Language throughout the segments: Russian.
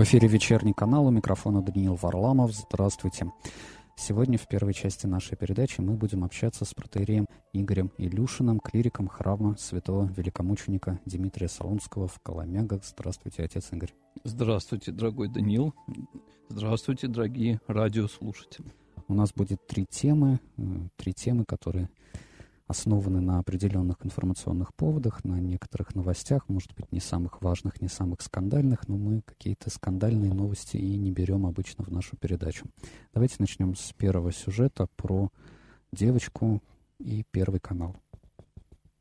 В эфире вечерний канал, у микрофона Даниил Варламов. Здравствуйте. Сегодня в первой части нашей передачи мы будем общаться с протеереем Игорем Илюшиным, клириком храма святого великомученика Дмитрия Солунского в Коломягах. Здравствуйте, отец Игорь. Здравствуйте, дорогой Даниил. Здравствуйте, дорогие радиослушатели. У нас будет три темы, э, три темы, которые основаны на определенных информационных поводах, на некоторых новостях, может быть, не самых важных, не самых скандальных, но мы какие-то скандальные новости и не берем обычно в нашу передачу. Давайте начнем с первого сюжета про девочку и Первый канал.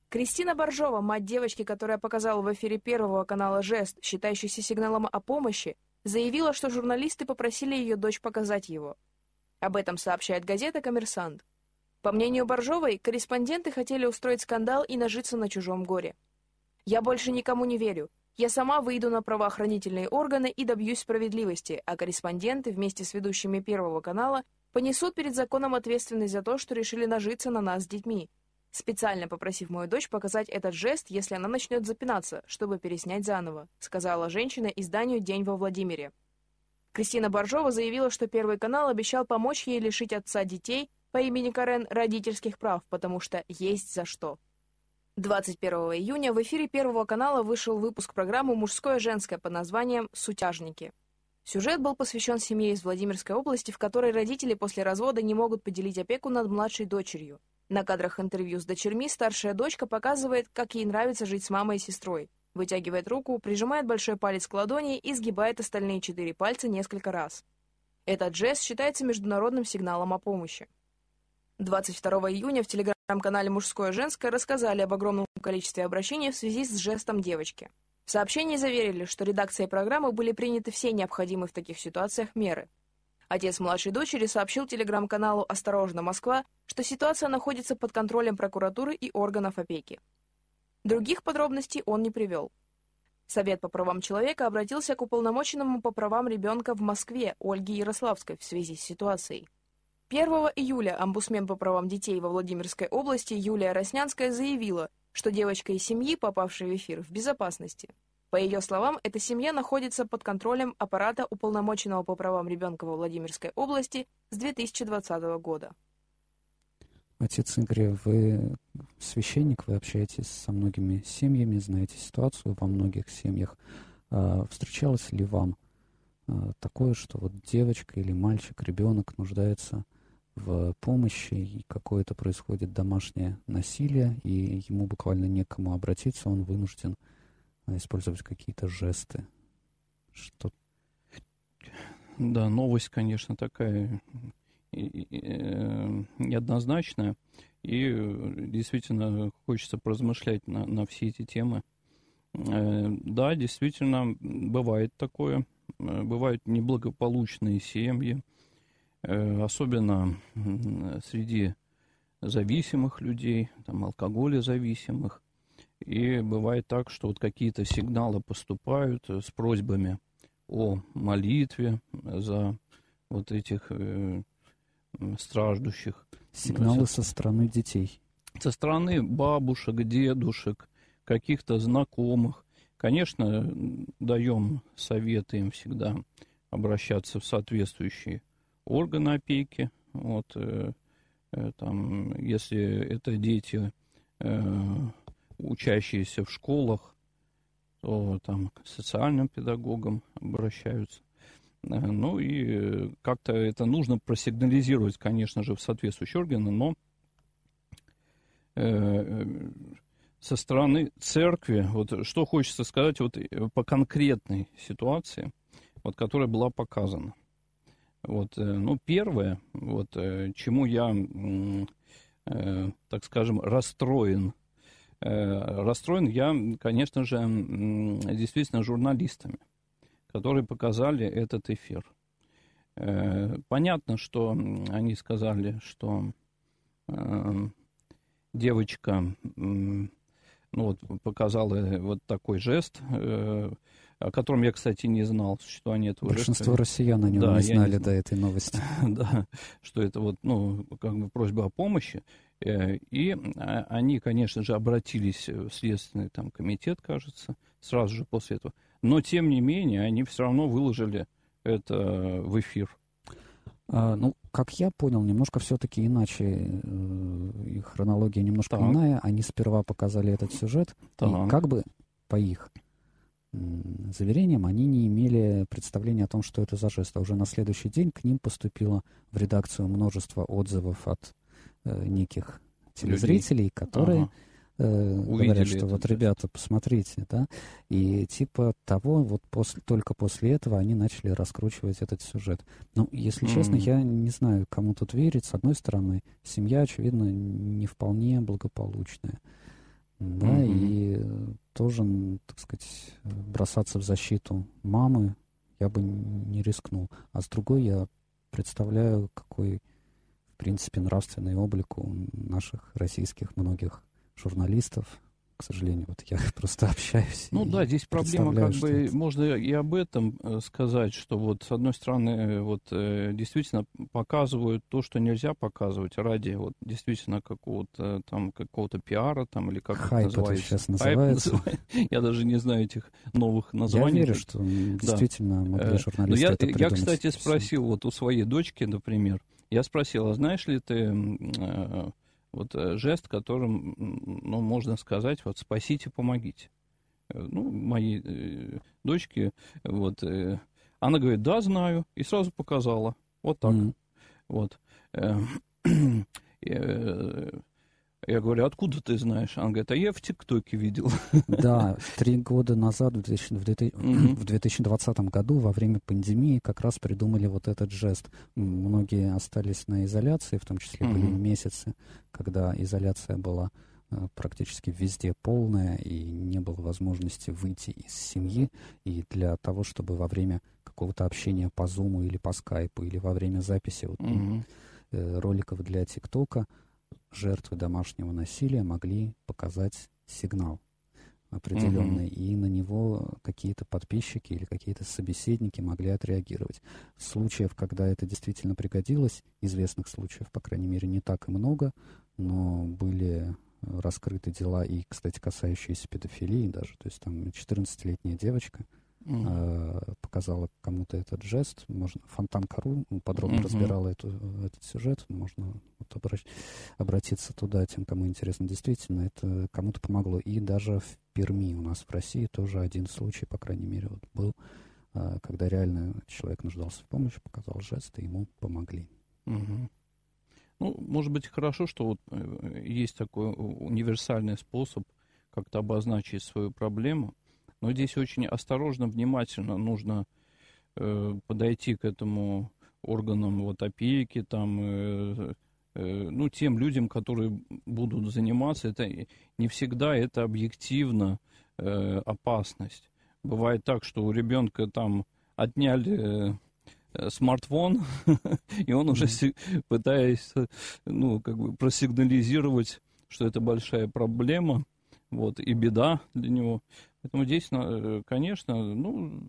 Кристина Боржова, мать девочки, которая показала в эфире Первого канала жест, считающийся сигналом о помощи, заявила, что журналисты попросили ее дочь показать его. Об этом сообщает газета «Коммерсант». По мнению Боржовой, корреспонденты хотели устроить скандал и нажиться на чужом горе. «Я больше никому не верю. Я сама выйду на правоохранительные органы и добьюсь справедливости, а корреспонденты вместе с ведущими Первого канала понесут перед законом ответственность за то, что решили нажиться на нас с детьми, специально попросив мою дочь показать этот жест, если она начнет запинаться, чтобы переснять заново», сказала женщина изданию «День во Владимире». Кристина Боржова заявила, что Первый канал обещал помочь ей лишить отца детей по имени Карен родительских прав, потому что есть за что. 21 июня в эфире Первого канала вышел выпуск программы «Мужское и женское» под названием «Сутяжники». Сюжет был посвящен семье из Владимирской области, в которой родители после развода не могут поделить опеку над младшей дочерью. На кадрах интервью с дочерьми старшая дочка показывает, как ей нравится жить с мамой и сестрой. Вытягивает руку, прижимает большой палец к ладони и сгибает остальные четыре пальца несколько раз. Этот жест считается международным сигналом о помощи. 22 июня в телеграм-канале «Мужское и женское» рассказали об огромном количестве обращений в связи с жестом девочки. В сообщении заверили, что редакцией программы были приняты все необходимые в таких ситуациях меры. Отец младшей дочери сообщил телеграм-каналу «Осторожно, Москва», что ситуация находится под контролем прокуратуры и органов опеки. Других подробностей он не привел. Совет по правам человека обратился к уполномоченному по правам ребенка в Москве Ольге Ярославской в связи с ситуацией. 1 июля омбудсмен по правам детей во Владимирской области Юлия Роснянская заявила, что девочка из семьи, попавшая в эфир, в безопасности. По ее словам, эта семья находится под контролем аппарата уполномоченного по правам ребенка во Владимирской области с 2020 года. Отец Игорь, вы священник, вы общаетесь со многими семьями, знаете ситуацию во многих семьях. А, встречалось ли вам а, такое, что вот девочка или мальчик, ребенок нуждается в помощи, и какое-то происходит домашнее насилие, и ему буквально некому обратиться, он вынужден а, использовать какие-то жесты. Что... Да, новость, конечно, такая э, неоднозначная, и действительно хочется поразмышлять на, на все эти темы. Э, да, действительно, бывает такое. Э, бывают неблагополучные семьи, Э, особенно среди зависимых людей, там, алкоголезависимых. И бывает так, что вот какие-то сигналы поступают э, с просьбами о молитве за вот этих э, страждущих. Сигналы со стороны детей. Со стороны бабушек, дедушек, каких-то знакомых. Конечно, даем советы им всегда обращаться в соответствующие органы опеки. Вот, э, э, там, если это дети, э, учащиеся в школах, то там к социальным педагогам обращаются. Ну и как-то это нужно просигнализировать, конечно же, в соответствующие органы, но со стороны церкви, вот что хочется сказать вот по конкретной ситуации, вот, которая была показана. Вот, э, ну, первое, вот, э, чему я, э, так скажем, расстроен, расстроен я, конечно же, действительно журналистами, которые показали этот эфир. Понятно, что они сказали, что девочка ну, вот, показала вот такой жест, о котором я, кстати, не знал существование этого Большинство жеста. россиян о нем да, не знали не... до этой новости. да, что это вот, ну, как бы просьба о помощи. Э, и а, они, конечно же, обратились в Следственный там, комитет, кажется, сразу же после этого. но тем не менее они все равно выложили это в эфир. А, ну, как я понял, немножко все-таки иначе, э, хронология немножко так. иная. Они сперва показали этот сюжет, так. и как бы по их заверениям они не имели представления о том, что это за жест. А уже на следующий день к ним поступило в редакцию множество отзывов от э, неких телезрителей, Людей. которые ага э, говорят, что вот, ребята, посмотрите, да, и типа того, вот после, только после этого они начали раскручивать этот сюжет. Ну, если mm-hmm. честно, я не знаю, кому тут верить. С одной стороны, семья, очевидно, не вполне благополучная, да, mm-hmm. и тоже, так сказать, бросаться в защиту мамы я бы не рискнул. А с другой я представляю, какой, в принципе, нравственный облик у наших российских многих журналистов, к сожалению, вот я просто общаюсь. Ну да, здесь проблема как бы, это... можно и об этом э, сказать, что вот с одной стороны, э, вот э, действительно показывают то, что нельзя показывать ради вот действительно какого-то там какого-то пиара там или как Хайп это называется. сейчас называется. Хайп, я даже не знаю этих новых названий. Я верю, что действительно да. могли журналисты я, это Я, кстати, спросил вот у своей дочки, например, я спросил, а знаешь ли ты вот э, жест, которым, ну, можно сказать, вот спасите, помогите. Э, ну, моей э, дочке, вот, э, она говорит, да, знаю, и сразу показала. Вот так. Mm-hmm. Вот. Э, э, я говорю, откуда ты знаешь? Она говорит, а я в ТикТоке видел. Да, три года назад, в 2020 году, во время пандемии, как раз придумали вот этот жест. Многие остались на изоляции, в том числе были месяцы, когда изоляция была э, практически везде полная, и не было возможности выйти из семьи. И для того, чтобы во время какого-то общения по Zoom или по скайпу, или во время записи вот, mm-hmm. роликов для ТикТока, жертвы домашнего насилия могли показать сигнал определенный, mm-hmm. и на него какие-то подписчики или какие-то собеседники могли отреагировать. Случаев, когда это действительно пригодилось, известных случаев, по крайней мере, не так и много, но были раскрыты дела и, кстати, касающиеся педофилии даже. То есть там 14-летняя девочка, mm-hmm. показала кому-то этот жест. Можно Фонтан Кару подробно mm-hmm. разбирала эту, этот сюжет. Можно вот обращ, обратиться туда, тем, кому интересно. Действительно, это кому-то помогло. И даже в Перми у нас в России тоже один случай, по крайней мере, вот был, а, когда реально человек нуждался в помощи, показал жест, и ему помогли. Mm-hmm. Ну, может быть, хорошо, что вот э, есть такой универсальный способ как-то обозначить свою проблему. Но здесь очень осторожно, внимательно нужно э, подойти к этому органам вот опеки, там, э, э, ну, тем людям, которые будут заниматься. Это не всегда это объективно э, опасность. Бывает так, что у ребенка там отняли э, смартфон, и он уже пытается, ну, как бы просигнализировать, что это большая проблема, вот, и беда для него. Поэтому здесь, э, конечно, ну,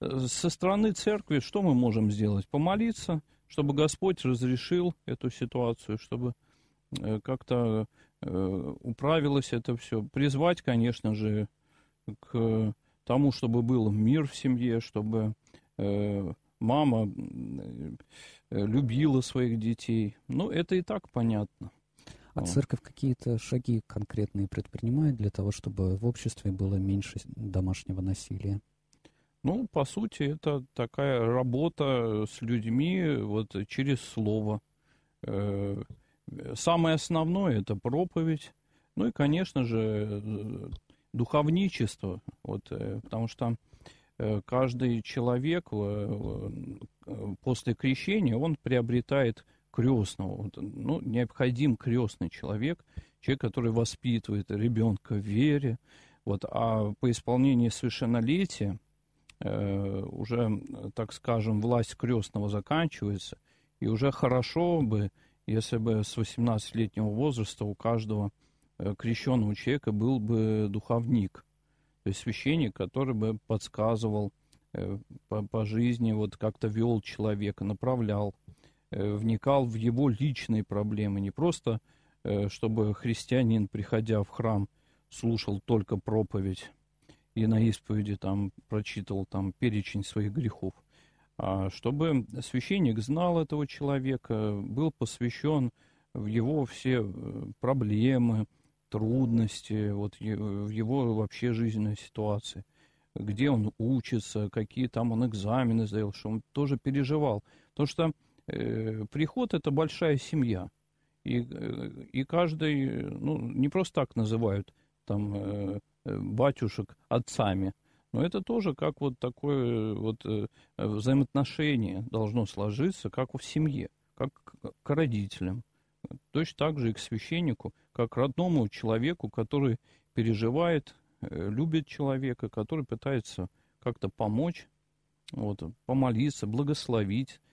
со стороны церкви что мы можем сделать? Помолиться, чтобы Господь разрешил эту ситуацию, чтобы э, как-то э, управилось это все. Призвать, конечно же, к тому, чтобы был мир в семье, чтобы мама любила своих детей. Ну, это и так понятно. А церковь какие-то шаги конкретные предпринимает для того, чтобы в обществе было меньше домашнего насилия? Ну, по сути, это такая работа с людьми вот через слово. Э, самое основное это проповедь. Ну и, конечно же, духовничество. Вот, э, потому что э, каждый человек после крещения, он приобретает крестного. Ну, необходим крестный человек, человек, который воспитывает ребенка в вере. Вот, а по исполнении совершеннолетия э, уже, так скажем, власть крестного заканчивается, и уже хорошо бы, если бы с 18-летнего возраста у каждого э, крещенного человека был бы духовник, то есть священник, который бы подсказывал э, по, по жизни, вот как-то вел человека, направлял. Э, вникал в его личные проблемы, не просто, э, чтобы христианин, приходя в храм, слушал только проповедь и на исповеди там прочитывал там перечень своих грехов, а чтобы священник знал этого человека, был посвящен в его все э, проблемы, трудности, вот в его вообще жизненной ситуации, где он учится, какие там он экзамены сдал, что он тоже переживал. Потому что приход это большая семья. И, э, и каждый, ну, не просто так называют там э, э батюшек отцами, но это тоже как вот такое вот э, взаимоотношение должно сложиться, как в семье, как к родителям. Точно так же и к священнику, как к родному человеку, который переживает, э, любит человека, который пытается как-то помочь, вот, помолиться, благословить, э,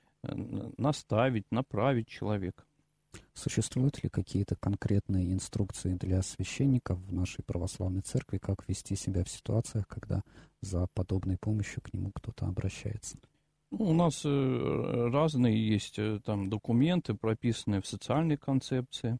наставить, направить человека. Существуют ли какие-то конкретные инструкции для священников в нашей православной церкви, как вести себя в ситуациях, когда за подобной помощью к нему кто-то обращается? Ну, у нас э, разные есть э, там документы, прописанные в социальной концепции,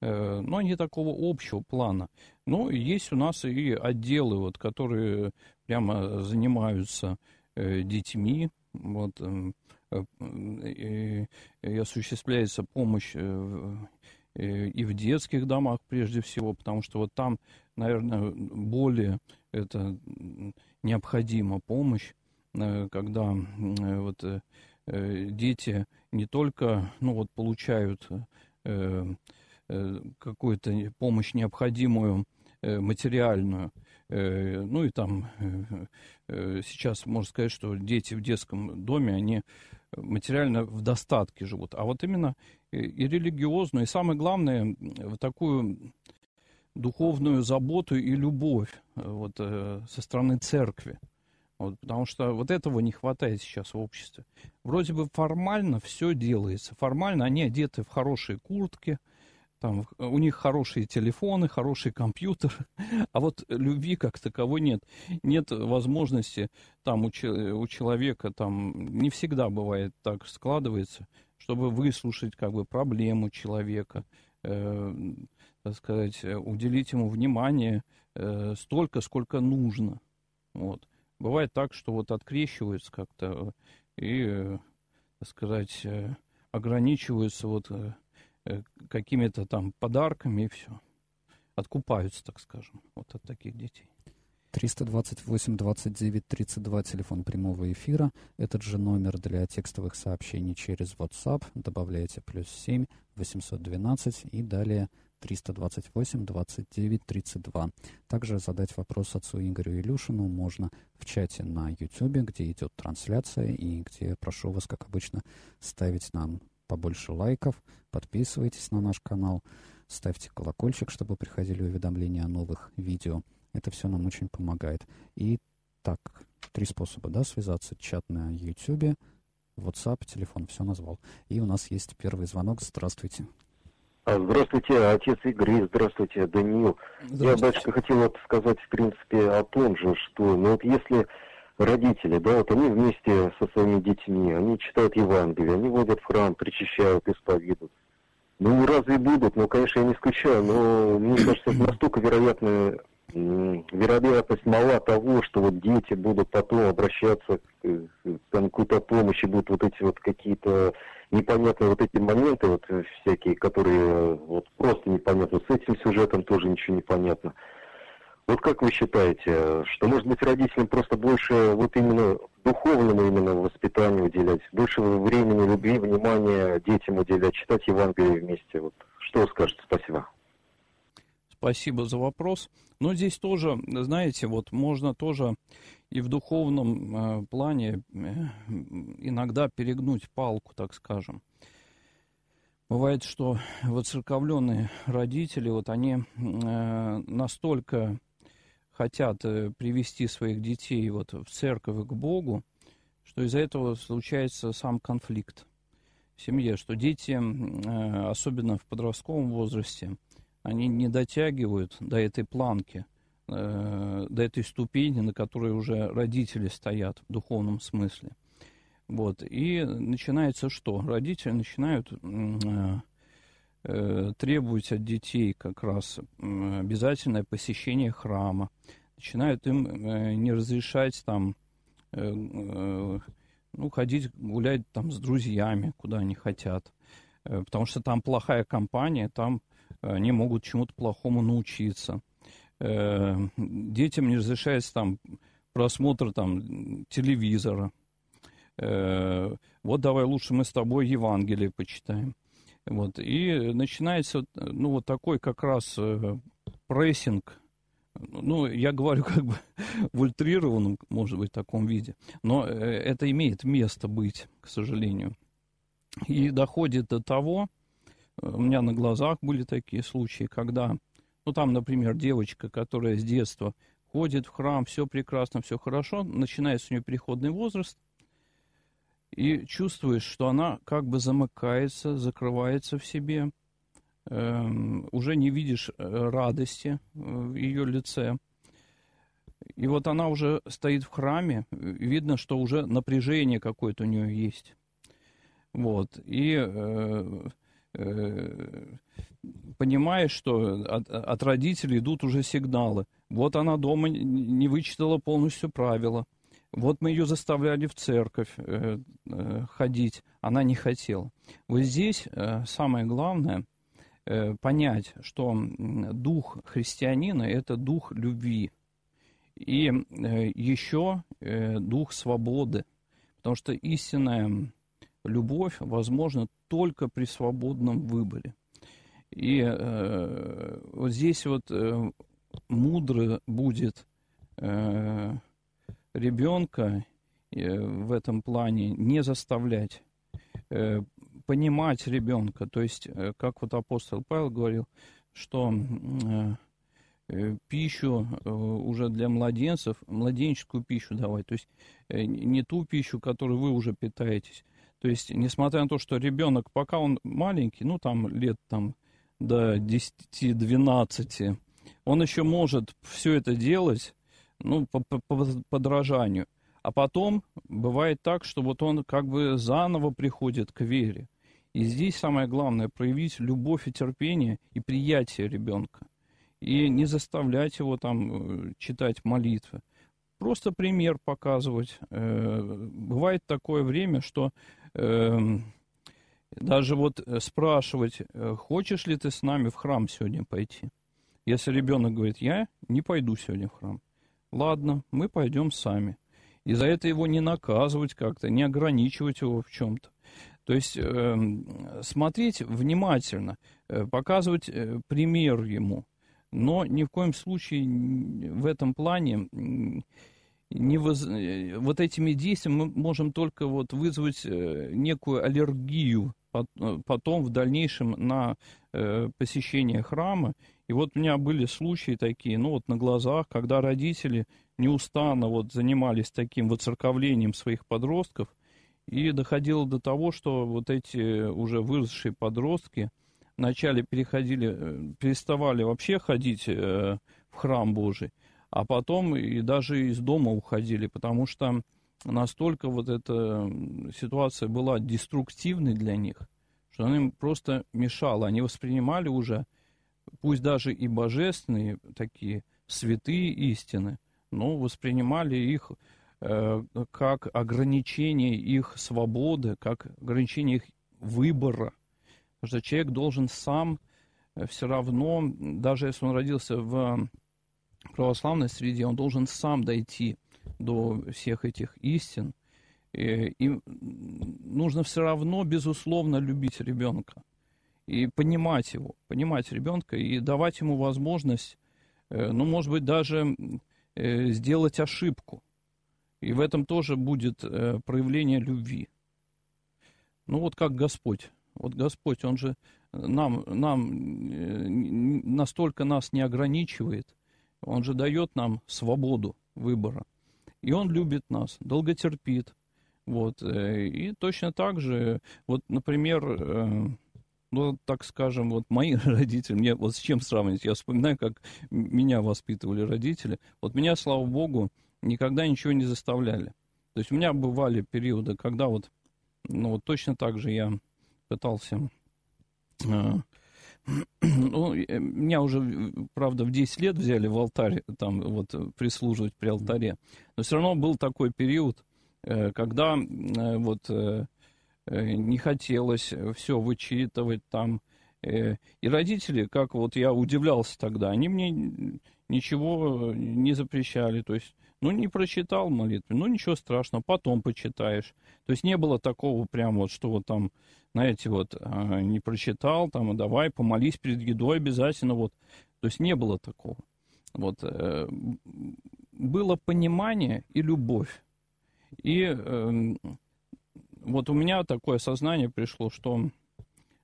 э, но они такого общего плана. Но есть у нас и отделы, вот, которые прямо занимаются детьми, вот, эм, и, и осуществляется помощь и в детских домах прежде всего, потому что вот там, наверное, более это необходима помощь. Э, когда э, вот э, дети не только ну, вот, получают какую-то помощь необходимую материальную, ну и там сейчас можно сказать, что дети в детском доме, они материально в достатке живут, а вот именно и религиозную, и самое главное, в такую духовную заботу и любовь вот, со стороны церкви. Вот, потому что вот этого не хватает сейчас в обществе. Вроде бы формально все делается. Формально они одеты в хорошие куртки, там, у них хорошие телефоны, хороший компьютер, а вот любви как таковой нет. Нет возможности там у, у человека, там не всегда бывает так складывается, чтобы выслушать как бы проблему человека, э, так сказать, уделить ему внимание э, столько, сколько нужно. Вот. Бывает так, что вот открещиваются как-то и, э, так сказать, э, ограничиваются вот э, какими-то там подарками и все. Откупаются, так скажем, вот от таких детей. 328 29 32 телефон прямого эфира. Этот же номер для текстовых сообщений через WhatsApp. Добавляете плюс 7 812 и далее 328 29 32. Также задать вопрос отцу Игорю Илюшину можно в чате на YouTube, где идет трансляция и где прошу вас, как обычно, ставить нам побольше лайков, подписывайтесь на наш канал, ставьте колокольчик, чтобы приходили уведомления о новых видео. Это все нам очень помогает. И так, три способа, да, связаться. Чат на YouTube, WhatsApp, телефон, все назвал. И у нас есть первый звонок. Здравствуйте. А, здравствуйте, отец Игорь, здравствуйте, Даниил. Здравствуйте. Я, батюшка, хотел вот сказать, в принципе, о том же, что, ну вот если родители, да, вот они вместе со своими детьми, они читают Евангелие, они водят в храм, причащают, исповедуют. Ну, разве будут? Ну, конечно, я не исключаю, но мне кажется, это настолько вероятно, вероятность мала того, что вот дети будут потом обращаться к там, какой-то помощи, будут вот эти вот какие-то непонятные вот эти моменты вот всякие, которые э, вот просто непонятно. С этим сюжетом тоже ничего не понятно. Вот как вы считаете, что, может быть, родителям просто больше вот именно духовному именно воспитанию уделять, больше времени, любви, внимания детям уделять, читать Евангелие вместе? Вот что скажете? Спасибо. Спасибо за вопрос. Но здесь тоже, знаете, вот можно тоже и в духовном э, плане э, иногда перегнуть палку, так скажем. Бывает, что вот церковленные родители, вот они э, настолько хотят э, привести своих детей вот в церковь к Богу, что из-за этого случается сам конфликт в семье, что дети, э, особенно в подростковом возрасте, они не дотягивают до этой планки – э, до этой ступени, на которой уже родители стоят в духовном смысле. Вот. И начинается что? Родители начинают э, требовать от детей как раз обязательное посещение храма, начинают им э, не разрешать там, э, ну, ходить гулять там с друзьями, куда они хотят. Потому что там плохая компания, там они могут чему-то плохому научиться. Детям не разрешается там просмотр там телевизора. Вот давай лучше мы с тобой Евангелие почитаем. Вот. И начинается ну, вот такой как раз прессинг. Ну, я говорю как бы в ультрированном, может быть, таком виде. Но это имеет место быть, к сожалению. И доходит до того, у меня на глазах были такие случаи, когда, ну там, например, девочка, которая с детства ходит в храм, все прекрасно, все хорошо, начинается у нее переходный возраст, и чувствуешь, что она как бы замыкается, закрывается в себе, э, уже не видишь э, радости в ее лице. И вот она уже стоит в храме, видно, что уже напряжение какое-то у нее есть. Вот. И э, э, понимаешь, что от, от родителей идут уже сигналы. Вот она дома не вычитала полностью правила. Вот мы ее заставляли в церковь э, э, ходить, она не хотела. Вот здесь э, самое главное э, понять, что дух христианина – это дух любви. И э, еще э, дух свободы. Потому что истинная любовь возможна только при свободном выборе. И э, вот здесь вот э, мудро будет э, ребенка э, в этом плане не заставлять, э, понимать ребенка. То есть, э, как вот апостол Павел говорил, что пищу уже для младенцев, младенческую пищу давать. То есть не ту пищу, которой вы уже питаетесь, то есть, несмотря на то, что ребенок, пока он маленький, ну, там, лет там до 10-12, он еще может все это делать, ну, по, по, по подражанию. А потом бывает так, что вот он как бы заново приходит к вере. И здесь самое главное проявить любовь и терпение и приятие ребенка. И не заставлять его там э, читать молитвы. Просто пример показывать. Э, бывает такое время, что Эм, даже вот э, спрашивать, хочешь ли ты с нами в храм сегодня пойти? Если ребенок говорит, я не пойду сегодня в храм. Ладно, мы пойдем сами. И за это его не наказывать как-то, не ограничивать его в чем-то. То есть э, смотреть внимательно, э, показывать э, пример ему. Но ни в коем случае в этом плане не воз... Э, вот этими действиями мы можем только вот вызвать э, некую аллергию э, потом в дальнейшем на посещение храма. И вот у меня были случаи такие, ну вот на глазах, когда родители неустанно вот занимались таким воцерковлением своих подростков, и доходило до того, что вот эти уже выросшие подростки вначале переходили, переставали вообще ходить в храм Божий, а потом и даже из дома уходили, потому что настолько вот эта ситуация была деструктивной для них, что она им просто мешала. Они воспринимали уже, пусть даже и божественные такие святые истины, но воспринимали их э, как ограничение их свободы, как ограничение их выбора. Потому что человек должен сам э, все равно, даже если он родился в православной среде, он должен сам дойти до всех этих истин. И, и нужно все равно, безусловно, любить ребенка и понимать его, понимать ребенка и давать ему возможность, э, ну, может быть, даже э, сделать ошибку. И в этом тоже будет э, проявление любви. Ну, вот как Господь. Вот Господь, Он же нам, нам настолько нас не ограничивает, он же дает нам свободу выбора. И он любит нас, долготерпит. Вот. Э, и точно так же, вот, например, ну, так скажем, вот мои родители, мне вот с чем сравнить? Я вспоминаю, как меня воспитывали родители. Вот меня, слава богу, никогда ничего не заставляли. То есть у меня бывали периоды, когда вот, ну, вот точно так же я пытался э, Ну, меня уже, правда, в 10 лет взяли в алтарь, там вот прислуживать при алтаре. Но все равно был такой период, когда вот не хотелось все вычитывать там. И родители, как вот я удивлялся тогда, они мне ничего не запрещали. То есть ну, не прочитал молитву, ну, ничего страшного, потом почитаешь. То есть не было такого прям вот, что вот там, знаете, вот а, не прочитал, там, давай помолись перед едой обязательно, вот. То есть не было такого. Вот. Э, было понимание и любовь. И э, вот у меня такое сознание пришло, что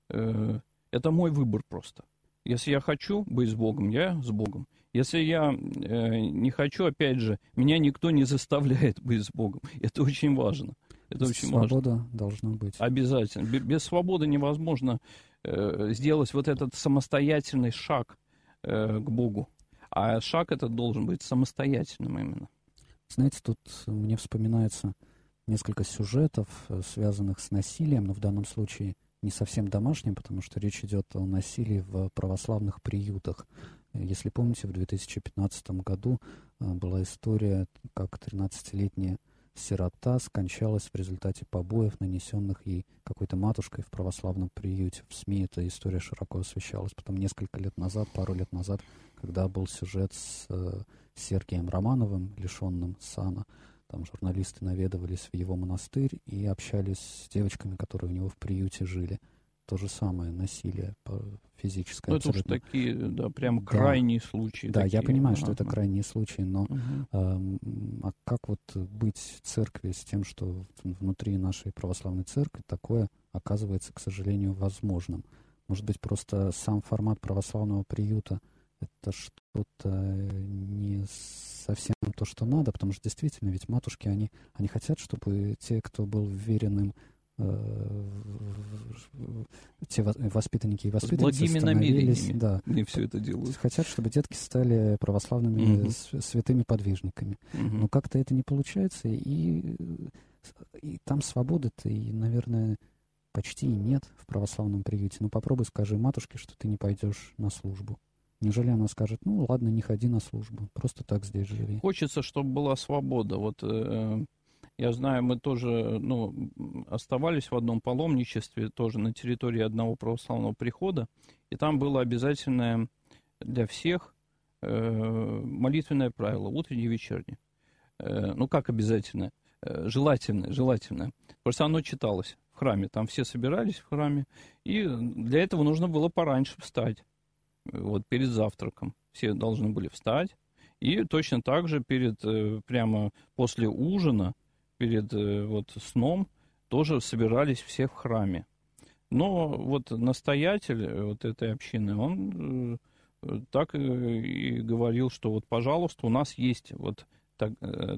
э, это мой выбор просто. Если я хочу быть с Богом, я с Богом. Если я э, не хочу, опять же, меня никто не заставляет быть с Богом. Это очень важно. Это очень Свобода важно. должна быть. Обязательно. Без, свободы невозможно э, сделать вот этот самостоятельный шаг э, к Богу. А шаг этот должен быть самостоятельным именно. Знаете, тут мне вспоминается несколько сюжетов, э, связанных с насилием, но в данном случае не совсем домашним, потому что речь идет о насилии в православных приютах. Если помните, в 2015 году а, была история, как 13-летняя сирота скончалась в результате побоев, нанесенных ей какой-то матушкой в православном приюте. В СМИ эта история широко освещалась. Потом несколько лет назад, пару лет назад, когда был сюжет с э, Сергием Романовым, лишенным сана, там журналисты наведывались в его монастырь и общались с девочками, которые у него в приюте жили то же самое насилие физическое. Ну, это уже такие, да, прям да. крайние случаи. Да, такие. я понимаю, что это крайние случаи, но угу. э, а как вот быть в церкви с тем, что внутри нашей православной церкви такое оказывается, к сожалению, возможным? Может быть, просто сам формат православного приюта это что-то не совсем то, что надо, потому что действительно, ведь матушки, они, они хотят, чтобы те, кто был веренным Э, те воспитанники и воспитанницы С благими намерениями да, не все это делают. Хотят, чтобы детки стали православными угу. святыми подвижниками. Угу. Но как-то это не получается, и, и там свободы-то, и, наверное, почти нет в православном приюте. Ну, попробуй скажи матушке, что ты не пойдешь на службу. Неужели она скажет, ну, ладно, не ходи на службу, просто так здесь живи. Хочется, чтобы была свобода. Вот э, я знаю, мы тоже ну, оставались в одном паломничестве, тоже на территории одного православного прихода, и там было обязательное для всех э, молитвенное правило, утреннее и вечернее. Э, ну, как обязательное? Э, желательное, желательное. Просто оно читалось в храме, там все собирались в храме, и для этого нужно было пораньше встать, вот перед завтраком. Все должны были встать, и точно так же перед, э, прямо после ужина перед э, вот сном тоже собирались все в храме. Но вот настоятель э, вот этой общины, он так и говорил, что вот, пожалуйста, у нас есть вот так,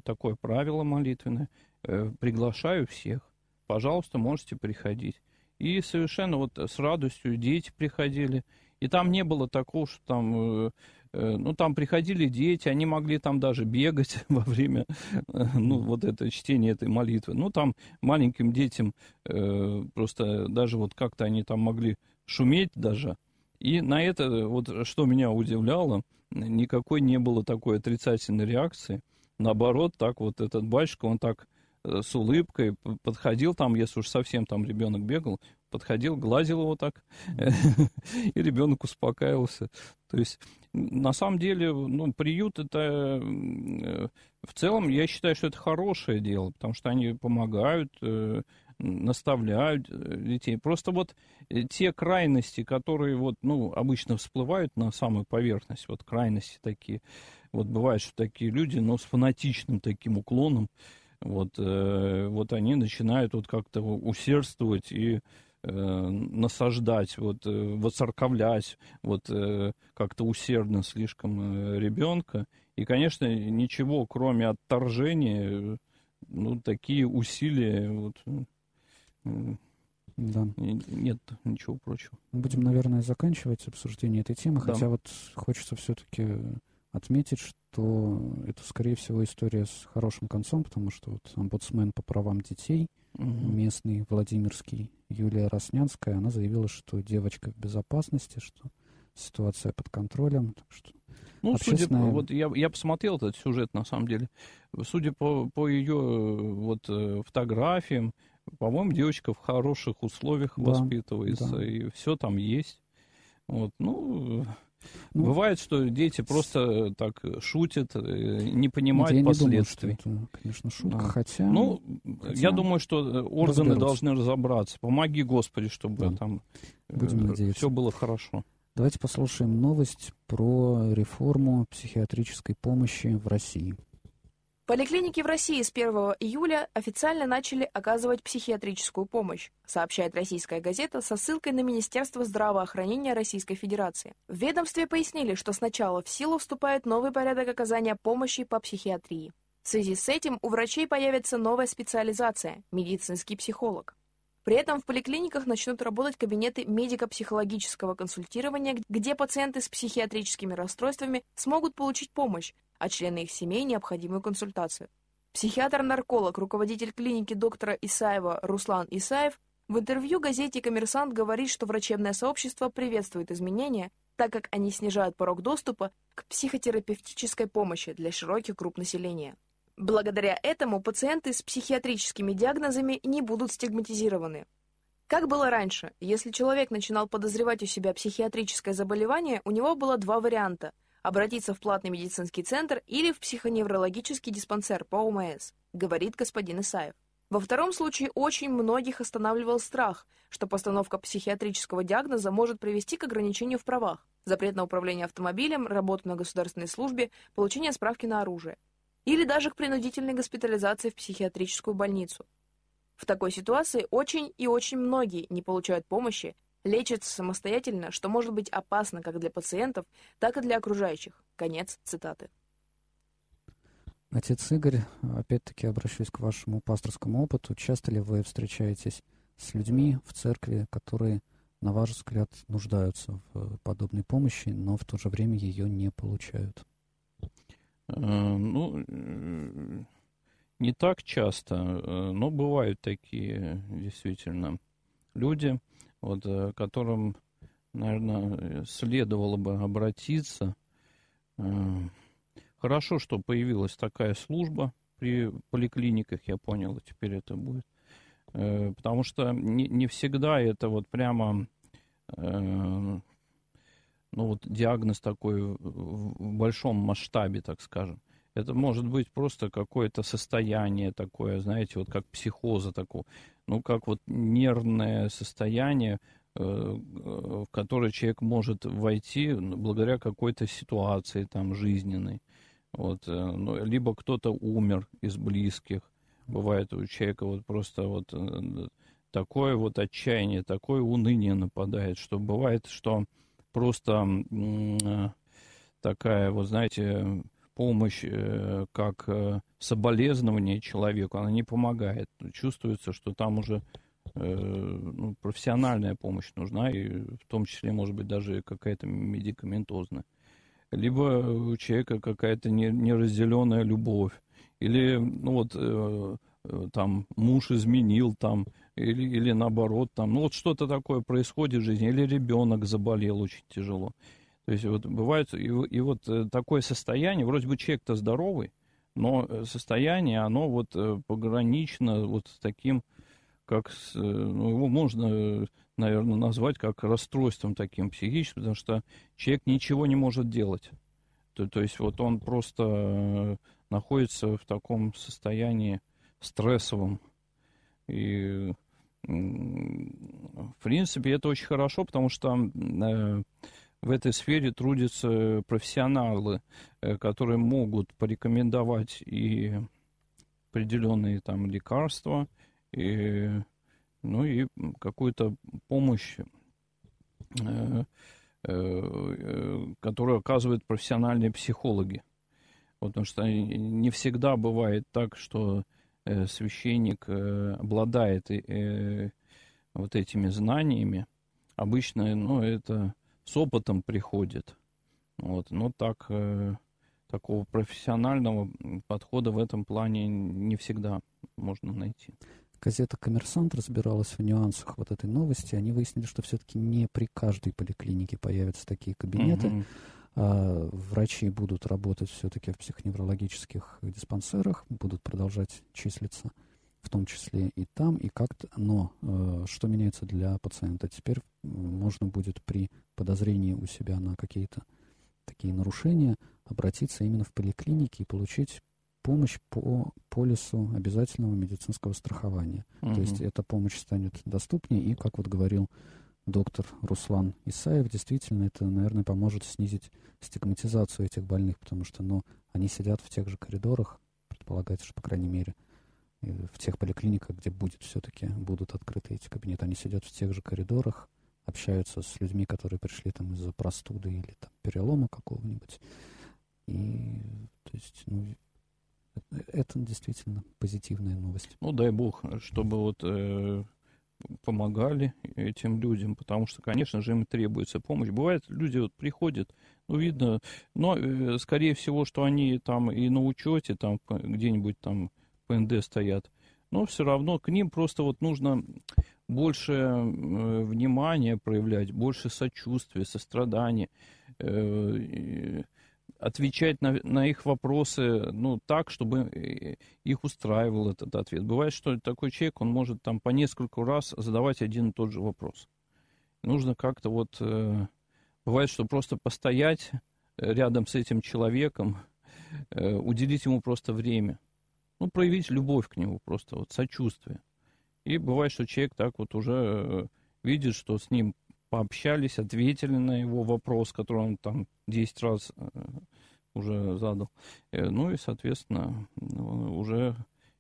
такое правило молитвенное, приглашаю всех, пожалуйста, можете приходить. И совершенно вот с радостью дети приходили, и там не было такого, что там Э, ну, там приходили дети, они могли там даже бегать во время, э, ну, вот это чтения этой молитвы. Ну, там маленьким детям э, просто даже вот как-то они там могли шуметь даже. И на это, вот что меня удивляло, никакой не было такой отрицательной реакции. Наоборот, так вот этот батюшка, он так с улыбкой подходил там, если уж совсем там ребенок бегал, подходил, гладил его так, и ребенок успокаивался. То есть, на самом деле, ну, приют это э, в целом, я считаю, что это хорошее дело, потому что они помогают, э, наставляют э, детей. Просто вот те крайности, которые вот, ну, обычно всплывают на самую поверхность, вот крайности такие, вот бывает, что такие люди, но с фанатичным таким уклоном, вот, вот они начинают вот как-то усердствовать и насаждать, вот, э, воцерковлять, вот, э, как-то усердно слишком э, ребенка. И, конечно, ничего, кроме отторжения, ну, такие усилия, вот, э, да. Нет ничего прочего. Будем, наверное, заканчивать обсуждение этой темы, да. хотя вот хочется все-таки отметить, что это, скорее всего, история с хорошим концом, потому что вот омбудсмен по правам детей – местный Владимирский Юлия Роснянская, она заявила, что девочка в безопасности, что ситуация под контролем. Так что ну, общественная... судя по, вот я, я посмотрел этот сюжет, на самом деле. Судя по, по ее вот, э, фотографиям, по-моему, девочка в хороших условиях да, воспитывается, да. и все там есть. Вот, ну, ну, Бывает, что дети просто так шутят, э, не понимают я последствий. Не думаю, это, конечно, шутка, да. хотя... Ну, хотя... я думаю, что э, органы разберутся. должны разобраться. Помоги, Господи, чтобы да. там Будем э, все было хорошо. Давайте послушаем новость про реформу психиатрической помощи в России. Поликлиники в России с 1 июля официально начали оказывать психиатрическую помощь, сообщает российская газета со ссылкой на Министерство здравоохранения Российской Федерации. В ведомстве пояснили, что сначала в силу вступает новый порядок оказания помощи по психиатрии. В связи с этим у врачей появится новая специализация – медицинский психолог. При этом в поликлиниках начнут работать кабинеты медико-психологического консультирования, где пациенты с психиатрическими расстройствами смогут получить помощь, а члены их семей необходимую консультацию. Психиатр-нарколог, руководитель клиники доктора Исаева Руслан Исаев в интервью газете «Коммерсант» говорит, что врачебное сообщество приветствует изменения, так как они снижают порог доступа к психотерапевтической помощи для широких групп населения. Благодаря этому пациенты с психиатрическими диагнозами не будут стигматизированы. Как было раньше, если человек начинал подозревать у себя психиатрическое заболевание, у него было два варианта – обратиться в платный медицинский центр или в психоневрологический диспансер по ОМС, говорит господин Исаев. Во втором случае очень многих останавливал страх, что постановка психиатрического диагноза может привести к ограничению в правах, запрет на управление автомобилем, работу на государственной службе, получение справки на оружие, или даже к принудительной госпитализации в психиатрическую больницу. В такой ситуации очень и очень многие не получают помощи лечится самостоятельно, что может быть опасно как для пациентов, так и для окружающих. Конец цитаты. Отец Игорь, опять-таки обращаюсь к вашему пасторскому опыту. Часто ли вы встречаетесь с людьми в церкви, которые, на ваш взгляд, нуждаются в подобной помощи, но в то же время ее не получают? Э, ну, э, не так часто, э, но бывают такие действительно люди, вот, э, которым, наверное, следовало бы обратиться. Э, хорошо, что появилась такая служба при поликлиниках, я понял, теперь это будет. Э, потому что не, не всегда это вот прямо ну вот диагноз такой в большом масштабе, так скажем. Это может быть просто какое-то состояние такое, знаете, вот как психоза такого ну, как вот нервное состояние, э, в которое человек может войти благодаря какой-то ситуации там жизненной. Вот, э, ну, либо кто-то умер из близких. Бывает у человека вот просто вот э, такое вот отчаяние, такое уныние нападает, что бывает, что просто такая, вот знаете, помощь как соболезнование человеку, она не помогает. Чувствуется, что там уже э, ну, профессиональная помощь нужна, и в том числе, может быть, даже какая-то медикаментозная. Либо у человека какая-то неразделенная любовь, или, ну вот, э, э, там, муж изменил, там, или, или наоборот, там, ну вот что-то такое происходит в жизни, или ребенок заболел очень тяжело. То есть вот бывает, и, и вот э, такое состояние, вроде бы человек-то здоровый, но э, состояние, оно вот э, погранично вот с таким, как, э, ну, его можно, наверное, назвать как расстройством таким психическим, потому что человек ничего не может делать. То, то есть вот он просто находится в таком состоянии стрессовом. И, в принципе, это очень хорошо, потому что в этой сфере трудятся профессионалы, э, которые могут порекомендовать и определенные там лекарства, и, ну и какую-то помощь, э, э, которую оказывают профессиональные психологи. Потому что не всегда бывает так, что священник обладает вот этими знаниями. Обычно, ну, это с опытом приходит. Вот. Но так, э, такого профессионального подхода в этом плане не всегда можно найти. газета «Коммерсант» разбиралась в нюансах вот этой новости. Они выяснили, что все-таки не при каждой поликлинике появятся такие кабинеты. Mm-hmm. А врачи будут работать все-таки в психоневрологических диспансерах, будут продолжать числиться в том числе и там, и как-то. Но э, что меняется для пациента? Теперь можно будет при подозрении у себя на какие-то такие нарушения обратиться именно в поликлинике и получить помощь по полису обязательного медицинского страхования. Угу. То есть эта помощь станет доступнее, и, как вот говорил доктор Руслан Исаев, действительно это, наверное, поможет снизить стигматизацию этих больных, потому что ну, они сидят в тех же коридорах, предполагается, что, по крайней мере, в тех поликлиниках, где будет все-таки, будут открыты эти кабинеты, они сидят в тех же коридорах, общаются с людьми, которые пришли там из-за простуды или там перелома какого-нибудь. И, то есть, ну, это действительно позитивная новость. Ну, дай бог, чтобы вот э, помогали этим людям, потому что, конечно же, им требуется помощь. Бывает, люди вот приходят, ну, видно, но, э, скорее всего, что они там и на учете, там где-нибудь там ПНД стоят, но все равно к ним просто вот нужно больше э, внимания проявлять, больше сочувствия, сострадания. Э, отвечать на, на их вопросы, ну, так, чтобы э, их устраивал этот ответ. Бывает, что такой человек, он может там по нескольку раз задавать один и тот же вопрос. Нужно как-то вот... Бывает, что просто постоять рядом с этим человеком, уделить ему просто время. Ну, проявить любовь к нему, просто вот сочувствие. И бывает, что человек так вот уже э, видит, что с ним пообщались, ответили на его вопрос, который он там 10 раз э, уже задал. Э, ну и, соответственно, уже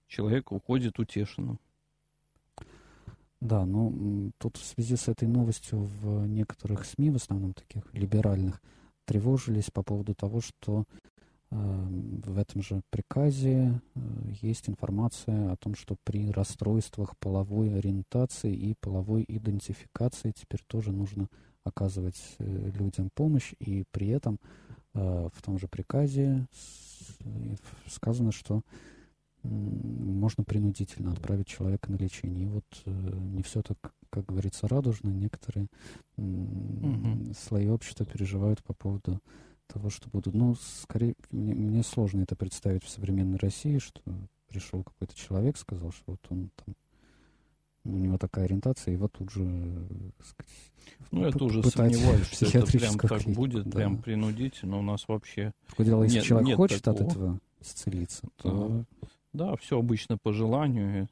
человек уходит утешенным. Да, ну тут в связи с этой новостью в некоторых СМИ, в основном таких либеральных, тревожились по поводу того, что в этом же приказе э, есть информация о том, что при расстройствах половой ориентации и половой идентификации теперь тоже нужно оказывать э, людям помощь, и при этом э, в том же приказе сказано, что можно принудительно отправить человека на лечение. И вот не все так, как говорится, радужно. Некоторые угу. слои общества переживают по поводу того, что будут... Ну, скорее, мне, мне сложно это представить в современной России, что пришел какой-то человек, сказал, что вот он там у него такая ориентация, и вот тут же, сказать, Ну, я тоже сомневаюсь, что это прям так клинику, будет, да. прям принудительно. У нас вообще... Другое дело, если нет, человек нет хочет такого. от этого исцелиться, то... Да, да, все обычно по желанию.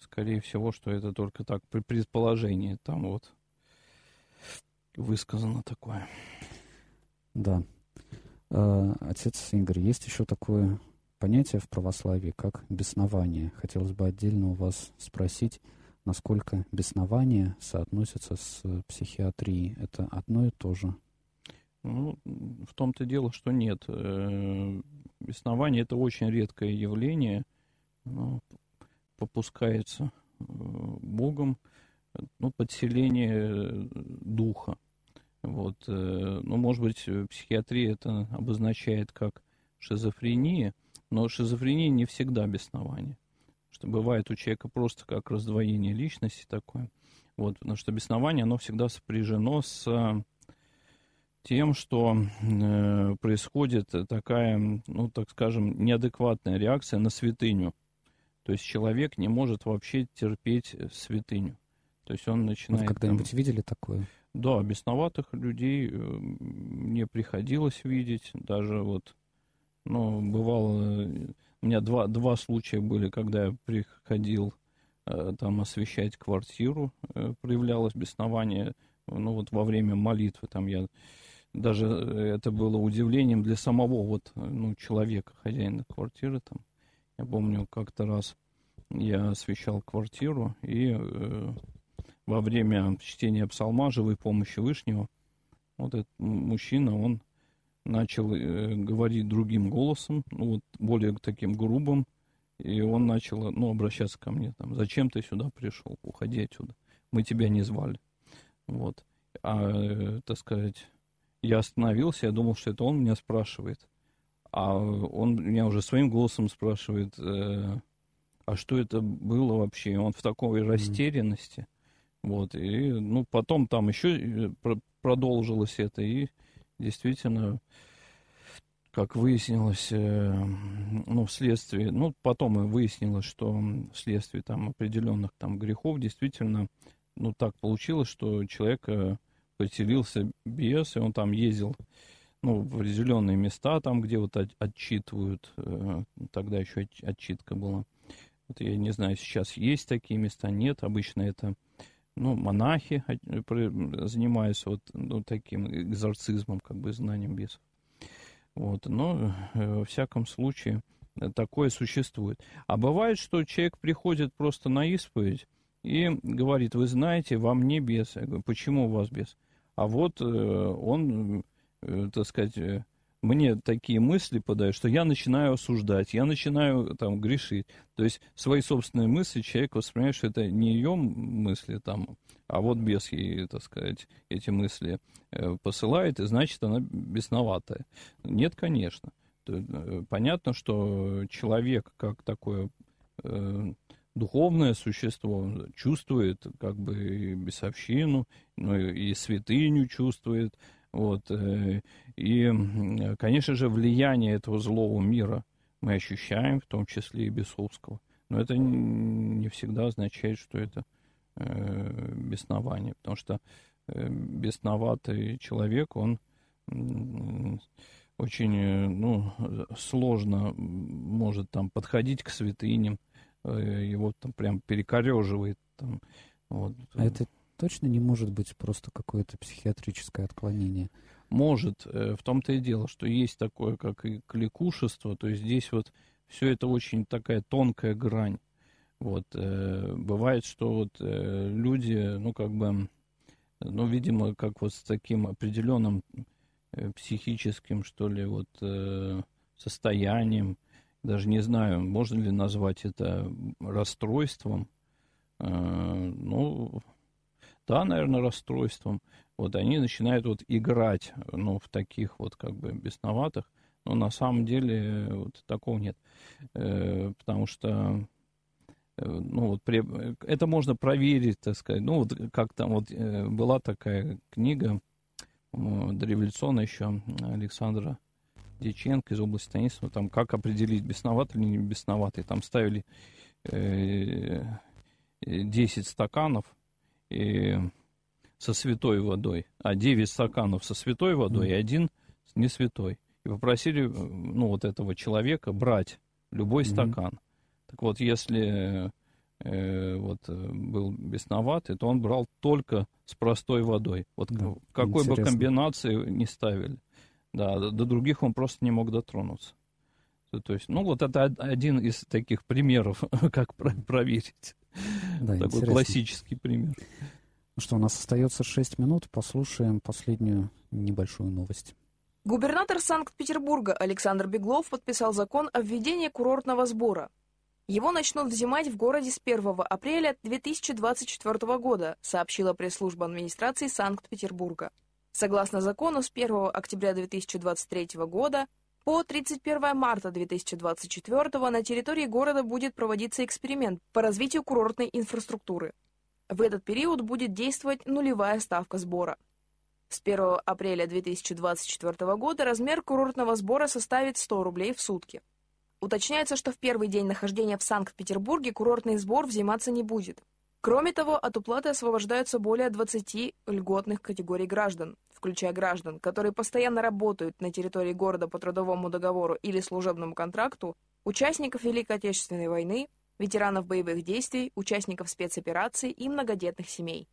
Скорее всего, что это только так, при предположении там вот высказано такое. Да. А, отец Игорь, есть еще такое понятие в православии, как беснование. Хотелось бы отдельно у вас спросить, насколько беснование соотносится с психиатрией. Это одно и то же? Ну, в том-то дело, что нет. Э, беснование – это очень редкое явление, но попускается э, Богом, ну, подселение духа. Вот, э, ну, может быть, психиатрия это обозначает как шизофрения, но шизофрения не всегда беснование. Что бывает у человека просто как раздвоение личности такое. Вот, потому что беснование, оно всегда сопряжено с тем, что э, происходит такая, ну, так скажем, неадекватная реакция на святыню. То есть человек не может вообще терпеть святыню. То есть он начинает... Вы когда-нибудь там... видели такое? Да, бесноватых людей э, мне приходилось видеть. Даже вот, ну, бывало, у меня два, два случая были, когда я приходил э, там освещать квартиру, э, проявлялось беснование, ну, вот во время молитвы там я даже это было удивлением для самого вот, ну, человека, хозяина квартиры там. Я помню, как-то раз я освещал квартиру, и э, во время чтения псалма «Живой помощи Вышнего», вот этот мужчина, он начал э, говорить другим голосом, ну, вот более таким грубым, и он начал, ну, обращаться ко мне, там, зачем ты сюда пришел, уходи отсюда, мы тебя не звали, вот. А, э, так сказать, я остановился, я думал, что это он меня спрашивает, а он меня уже своим голосом спрашивает, э, а что это было вообще? Он в такой растерянности. Вот, и, ну, потом там еще э, продолжилось это, и действительно, как выяснилось, э, ну, вследствие, ну, потом и выяснилось, что вследствие там определенных там грехов действительно, ну, так получилось, что человек э, поселился без, и он там ездил, ну, в определенные места, там, где вот отчитывают, тогда еще отчитка была. Вот я не знаю, сейчас есть такие места, нет, обычно это ну, монахи занимаются вот ну, таким экзорцизмом, как бы знанием бесов. Вот, но э, во всяком случае такое существует. А бывает, что человек приходит просто на исповедь и говорит, вы знаете, вам не бес. Я говорю, почему у вас бес? А вот э, он, э, так сказать, мне такие мысли подают, что я начинаю осуждать, я начинаю там грешить. То есть свои собственные мысли человек воспринимает, что это не ее мысли там, а вот без ей, так сказать, эти мысли э, посылает, и значит она бесноватая. Нет, конечно. Э, понятно, что человек как такое э, духовное существо чувствует как бы бесовщину, ну, и святыню чувствует, вот. Э, и, конечно же, влияние этого злого мира мы ощущаем, в том числе и бесовского. Но это не всегда означает, что это э, беснование, потому что э, бесноватый человек, он очень ну, сложно может там подходить к святыням, его там прям перекореживает. Там, вот. А это точно не может быть просто какое-то психиатрическое отклонение? Может. Э, в том-то и дело, что есть такое, как и кликушество, то есть здесь вот все это очень такая тонкая грань. Вот, э, бывает, что вот э, люди, ну, как бы, ну, видимо, как вот с таким определенным психическим, что ли, вот состоянием, даже не знаю, можно ли назвать это расстройством, ну, да, наверное, расстройством, вот они начинают вот играть, ну, в таких вот как бы бесноватых, но на самом деле вот такого нет, э, потому что э, ну, вот это можно проверить, так сказать. Ну, вот как там вот э, была такая книга э, дореволюционная еще Александра Деченко из области Танисова, там как определить, бесноватый или не бесноватый. Там ставили э, 10 стаканов, и со святой водой, а 9 стаканов со святой водой mm. и один с не святой. И попросили, ну, вот этого человека брать любой mm-hmm. стакан. Так вот, если э, вот был бесноватый, то он брал только с простой водой. Вот да, какой интересно. бы комбинации не ставили. Да, до, до других он просто не мог дотронуться. То есть, ну, вот это один из таких примеров, как проверить. Да, Такой интересно. классический пример. Ну что, у нас остается 6 минут. Послушаем последнюю небольшую новость. Губернатор Санкт-Петербурга Александр Беглов подписал закон о введении курортного сбора. Его начнут взимать в городе с 1 апреля 2024 года, сообщила пресс-служба администрации Санкт-Петербурга. Согласно закону, с 1 октября 2023 года по 31 марта 2024 на территории города будет проводиться эксперимент по развитию курортной инфраструктуры. В этот период будет действовать нулевая ставка сбора. С 1 апреля 2024 года размер курортного сбора составит 100 рублей в сутки. Уточняется, что в первый день нахождения в Санкт-Петербурге курортный сбор взиматься не будет. Кроме того, от уплаты освобождаются более 20 льготных категорий граждан, включая граждан, которые постоянно работают на территории города по трудовому договору или служебному контракту, участников Великой Отечественной войны, ветеранов боевых действий, участников спецопераций и многодетных семей.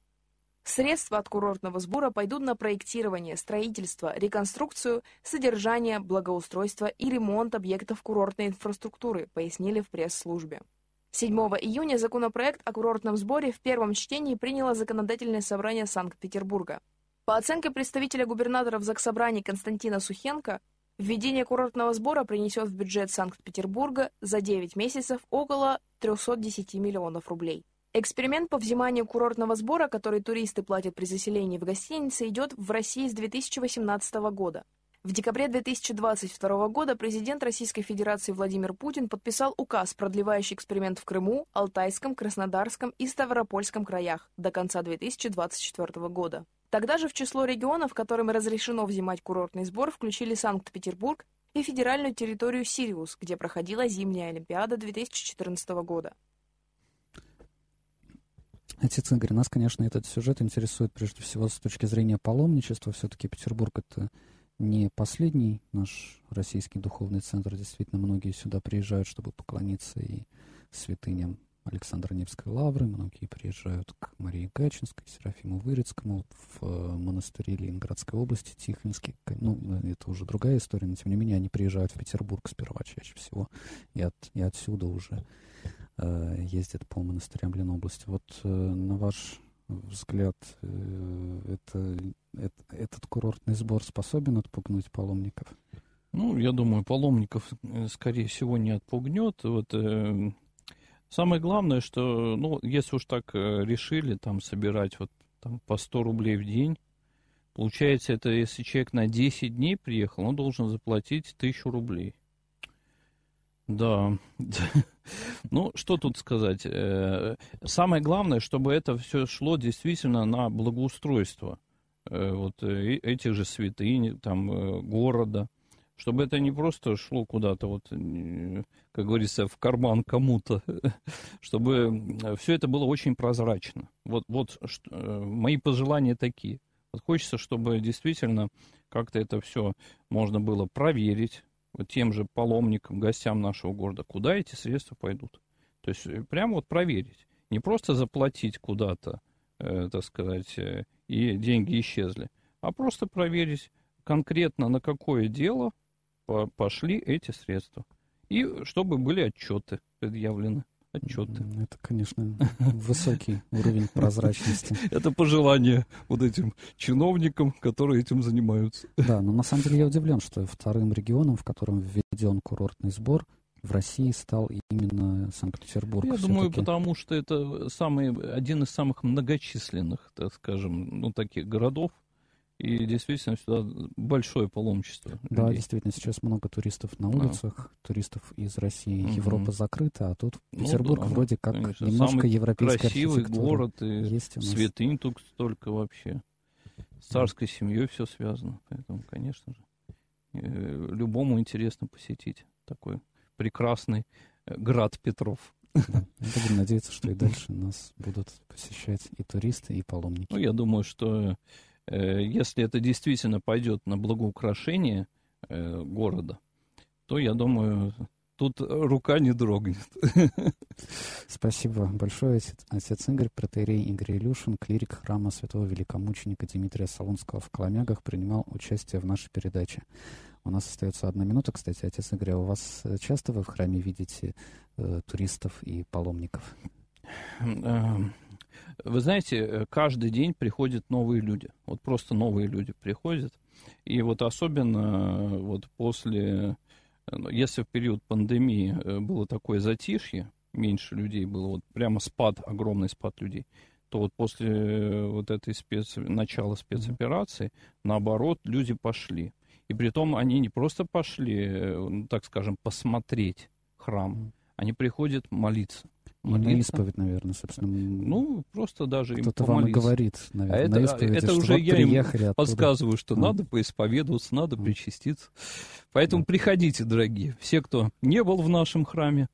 Средства от курортного сбора пойдут на проектирование, строительство, реконструкцию, содержание, благоустройство и ремонт объектов курортной инфраструктуры, пояснили в пресс-службе. 7 июня законопроект о курортном сборе в первом чтении приняло Законодательное собрание Санкт-Петербурга. По оценке представителя губернатора в Заксобрании Константина Сухенко, введение курортного сбора принесет в бюджет Санкт-Петербурга за 9 месяцев около 310 миллионов рублей. Эксперимент по взиманию курортного сбора, который туристы платят при заселении в гостинице, идет в России с 2018 года. В декабре 2022 года президент Российской Федерации Владимир Путин подписал указ, продлевающий эксперимент в Крыму, Алтайском, Краснодарском и Ставропольском краях до конца 2024 года. Тогда же в число регионов, которым разрешено взимать курортный сбор, включили Санкт-Петербург и федеральную территорию Сириус, где проходила зимняя Олимпиада 2014 года. Отец Игорь, нас, конечно, этот сюжет интересует прежде всего с точки зрения паломничества. Все-таки Петербург — это не последний наш российский духовный центр. Действительно, многие сюда приезжают, чтобы поклониться и святыням Александра Невской лавры. Многие приезжают к Марии Гачинской, Серафиму Вырицкому в э, монастыре Ленинградской области, Тихвинский. Ну, это уже другая история, но тем не менее они приезжают в Петербург сперва чаще всего и, от, и отсюда уже э, ездят по монастырям Ленобласти. Вот э, на ваш взгляд, э, это, это, этот курортный сбор способен отпугнуть паломников? Ну, я думаю, паломников, э, скорее всего, не отпугнет. Вот, э, самое главное, что, ну, если уж так э, решили там собирать вот там по 100 рублей в день, получается, это если человек на 10 дней приехал, он должен заплатить 1000 рублей. Да. Ну, что тут сказать? Э, самое главное, чтобы это все шло действительно на благоустройство э, вот э, этих же святынь, там, города. Чтобы это не просто шло куда-то, вот, как говорится, в карман кому-то, чтобы все это было очень прозрачно. Вот, вот мои пожелания такие. Вот хочется, чтобы действительно как-то это все можно было проверить, тем же паломникам, гостям нашего города, куда эти средства пойдут. То есть э, прямо вот проверить. Не просто заплатить куда-то, э, так сказать, э, и деньги исчезли, а просто проверить конкретно на какое дело пошли эти средства. И чтобы были отчеты предъявлены отчеты. Это, конечно, высокий уровень прозрачности. Это пожелание вот этим чиновникам, которые этим занимаются. Да, но на самом деле я удивлен, что вторым регионом, в котором введен курортный сбор, в России стал именно Санкт-Петербург. Я думаю, потому что это самый, один из самых многочисленных, так скажем, ну, таких городов, и действительно сюда большое паломничество. Да, людей. действительно, сейчас много туристов на улицах, а. туристов из России. Угу. Европа закрыта, а тут ну, Петербург да, вроде как конечно. немножко Самый европейская красивый город, и есть святынь тут столько вообще. С царской семьей все связано, поэтому, конечно же, э, любому интересно посетить такой прекрасный э, град Петров. Будем надеяться, что и дальше нас будут посещать и туристы, и паломники. Ну, я думаю, что если это действительно пойдет на благоукрашение э, города, то, я думаю, тут рука не дрогнет. Спасибо большое, отец, отец Игорь, протерей Игорь Илюшин, клирик храма святого великомученика Дмитрия Солунского в Коломягах, принимал участие в нашей передаче. У нас остается одна минута, кстати, отец Игорь, а у вас часто вы в храме видите э, туристов и паломников? Вы знаете, э, каждый день приходят новые люди. Вот просто новые люди приходят. И вот особенно э, вот после, э, ну, если в период пандемии было такое затишье, меньше людей было, вот прямо спад, огромный спад людей, то вот после вот этой спец... начала спецоперации, наоборот, люди пошли. И при том они не просто пошли, ну, так скажем, посмотреть храм, они приходят молиться молиться. На исповедь, наверное, собственно. Ну, просто даже им Кто-то вам говорит, наверное, а на это, исповеди, это уже вот я им оттуда. подсказываю, что а. надо поисповедоваться, надо а. причаститься. Поэтому а. приходите, дорогие. Все, кто не был в нашем храме,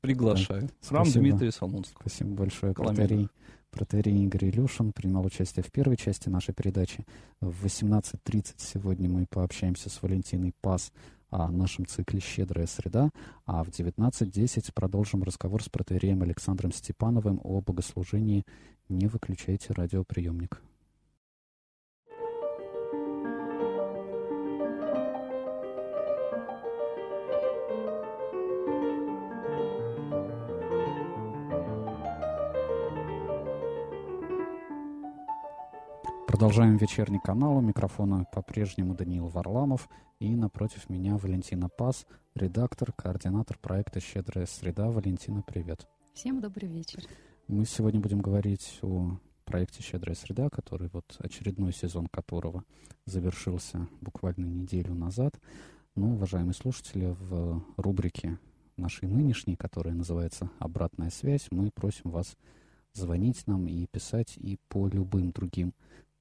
приглашаю. Да. Храм Спасибо. Дмитрия Солунского. Спасибо большое, Протерей. Протерей Игорь Илюшин принимал участие в первой части нашей передачи. В 18.30 сегодня мы пообщаемся с Валентиной Пас о нашем цикле «Щедрая среда», а в 19.10 продолжим разговор с протеереем Александром Степановым о богослужении «Не выключайте радиоприемник». Продолжаем вечерний канал. У микрофона по-прежнему Даниил Варламов. И напротив меня Валентина Пас, редактор, координатор проекта «Щедрая среда». Валентина, привет. Всем добрый вечер. Мы сегодня будем говорить о проекте «Щедрая среда», который вот очередной сезон которого завершился буквально неделю назад. Ну, уважаемые слушатели, в рубрике нашей нынешней, которая называется «Обратная связь», мы просим вас звонить нам и писать и по любым другим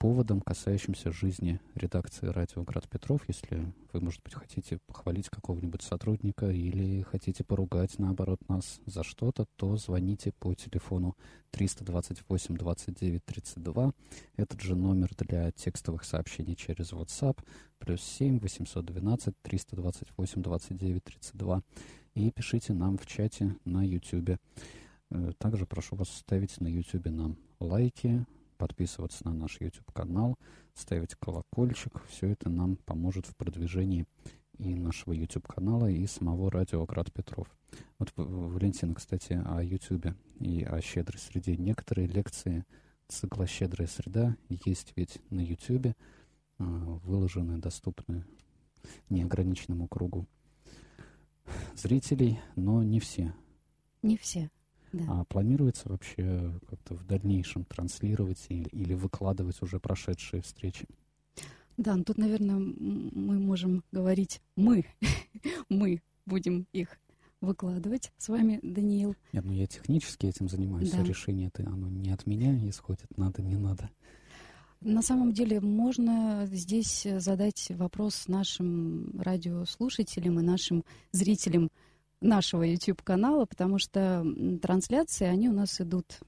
поводам, касающимся жизни редакции «Радио Град Петров». Если вы, может быть, хотите похвалить какого-нибудь сотрудника или хотите поругать, наоборот, нас за что-то, то звоните по телефону 328 29 32. Этот же номер для текстовых сообщений через WhatsApp, плюс 7 812 328 29 32. И пишите нам в чате на YouTube. Э, также прошу вас ставить на YouTube нам лайки, подписываться на наш YouTube-канал, ставить колокольчик. Все это нам поможет в продвижении и нашего YouTube-канала, и самого радио Град Петров. Вот, Валентина, кстати, о YouTube и о щедрой среде. Некоторые лекции цикла «Щедрая среда» есть ведь на YouTube, а, выложены, доступны неограниченному кругу зрителей, но не все. Не все. Да. А планируется вообще как-то в дальнейшем транслировать или, или выкладывать уже прошедшие встречи? Да, ну тут, наверное, мы можем говорить мы. мы будем их выкладывать с вами, Даниил. Нет, ну я технически этим занимаюсь, да. решение это оно не от меня исходит, надо, не надо. На самом деле можно здесь задать вопрос нашим радиослушателям и нашим зрителям, нашего YouTube-канала, потому что трансляции, они у нас идут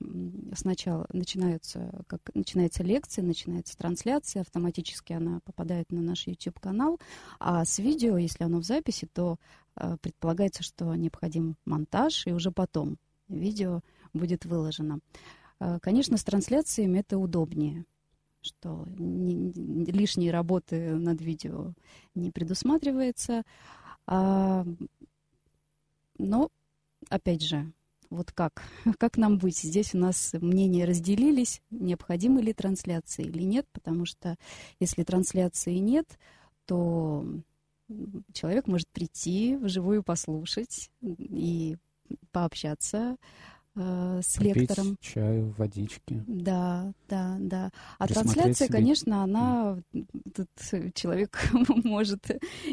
сначала, начинаются, как начинается лекция, начинается трансляция, автоматически она попадает на наш YouTube-канал, а с видео, если оно в записи, то э, предполагается, что необходим монтаж, и уже потом видео будет выложено. Э, конечно, с трансляциями это удобнее, что не, не, лишней работы над видео не предусматривается. А но, опять же, вот как? Как нам быть? Здесь у нас мнения разделились, необходимы ли трансляции или нет, потому что если трансляции нет, то человек может прийти вживую послушать и пообщаться э, с Попить лектором. чаю, водички. Да, да, да. А трансляция, себе. конечно, она... Тут человек может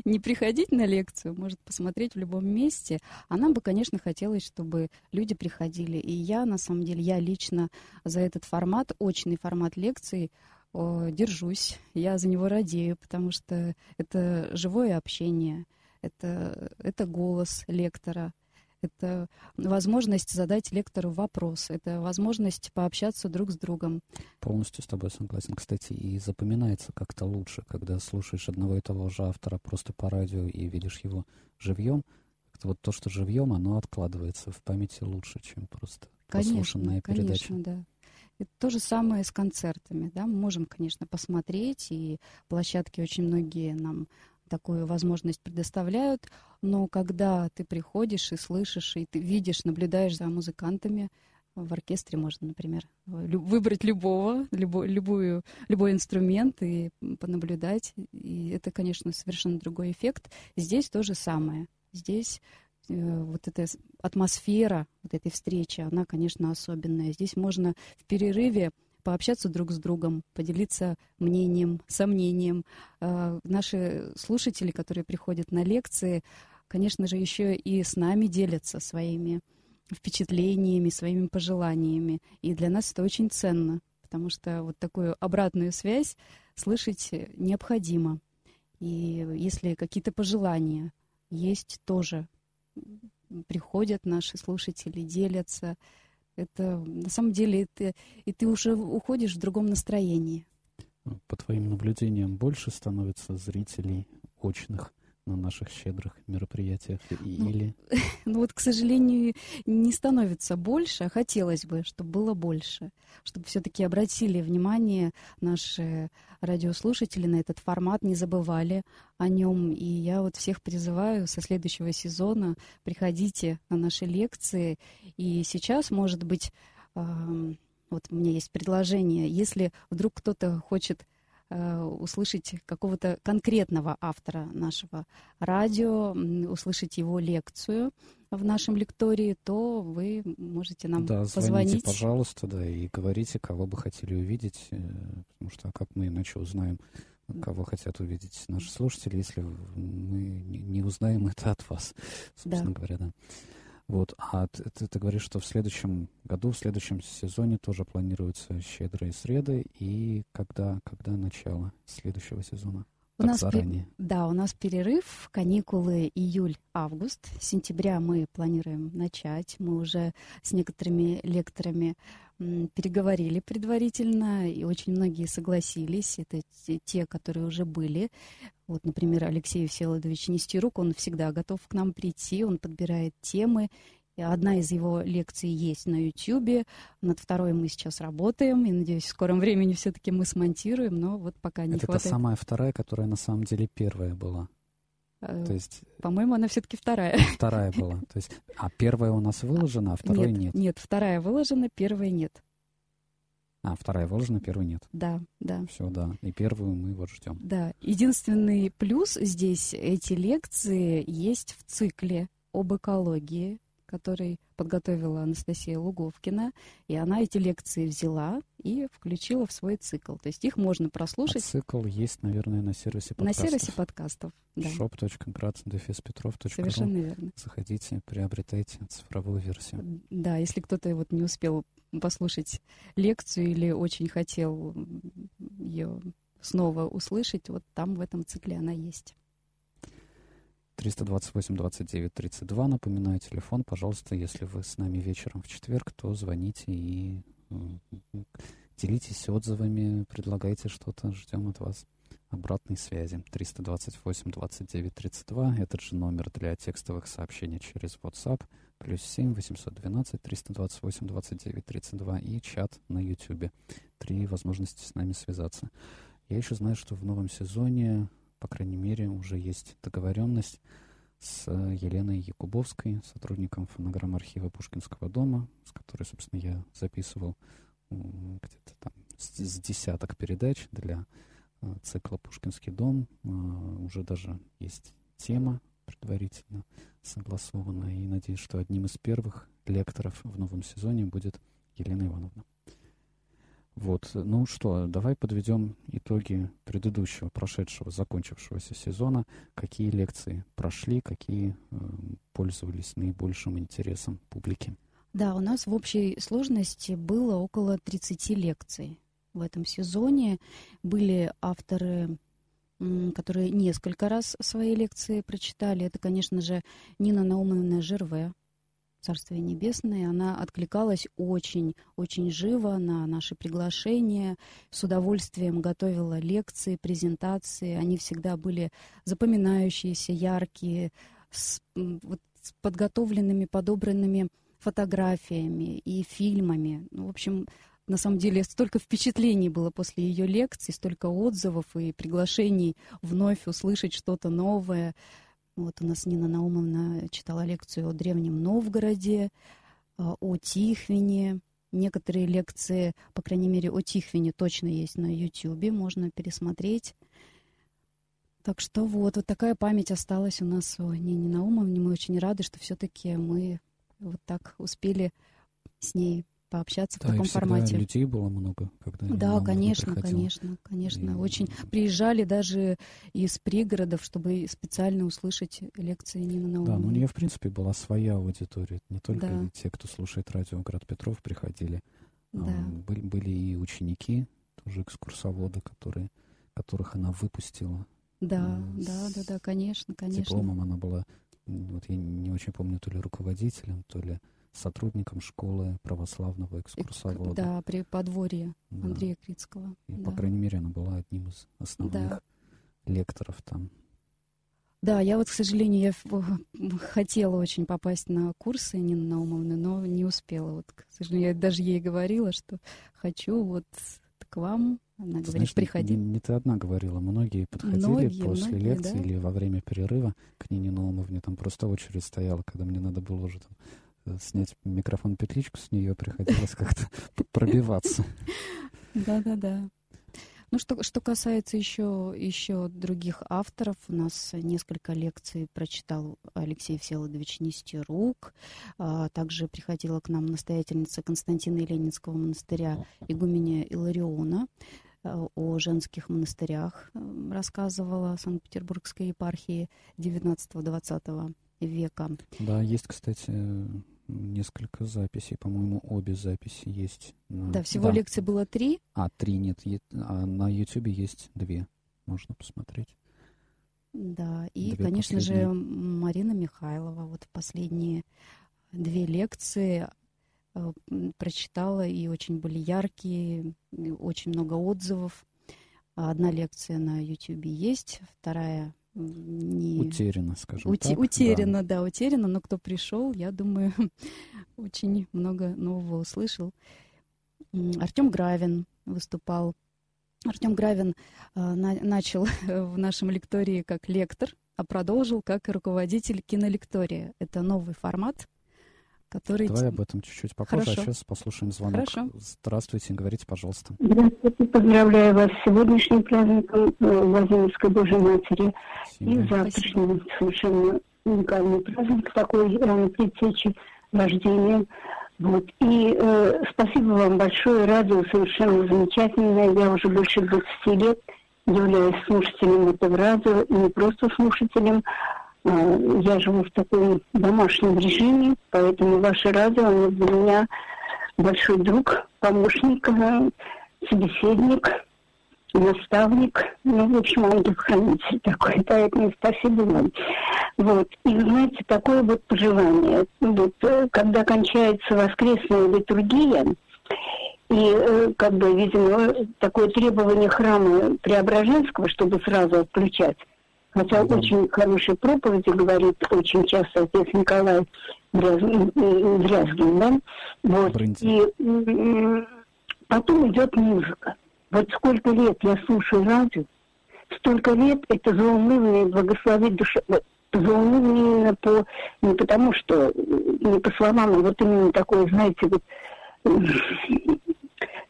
не приходить на лекцию, может посмотреть в любом месте. Она бы, конечно, хотелось, чтобы люди приходили. И я, на самом деле, я лично за этот формат, очный формат лекций, держусь. Я за него радею, потому что это живое общение, это, это голос лектора, это возможность задать лектору вопрос, это возможность пообщаться друг с другом. Полностью с тобой согласен. Кстати, и запоминается как-то лучше, когда слушаешь одного и того же автора просто по радио и видишь его живьем. Вот то, что живьем, оно откладывается в памяти лучше, чем просто конечно, передача. Конечно, да. Это то же самое с концертами. Да? Мы можем, конечно, посмотреть, и площадки очень многие нам такую возможность предоставляют, но когда ты приходишь и слышишь, и ты видишь, наблюдаешь за музыкантами, в оркестре можно, например, выбрать любого, любой, любую, любой инструмент и понаблюдать. И это, конечно, совершенно другой эффект. Здесь то же самое. Здесь э, вот эта атмосфера вот этой встречи, она, конечно, особенная. Здесь можно в перерыве пообщаться друг с другом, поделиться мнением, сомнением. Э, наши слушатели, которые приходят на лекции, конечно же, еще и с нами делятся своими впечатлениями, своими пожеланиями. И для нас это очень ценно, потому что вот такую обратную связь слышать необходимо. И если какие-то пожелания есть тоже, приходят наши слушатели, делятся, это на самом деле это, и ты уже уходишь в другом настроении. По твоим наблюдениям, больше становится зрителей очных на наших щедрых мероприятиях ну, или... Ну вот, к сожалению, не становится больше, а хотелось бы, чтобы было больше, чтобы все-таки обратили внимание наши радиослушатели на этот формат, не забывали о нем. И я вот всех призываю со следующего сезона приходите на наши лекции. И сейчас, может быть, вот у меня есть предложение, если вдруг кто-то хочет услышать какого-то конкретного автора нашего радио, услышать его лекцию в нашем лектории, то вы можете нам да, позвонить. Звоните, пожалуйста, да, и говорите, кого бы хотели увидеть, э, потому что а как мы иначе узнаем, кого хотят увидеть наши слушатели, если мы не узнаем это от вас, собственно да. говоря, да. Вот, а ты, ты, ты говоришь, что в следующем году, в следующем сезоне тоже планируются щедрые среды, и когда, когда начало следующего сезона? У нас заранее. Да, у нас перерыв, каникулы июль-август. С сентября мы планируем начать. Мы уже с некоторыми лекторами переговорили предварительно, и очень многие согласились. Это те, которые уже были. Вот, например, Алексей Всеволодович Нестерук, он всегда готов к нам прийти, он подбирает темы, Одна из его лекций есть на YouTube. Над второй мы сейчас работаем. И, надеюсь, в скором времени все-таки мы смонтируем, но вот пока не Это хватает. Это самая вторая, которая на самом деле первая была. Э, То есть... По-моему, она все-таки вторая. Вторая была. То есть, а первая у нас выложена, а второй нет? Нет, нет вторая выложена, первая нет. А, вторая выложена, первой нет. Да, да. Все, да. И первую мы вот ждем. Да. Единственный плюс здесь, эти лекции есть в цикле об экологии, который подготовила Анастасия Луговкина, и она эти лекции взяла и включила в свой цикл. То есть их можно прослушать. А цикл есть, наверное, на сервисе подкастов. На сервисе подкастов, да. shop.graz.petrov.ru Совершенно верно. Заходите, приобретайте цифровую версию. Да, если кто-то вот не успел послушать лекцию или очень хотел ее снова услышать, вот там в этом цикле она есть. 328 29 32. Напоминаю телефон. Пожалуйста, если вы с нами вечером в четверг, то звоните и делитесь отзывами, предлагайте что-то. Ждем от вас обратной связи. 328 29 32. Этот же номер для текстовых сообщений через WhatsApp. Плюс 7 812 328 29 32. И чат на YouTube. Три возможности с нами связаться. Я еще знаю, что в новом сезоне по крайней мере, уже есть договоренность с э, Еленой Якубовской, сотрудником фонограмм архива Пушкинского дома, с которой, собственно, я записывал где-то там с десяток передач для э, цикла «Пушкинский дом». Э, уже даже есть тема предварительно согласованная, и надеюсь, что одним из первых лекторов в новом сезоне будет Елена Ивановна. Вот, ну что, давай подведем итоги предыдущего, прошедшего, закончившегося сезона. Какие лекции прошли, какие э, пользовались наибольшим интересом публики? Да, у нас в общей сложности было около 30 лекций в этом сезоне. Были авторы которые несколько раз свои лекции прочитали. Это, конечно же, Нина Наумовна Жерве, Царствие Небесное, она откликалась очень-очень живо на наши приглашения, с удовольствием готовила лекции, презентации. Они всегда были запоминающиеся, яркие, с, вот, с подготовленными, подобранными фотографиями и фильмами. Ну, в общем, на самом деле столько впечатлений было после ее лекций, столько отзывов и приглашений вновь услышать что-то новое. Вот у нас Нина Наумовна читала лекцию о Древнем Новгороде, а, о Тихвине. Некоторые лекции, по крайней мере, о Тихвине точно есть на YouTube, можно пересмотреть. Так что вот, вот такая память осталась у нас о Нине Наумовне. Мы очень рады, что все-таки мы вот так успели с ней пообщаться да, в таком и формате. людей было много, когда Да, конечно, конечно, конечно. И... Очень приезжали даже из пригородов, чтобы специально услышать лекции Нины Наумовны. Да, ну у нее, в принципе, была своя аудитория. Не только да. те, кто слушает радио Град Петров, приходили. Да. Были, были и ученики, тоже экскурсоводы, которые, которых она выпустила. Да, с... да, да, да, конечно, конечно. Дипломом она была, вот я не очень помню, то ли руководителем, то ли сотрудником школы православного экскурсовода. Да, при подворье да. Андрея Крицкого. И, да. по крайней мере, она была одним из основных да. лекторов там. Да, я вот, к сожалению, я хотела очень попасть на курсы Нины Наумовны, но не успела. Вот, к сожалению, я даже ей говорила, что хочу вот к вам. Она говорит, Знаешь, приходи. Не, не ты одна говорила, многие подходили многие, после многие, лекции да? или во время перерыва к Нине Наумовне. Там просто очередь стояла, когда мне надо было уже там Э, снять микрофон-петличку с нее, приходилось как-то пробиваться. Да-да-да. Ну, что, что касается еще, еще других авторов, у нас несколько лекций прочитал Алексей Всеволодович Нестерук, а, также приходила к нам настоятельница Константина Ленинского монастыря игуменя Илариона а, о женских монастырях рассказывала Санкт-Петербургской епархии 19-20 века. Да, есть, кстати, несколько записей, по-моему, обе записи есть. Да, всего да. лекций было три. А, три нет, а на Ютубе есть две, можно посмотреть. Да, и, две конечно последние. же, Марина Михайлова, вот последние две лекции э, прочитала, и очень были яркие, очень много отзывов. Одна лекция на Ютубе есть, вторая не... Утеряно, скажем Ути... так. Утеряно, да. да, утеряно, но кто пришел, я думаю, очень много нового услышал. Артем Гравин выступал. Артем Гравин э, на, начал в нашем лектории как лектор, а продолжил как руководитель кинолектория. Это новый формат, который... Давай об этом чуть-чуть попозже, Хорошо. а сейчас послушаем звонок. Хорошо. Здравствуйте, говорите, пожалуйста. Здравствуйте, поздравляю вас с сегодняшним праздником э, Владимирской Божьей Матери Спасибо. и завтрашним совершенно уникальный праздник такой рано предтечи рождения. Вот. И э, спасибо вам большое, радио совершенно замечательное. Я уже больше 20 лет являюсь слушателем этого радио, и не просто слушателем, а, я живу в таком домашнем режиме, поэтому ваше радио оно для меня большой друг, помощник, э, собеседник, наставник, ну, в общем, ангел-хранитель такой, поэтому спасибо вам. Вот, и, знаете, такое вот пожелание, вот, э, когда кончается воскресная литургия, и, э, как бы, видимо, такое требование храма Преображенского, чтобы сразу отключать, Хотя да. очень хорошие проповеди говорит очень часто отец Николай Дрязгин, да? Вот. И потом идет музыка. Вот сколько лет я слушаю радио, столько лет это заунывное благословить душа. Заунывное именно по, не потому что, не по словам, а вот именно такое, знаете, вот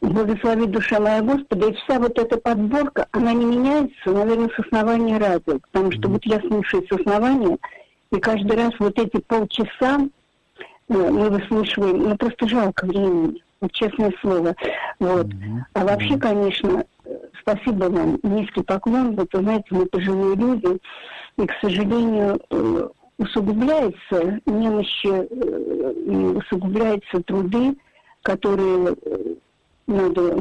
благослови душа моя Господа, и вся вот эта подборка, она не меняется, наверное, с основания радио, потому что вот я слушаю с основания, и каждый раз вот эти полчаса э, мы выслушиваем, ну просто жалко времени, вот честное слово. Вот. А вообще, конечно, спасибо вам, низкий поклон, вот вы знаете, мы пожилые люди, и, к сожалению, э, усугубляется немощи, э, и усугубляются труды, которые надо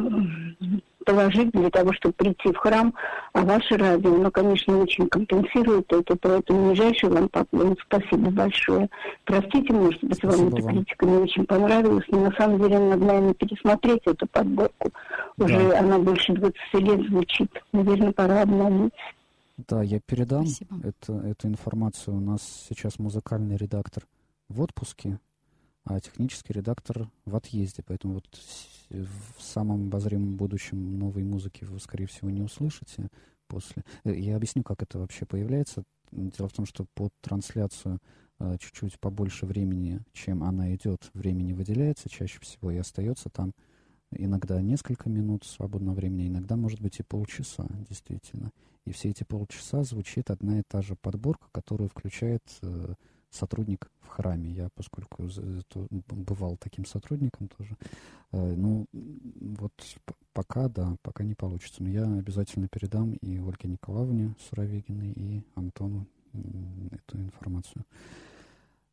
положить для того, чтобы прийти в храм, а ваше радио, оно, конечно, очень компенсирует это, поэтому нижайший вам поклон. Спасибо большое. Простите, может быть, Спасибо вам эта критика не очень понравилась, но на самом деле надо, наверное, пересмотреть эту подборку. Да. Уже она больше 20 лет звучит. Наверное, пора обновить. Да, я передам это, эту информацию. У нас сейчас музыкальный редактор в отпуске, а технический редактор в отъезде. Поэтому вот в самом обозримом будущем новой музыки вы, скорее всего, не услышите после. Э, я объясню, как это вообще появляется. Дело в том, что под трансляцию э, чуть-чуть побольше времени, чем она идет, времени выделяется чаще всего и остается там иногда несколько минут свободного времени, иногда, может быть, и полчаса, действительно. И все эти полчаса звучит одна и та же подборка, которую включает э, сотрудник в храме. Я, поскольку бывал таким сотрудником тоже, э, ну, вот пока, да, пока не получится. Но я обязательно передам и Ольге Николаевне Суровегиной, и Антону эту информацию.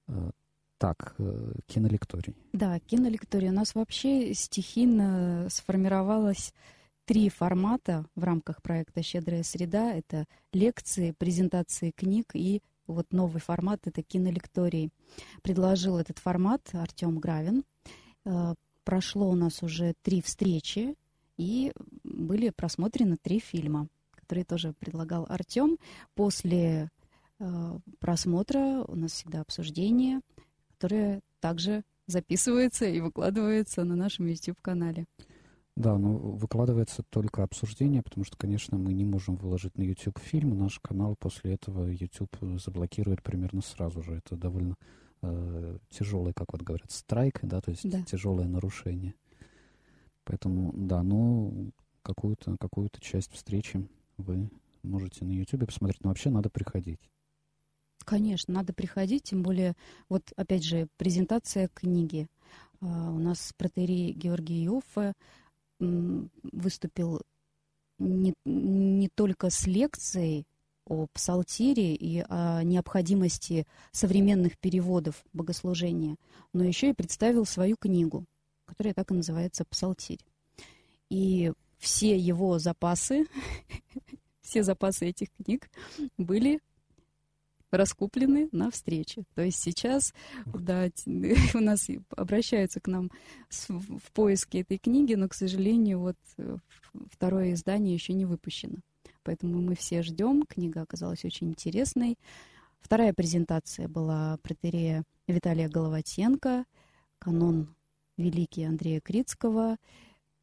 Э, так, э, кинолекторий. Да, кинолекторий. У нас вообще стихийно сформировалось три формата в рамках проекта «Щедрая среда». Это лекции, презентации книг и вот новый формат, это кинолекторий. Предложил этот формат Артем Гравин. Э, прошло у нас уже три встречи, и были просмотрены три фильма, которые тоже предлагал Артем. После э, просмотра у нас всегда обсуждение, которое также записывается и выкладывается на нашем YouTube-канале. Да, но выкладывается только обсуждение, потому что, конечно, мы не можем выложить на YouTube фильм. Наш канал после этого YouTube заблокирует примерно сразу же. Это довольно э, тяжелый, как вот говорят, страйк, да, то есть да. тяжелое нарушение. Поэтому, да, ну, какую-то какую часть встречи вы можете на YouTube посмотреть. Но вообще надо приходить. Конечно, надо приходить, тем более, вот опять же, презентация книги. А, у нас протерей Георгий Йоффе выступил не, не только с лекцией о псалтире и о необходимости современных переводов богослужения, но еще и представил свою книгу, которая так и называется «Псалтирь». И все его запасы, все запасы этих книг были раскуплены на встрече. То есть сейчас да, у нас обращаются к нам в поиске этой книги, но, к сожалению, вот э, второе издание еще не выпущено. Поэтому мы все ждем. Книга оказалась очень интересной. Вторая презентация была протерея Виталия Головатенко, канон великий Андрея Крицкого.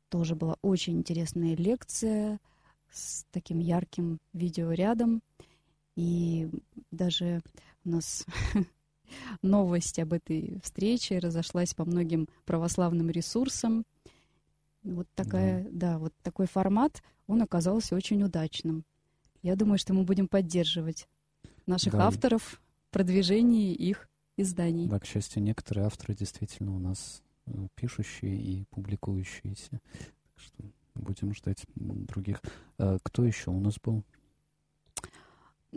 Тоже была очень интересная лекция с таким ярким видеорядом. И даже у нас новость об этой встрече разошлась по многим православным ресурсам. Вот такая, да. да, вот такой формат, он оказался очень удачным. Я думаю, что мы будем поддерживать наших да. авторов в продвижении их изданий. Да, к счастью, некоторые авторы действительно у нас э, пишущие и публикующиеся. Так что будем ждать других. А кто еще у нас был?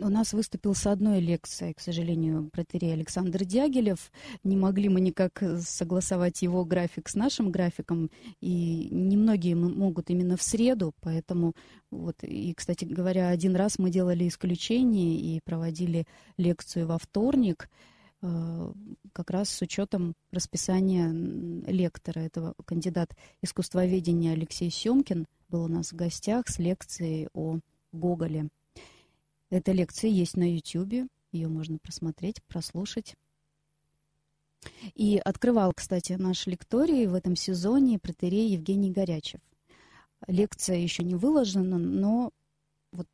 У нас выступил с одной лекцией, к сожалению, протерей Александр Дягилев. Не могли мы никак согласовать его график с нашим графиком, и немногие могут именно в среду, поэтому вот, и, кстати говоря, один раз мы делали исключение и проводили лекцию во вторник, э, как раз с учетом расписания лектора, этого кандидат искусствоведения Алексей Семкин был у нас в гостях с лекцией о Гоголе. Эта лекция есть на YouTube, ее можно просмотреть, прослушать. И открывал, кстати, наш лекторий в этом сезоне протерей Евгений Горячев. Лекция еще не выложена, но вот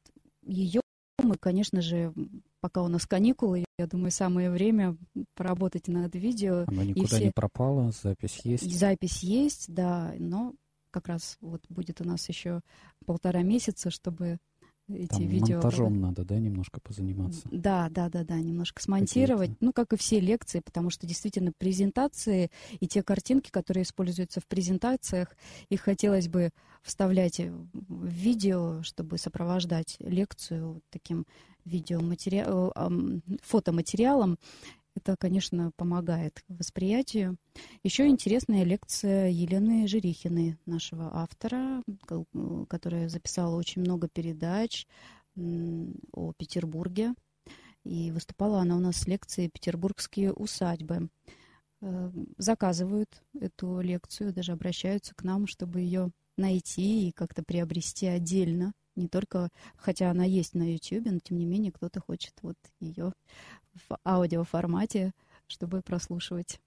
ее мы, конечно же, пока у нас каникулы, я думаю, самое время поработать над видео. Она никуда все... не пропала, запись есть. Запись есть, да, но как раз вот будет у нас еще полтора месяца, чтобы эти Там видео. Монтажом надо, да, немножко позаниматься? Да, да, да, да, немножко смонтировать. Ну, как и все лекции, потому что действительно презентации и те картинки, которые используются в презентациях, их хотелось бы вставлять в видео, чтобы сопровождать лекцию таким видеоматериалом, э, фотоматериалом. Это, конечно, помогает восприятию. Еще интересная лекция Елены Жирихиной, нашего автора, которая записала очень много передач о Петербурге. И выступала она у нас с лекцией «Петербургские усадьбы». Э, заказывают эту лекцию, даже обращаются к нам, чтобы ее найти и как-то приобрести отдельно. Не только, хотя она есть на YouTube, но тем не менее кто-то хочет вот ее в аудиоформате, чтобы прослушивать.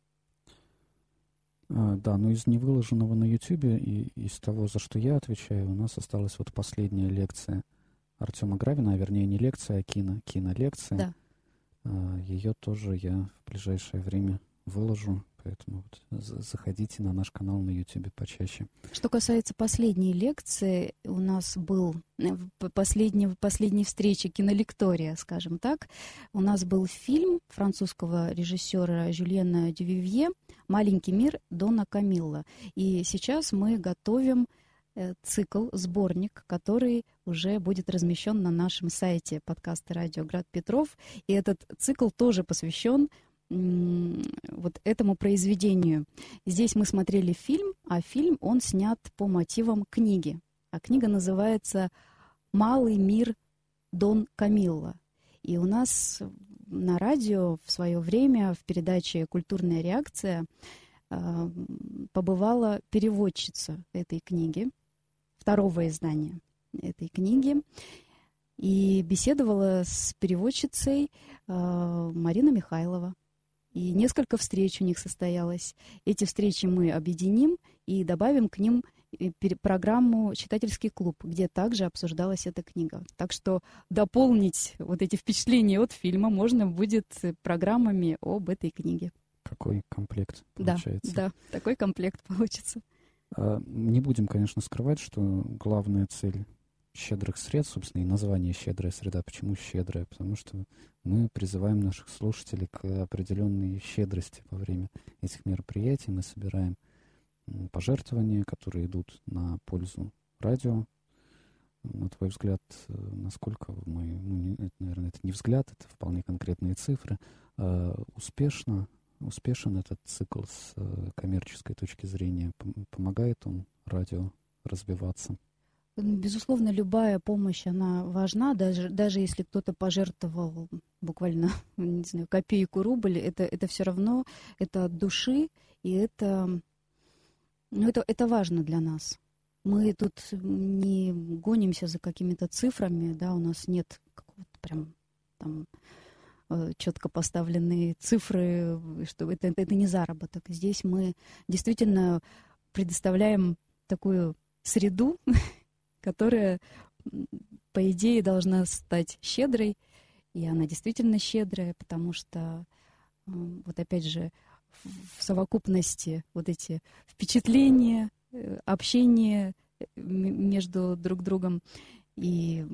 А, да, но из невыложенного на YouTube и из того, за что я отвечаю, у нас осталась вот последняя лекция Артема Гравина, а вернее не лекция, а кино, кинолекция. Да. А, ее тоже я в ближайшее время выложу. Поэтому вот заходите на наш канал на YouTube почаще. Что касается последней лекции, у нас был э, последней, последней встречи кинолектория, скажем так. У нас был фильм французского режиссера Жюльена Дювивье «Маленький мир» Дона Камилла. И сейчас мы готовим э, цикл, сборник, который уже будет размещен на нашем сайте подкаста «Радио Град Петров». И этот цикл тоже посвящен вот этому произведению. Здесь мы смотрели фильм, а фильм он снят по мотивам книги. А книга называется «Малый мир Дон Камилла». И у нас на радио в свое время в передаче «Культурная реакция» а, побывала переводчица этой книги, второго издания этой книги, и беседовала с переводчицей а, Марина Михайлова. И несколько встреч у них состоялось. Эти встречи мы объединим и добавим к ним э, программу «Читательский клуб», где также обсуждалась эта книга. Так что дополнить вот эти впечатления от фильма можно будет программами об этой книге. Какой комплект получается. Да, да, такой комплект получится. А, не будем, конечно, скрывать, что главная цель щедрых сред, собственно, и название «щедрая среда». Почему «щедрая»? Потому что мы призываем наших слушателей к определенной щедрости во время этих мероприятий. Мы собираем пожертвования, которые идут на пользу радио. На твой взгляд, э, насколько мы, ну, это, наверное, это не взгляд, это вполне конкретные цифры, э, успешно, успешен этот цикл с э, коммерческой точки зрения? Помогает он радио развиваться? Безусловно, любая помощь, она важна, даже, даже если кто-то пожертвовал буквально, не знаю, копейку, рубль, это, это все равно, это от души, и это, ну, это, это важно для нас. Мы тут не гонимся за какими-то цифрами, да, у нас нет какого-то прям там э, четко поставленные цифры, что это, это, это не заработок. Здесь мы действительно предоставляем такую среду, которая, по идее, должна стать щедрой, и она действительно щедрая, потому что, вот опять же, в совокупности вот эти впечатления, э, общение э, между друг другом и,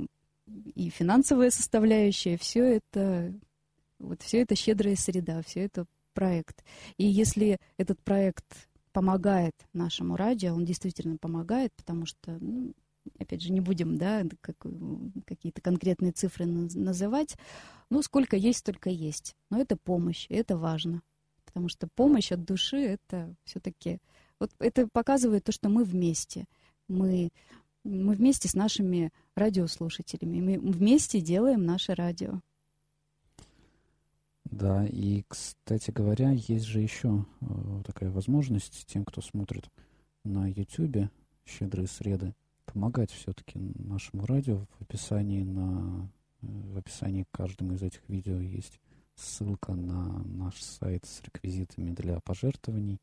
и финансовая составляющая, все это, вот все это щедрая среда, все это проект. И если этот проект помогает нашему радио, он действительно помогает, потому что ну, опять же, не будем, да, как, какие-то конкретные цифры называть, ну, сколько есть, столько есть. Но это помощь, и это важно. Потому что помощь от души — это все-таки... Вот это показывает то, что мы вместе. Мы, мы вместе с нашими радиослушателями. Мы вместе делаем наше радио. Да, и, кстати говоря, есть же еще э, такая возможность тем, кто смотрит на YouTube «Щедрые среды», помогать все-таки нашему радио. В описании, на, э, в описании к каждому из этих видео есть ссылка на наш сайт с реквизитами для пожертвований.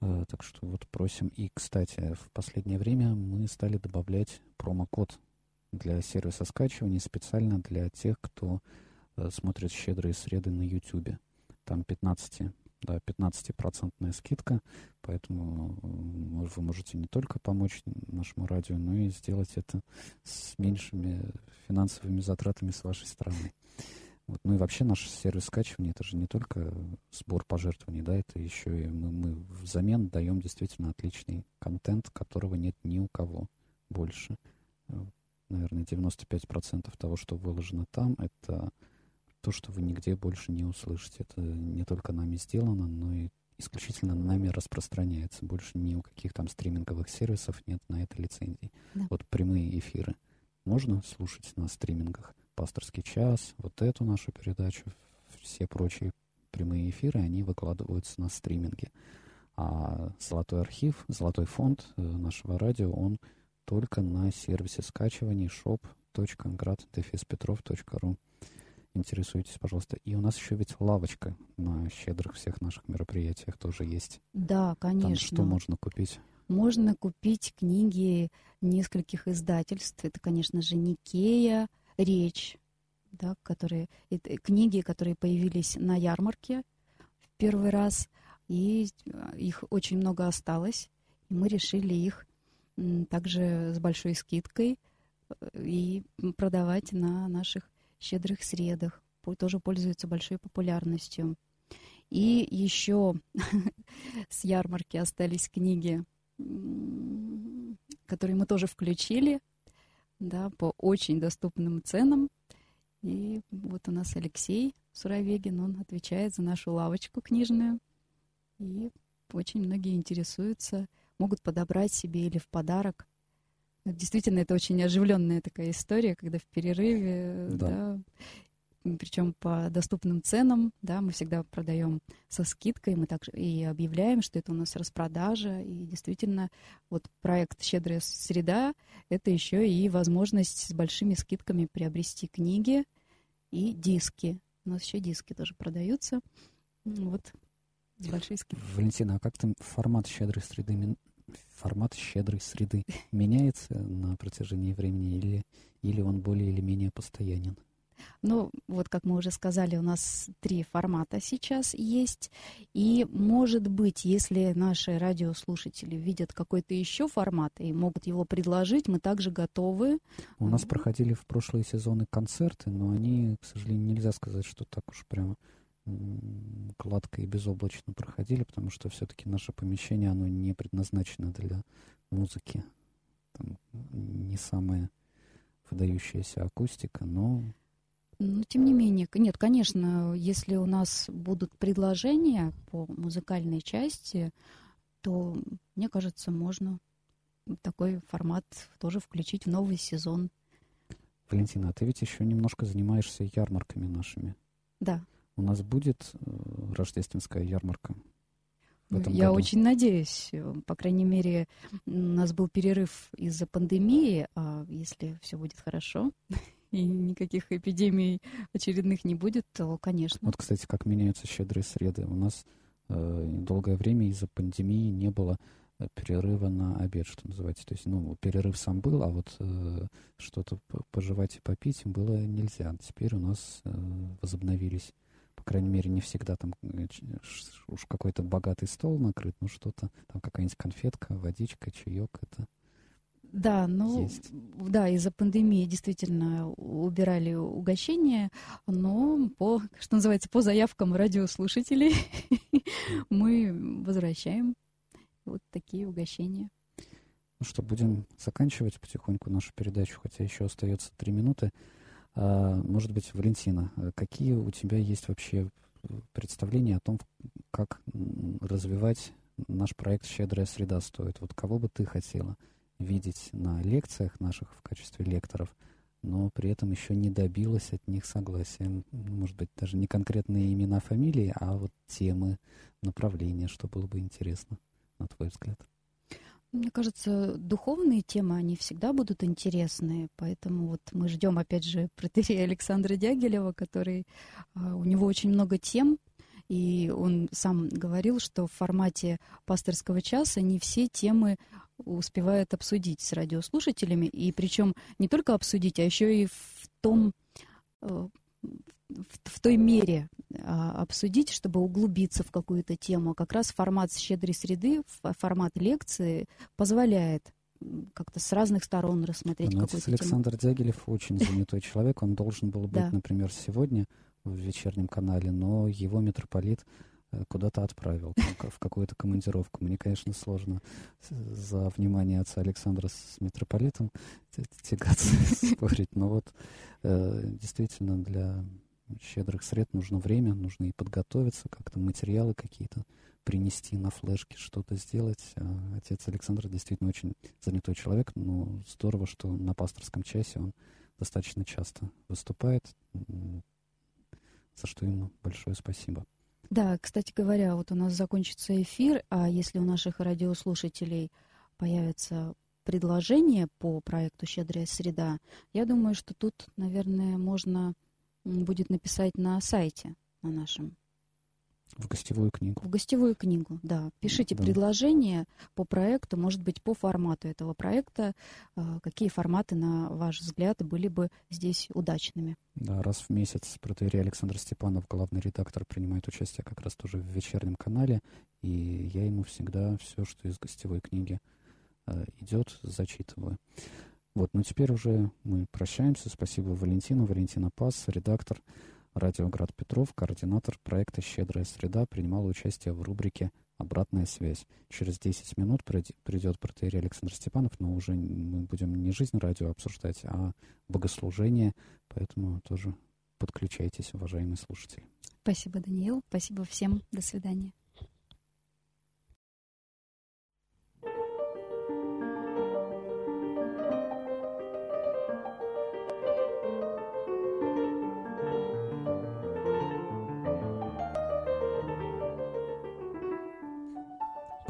Э, так что вот просим. И, кстати, в последнее время мы стали добавлять промокод для сервиса скачивания специально для тех, кто э, смотрит щедрые среды на YouTube. Там 15 да, 15% скидка, поэтому вы можете не только помочь нашему радио, но и сделать это с меньшими финансовыми затратами с вашей стороны. Вот. Ну и вообще наш сервис скачивания это же не только сбор пожертвований, да, это еще и мы, мы взамен даем действительно отличный контент, которого нет ни у кого больше. Наверное, 95% того, что выложено там, это то, что вы нигде больше не услышите. Это не только нами сделано, но и исключительно нами распространяется. Больше ни у каких там стриминговых сервисов нет на это лицензии. Да. Вот прямые эфиры можно слушать на стримингах. Пасторский час, вот эту нашу передачу, все прочие прямые эфиры, они выкладываются на стриминге. А золотой архив, золотой фонд э, нашего радио, он только на сервисе скачивания shop.grad-petrov.ru интересуйтесь, пожалуйста. И у нас еще ведь лавочка на щедрых всех наших мероприятиях тоже есть. Да, конечно. Там что можно купить? Можно купить книги нескольких издательств. Это, конечно же, Никея, Речь, да, которые, это книги, которые появились на ярмарке в первый раз, и их очень много осталось, и мы решили их также с большой скидкой э, и продавать на наших щедрых средах, тоже пользуется большой популярностью. И еще с ярмарки остались книги, которые мы тоже включили, да, по очень доступным ценам. И вот у нас Алексей Суровегин, он отвечает за нашу лавочку книжную. И очень многие интересуются, могут подобрать себе или в подарок Действительно, это очень оживленная такая история, когда в перерыве, да, да причем по доступным ценам, да, мы всегда продаем со скидкой, мы также и объявляем, что это у нас распродажа, и действительно, вот проект «Щедрая среда» — это еще и возможность с большими скидками приобрести книги и диски. У нас еще диски тоже продаются, вот, с большой скидкой. Валентина, а как там формат «Щедрой среды» формат щедрой среды меняется на протяжении времени или, или он более или менее постоянен? Ну, вот как мы уже сказали, у нас три формата сейчас есть. И, может быть, если наши радиослушатели видят какой-то еще формат и могут его предложить, мы также готовы. У нас проходили в прошлые сезоны концерты, но они, к сожалению, нельзя сказать, что так уж прямо гладко и безоблачно проходили, потому что все-таки наше помещение, оно не предназначено для музыки. Там не самая выдающаяся акустика, но... Ну, тем не менее, нет, конечно, если у нас будут предложения по музыкальной части, то, мне кажется, можно такой формат тоже включить в новый сезон. Валентина, а ты ведь еще немножко занимаешься ярмарками нашими. Да. У нас будет э, рождественская ярмарка этом Я году? очень надеюсь. По крайней мере, у нас был перерыв из-за пандемии, а если все будет хорошо и никаких эпидемий очередных не будет, то, конечно. Вот, кстати, как меняются щедрые среды. У нас э, долгое время из-за пандемии не было э, перерыва на обед, что называется. То есть, ну, перерыв сам был, а вот э, что-то пожевать и попить было нельзя. Теперь у нас э, возобновились крайней мере, не всегда там э, уж какой-то богатый стол накрыт, но что-то, там какая-нибудь конфетка, водичка, чаек, это да, ну, есть. да, из-за пандемии действительно убирали угощения, но по, что называется, по заявкам радиослушателей мы возвращаем вот такие угощения. Ну что, будем заканчивать потихоньку нашу передачу, хотя еще остается три минуты. А, может быть, Валентина, э, какие у тебя есть вообще представления о том, как развивать наш проект «Щедрая среда» стоит? Вот кого бы ты хотела видеть на лекциях наших в качестве лекторов, но при этом еще не добилась от них согласия. Может быть, даже не конкретные имена, фамилии, а вот темы, направления, что было бы интересно, на твой взгляд. Мне кажется, духовные темы, они всегда будут интересны, поэтому вот мы ждем, опять же, протерея Александра Дягилева, который, а, у него очень много тем, и он сам говорил, что в формате пасторского часа не все темы успевают обсудить с радиослушателями, и причем не только обсудить, а еще и в том, э, в, в той мере а, обсудить, чтобы углубиться в какую-то тему. Как раз формат щедрой среды, формат лекции позволяет как-то с разных сторон рассмотреть ну, какую-то Александр тему. Дягилев очень занятой человек. Он должен был быть, например, сегодня в вечернем канале, но его митрополит э, куда-то отправил, в какую-то командировку. Мне, конечно, сложно за внимание отца Александра с митрополитом тягаться, спорить, но вот э, действительно для щедрых сред нужно время, нужно и подготовиться, как-то материалы какие-то принести на флешке, что-то сделать. А отец Александр действительно очень занятой человек, но здорово, что на пасторском часе он достаточно часто выступает, за что ему большое спасибо. Да, кстати говоря, вот у нас закончится эфир, а если у наших радиослушателей появится предложение по проекту «Щедрая среда», я думаю, что тут, наверное, можно будет написать на сайте, на нашем. В гостевую книгу. В гостевую книгу, да. Пишите да. предложения по проекту, может быть, по формату этого проекта. А, какие форматы, на ваш взгляд, были бы здесь удачными? Да, раз в месяц протеерей Александр Степанов, главный редактор, принимает участие как раз тоже в вечернем канале. И я ему всегда все, что из гостевой книги а, идет, зачитываю. Вот, ну теперь уже мы прощаемся. Спасибо Валентину. Валентина Пас, редактор радио Град Петров, координатор проекта «Щедрая среда», принимала участие в рубрике «Обратная связь». Через 10 минут придет протеерей Александр Степанов, но уже мы будем не жизнь радио обсуждать, а богослужение, поэтому тоже подключайтесь, уважаемые слушатели. Спасибо, Даниил. Спасибо всем. До свидания.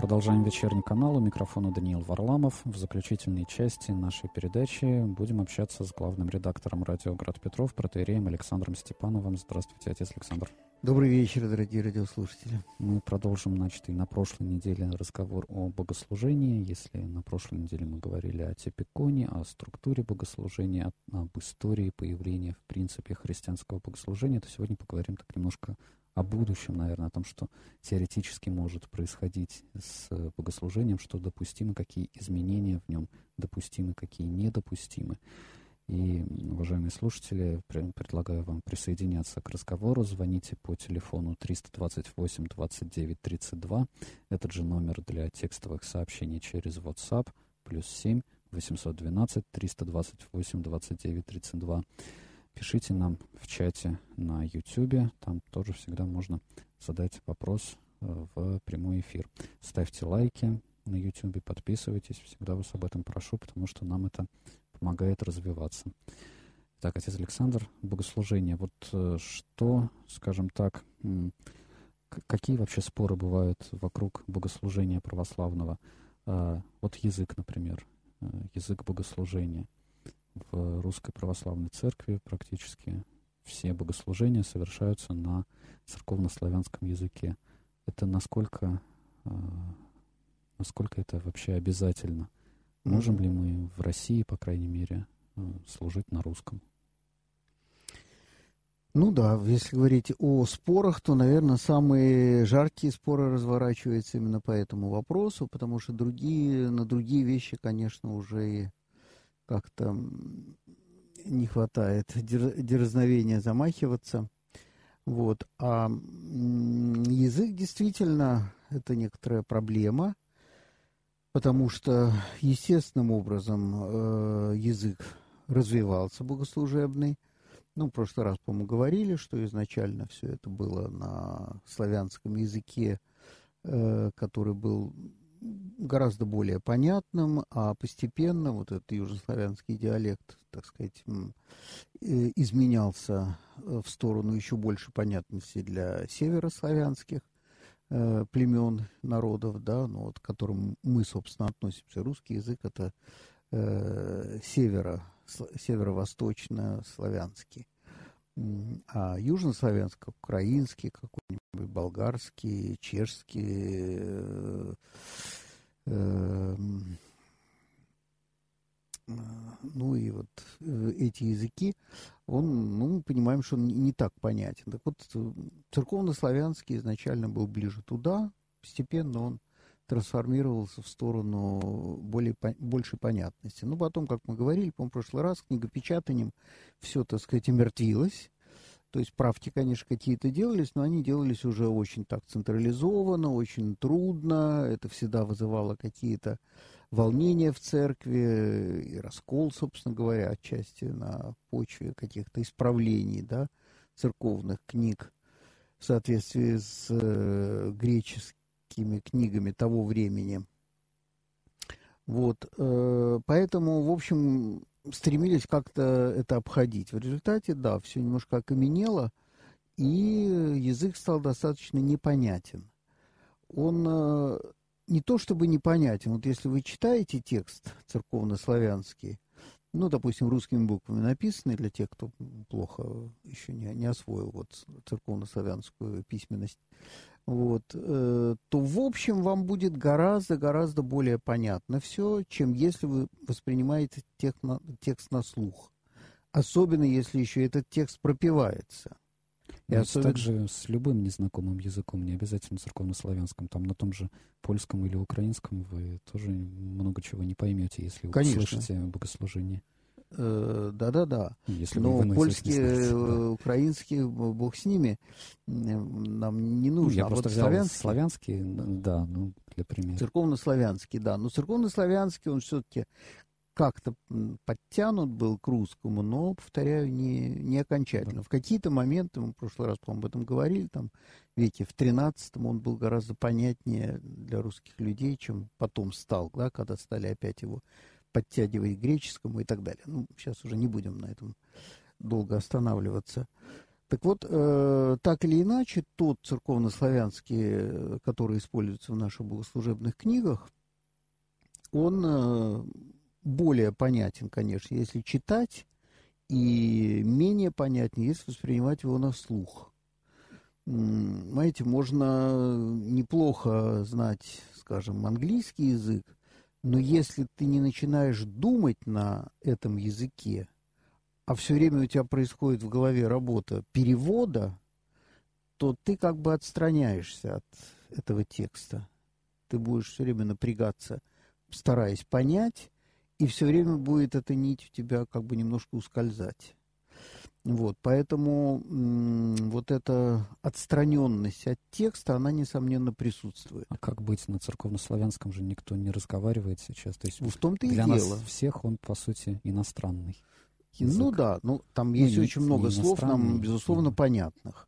Продолжаем вечерний канал. У микрофона Даниил Варламов. В заключительной части нашей передачи будем общаться с главным редактором радио «Град Петров» протеереем Александром Степановым. Здравствуйте, отец Александр. Добрый вечер, дорогие радиослушатели. Мы продолжим начатый на прошлой неделе разговор о богослужении. Если на прошлой неделе мы говорили о типиконе, о структуре богослужения, об истории появления, в принципе, христианского богослужения, то сегодня поговорим так немножко о будущем, наверное, о том, что теоретически может происходить с богослужением, что допустимы, какие изменения в нем допустимы, какие недопустимы. И, уважаемые слушатели, предлагаю вам присоединяться к разговору. Звоните по телефону 328 29 32. Этот же номер для текстовых сообщений через WhatsApp. Плюс 7 812 328 29 32. Пишите нам в чате на YouTube. Там тоже всегда можно задать вопрос э, в прямой эфир. Ставьте лайки на YouTube, подписывайтесь. Всегда вас об этом прошу, потому что нам это помогает развиваться. Так, отец Александр, богослужение. Вот э, что, скажем так, какие вообще споры бывают вокруг богослужения православного? А, вот язык, например, э, язык богослужения – в Русской Православной Церкви практически все богослужения совершаются на церковнославянском языке. Это насколько, э, насколько это вообще обязательно? Можем ли мы в России, по крайней мере, э, служить на русском? Ну да, если говорить о спорах, то, наверное, самые жаркие споры разворачиваются именно по этому вопросу, потому что другие, на другие вещи, конечно, уже как-то не хватает дерзновения замахиваться. Вот. А язык действительно это некоторая проблема, потому что естественным образом э, язык развивался богослужебный. Ну, в прошлый раз, по-моему, говорили, что изначально все это было на славянском языке, э, который был гораздо более понятным, а постепенно вот этот южнославянский диалект, так сказать, э, изменялся э, в сторону еще больше понятности для северославянских э, племен, народов, да, ну, вот, к которым мы, собственно, относимся. Русский язык – это э, северо, северо-восточно-славянский. А южнославянский, украинский, какой-нибудь болгарский, чешский, э, э, ну и вот э, эти языки, он, ну, мы понимаем, что он не так понятен. Так вот, церковнославянский изначально был ближе туда, постепенно он трансформировался в сторону более, большей понятности. Ну, потом, как мы говорили, по-моему, в прошлый раз, книгопечатанием все, так сказать, омертвилось. То есть правки, конечно, какие-то делались, но они делались уже очень так централизованно, очень трудно. Это всегда вызывало какие-то волнения в церкви и раскол, собственно говоря, отчасти на почве каких-то исправлений, да, церковных книг в соответствии с э, греческим такими книгами того времени. Вот, э, поэтому, в общем, стремились как-то это обходить. В результате, да, все немножко окаменело, и язык стал достаточно непонятен. Он э, не то чтобы непонятен, вот если вы читаете текст церковно-славянский, ну, допустим, русскими буквами написанный для тех, кто плохо еще не, не освоил вот церковно-славянскую письменность, вот, э, то, в общем, вам будет гораздо-гораздо более понятно все, чем если вы воспринимаете тех на, текст на слух. Особенно, если еще этот текст пропивается. И особенно... также с любым незнакомым языком, не обязательно церковнославянском, там на том же польском или украинском вы тоже много чего не поймете, если вы Конечно. услышите богослужение. Э, да-да-да. Но польский, э, украинский, бог с ними, нам не нужно. Ну, я а просто вот взял славянский, славянский, да, ну, для примера. Церковно-славянский, да. Но церковно-славянский, он все-таки как-то подтянут был к русскому, но, повторяю, не, не окончательно. Да. В какие-то моменты, мы в прошлый раз, по-моему, об этом говорили, там, веке в 13 он был гораздо понятнее для русских людей, чем потом стал, да, когда стали опять его подтягивать к греческому и так далее. Ну, сейчас уже не будем на этом долго останавливаться. Так вот, э, так или иначе, тот церковнославянский, э, который используется в наших богослужебных книгах, он э, более понятен, конечно, если читать, и менее понятнее, если воспринимать его на слух. Знаете, можно неплохо знать, скажем, английский язык, но если ты не начинаешь думать на этом языке, а все время у тебя происходит в голове работа перевода, то ты как бы отстраняешься от этого текста. Ты будешь все время напрягаться, стараясь понять, и все время будет эта нить у тебя как бы немножко ускользать. Вот, поэтому вот эта отстраненность от текста, она, несомненно, присутствует. А как быть на церковнославянском же никто не разговаривает сейчас? То есть в том-то и для дело. нас всех он, по сути, иностранный. Язык. Ну да, ну там ну, есть очень много слов нам, безусловно, да. понятных.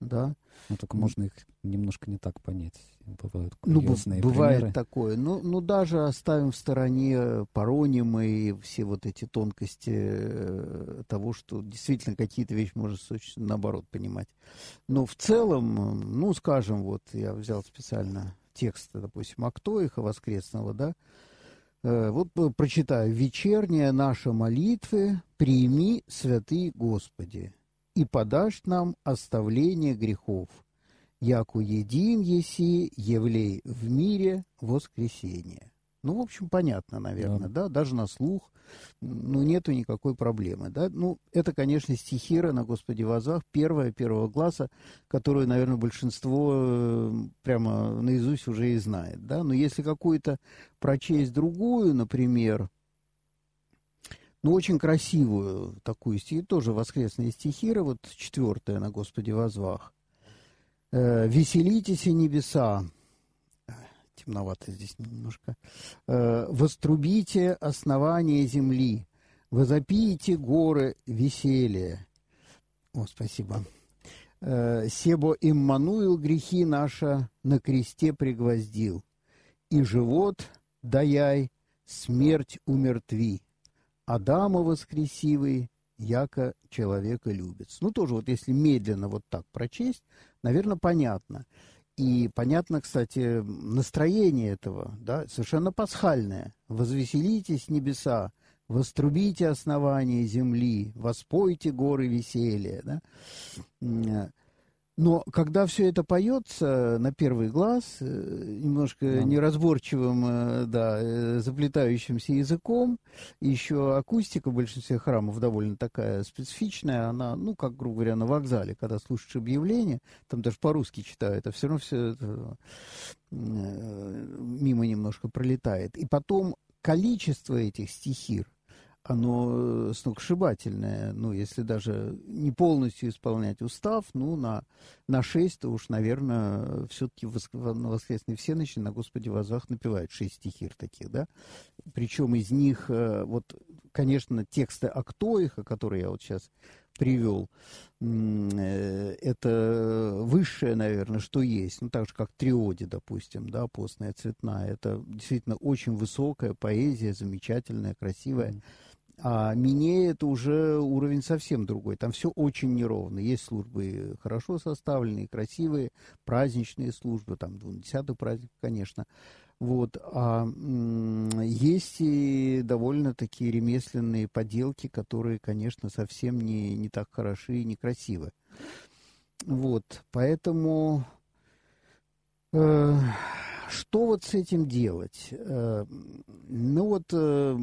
Да. Но только можно их немножко не так понять. Бывают ну, бывает примеры. такое. Ну, ну, даже оставим в стороне паронимы и все вот эти тонкости э, того, что действительно какие-то вещи можно наоборот понимать. Но в целом, ну, скажем, вот я взял специально текст, допустим, Актоиха воскресного, да, э, вот прочитаю. «Вечерняя наша молитвы, прими, святый Господи» и подашь нам оставление грехов, яку един еси, явлей в мире воскресение. Ну, в общем, понятно, наверное, да, да? даже на слух, ну, нету никакой проблемы, да. Ну, это, конечно, стихира на Господи вазах, первая, первого класса, которую, наверное, большинство э, прямо наизусть уже и знает, да. Но если какую-то прочесть другую, например, ну, очень красивую такую стихи, тоже воскресные стихиры, вот четвертая на Господи возвах. Э, «Веселитесь и небеса». Темновато здесь немножко. Э, «Вострубите основание земли, возопите горы веселья». О, спасибо. Э, «Себо Иммануил грехи наша на кресте пригвоздил, и живот даяй, смерть умертви». Адама воскресивый, яко человека любит. Ну, тоже вот если медленно вот так прочесть, наверное, понятно. И понятно, кстати, настроение этого, да, совершенно пасхальное. «Возвеселитесь, небеса, вострубите основание земли, воспойте горы веселья». Да? Но когда все это поется на первый глаз, э, немножко да. неразборчивым, э, да, э, заплетающимся языком, еще акустика в большинстве храмов довольно такая специфичная, она, ну, как, грубо говоря, на вокзале, когда слушаешь объявление, там даже по-русски читают, а все равно все это мимо немножко пролетает. И потом количество этих стихир, оно э, сногсшибательное. Ну, если даже не полностью исполнять устав, ну, на, на 6, то уж, наверное, все-таки на воскресной всеночи на Господе возвах напевают шесть стихир таких, да. Причем из них, э, вот, конечно, тексты Актоиха, которые я вот сейчас привел, э, это высшее, наверное, что есть. Ну, так же, как Триоди, допустим, да, постная цветная. Это действительно очень высокая поэзия, замечательная, красивая. Mm-hmm а Минея это уже уровень совсем другой. Там все очень неровно. Есть службы хорошо составленные, красивые, праздничные службы, там 20 праздник, конечно. Вот. А есть и довольно такие ремесленные поделки, которые, конечно, совсем не, не так хороши и некрасивы. Вот. Поэтому э, что вот с этим делать? Э, ну вот э,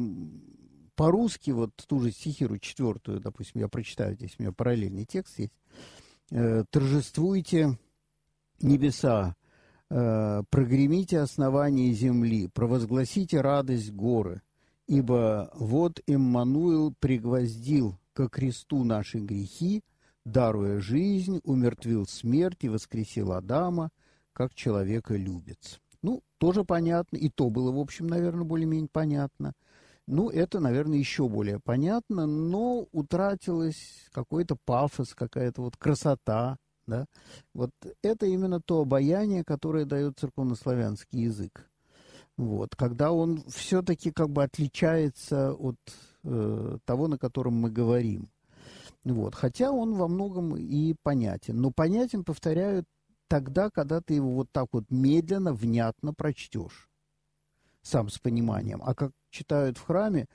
по-русски, вот ту же стихиру четвертую, допустим, я прочитаю здесь, у меня параллельный текст есть. Э, «Торжествуйте небеса, э, прогремите основание земли, провозгласите радость горы, ибо вот Иммануил пригвоздил ко кресту наши грехи, даруя жизнь, умертвил смерть и воскресил Адама, как человека любец». Ну, тоже понятно, и то было, в общем, наверное, более-менее понятно – ну, это, наверное, еще более понятно, но утратилось какой-то пафос, какая-то вот красота, да. Вот это именно то обаяние, которое дает церковнославянский язык. Вот, когда он все-таки как бы отличается от э, того, на котором мы говорим. Вот. Хотя он во многом и понятен. Но понятен, повторяю, тогда, когда ты его вот так вот медленно, внятно прочтешь. Сам с пониманием. А как читают в храме,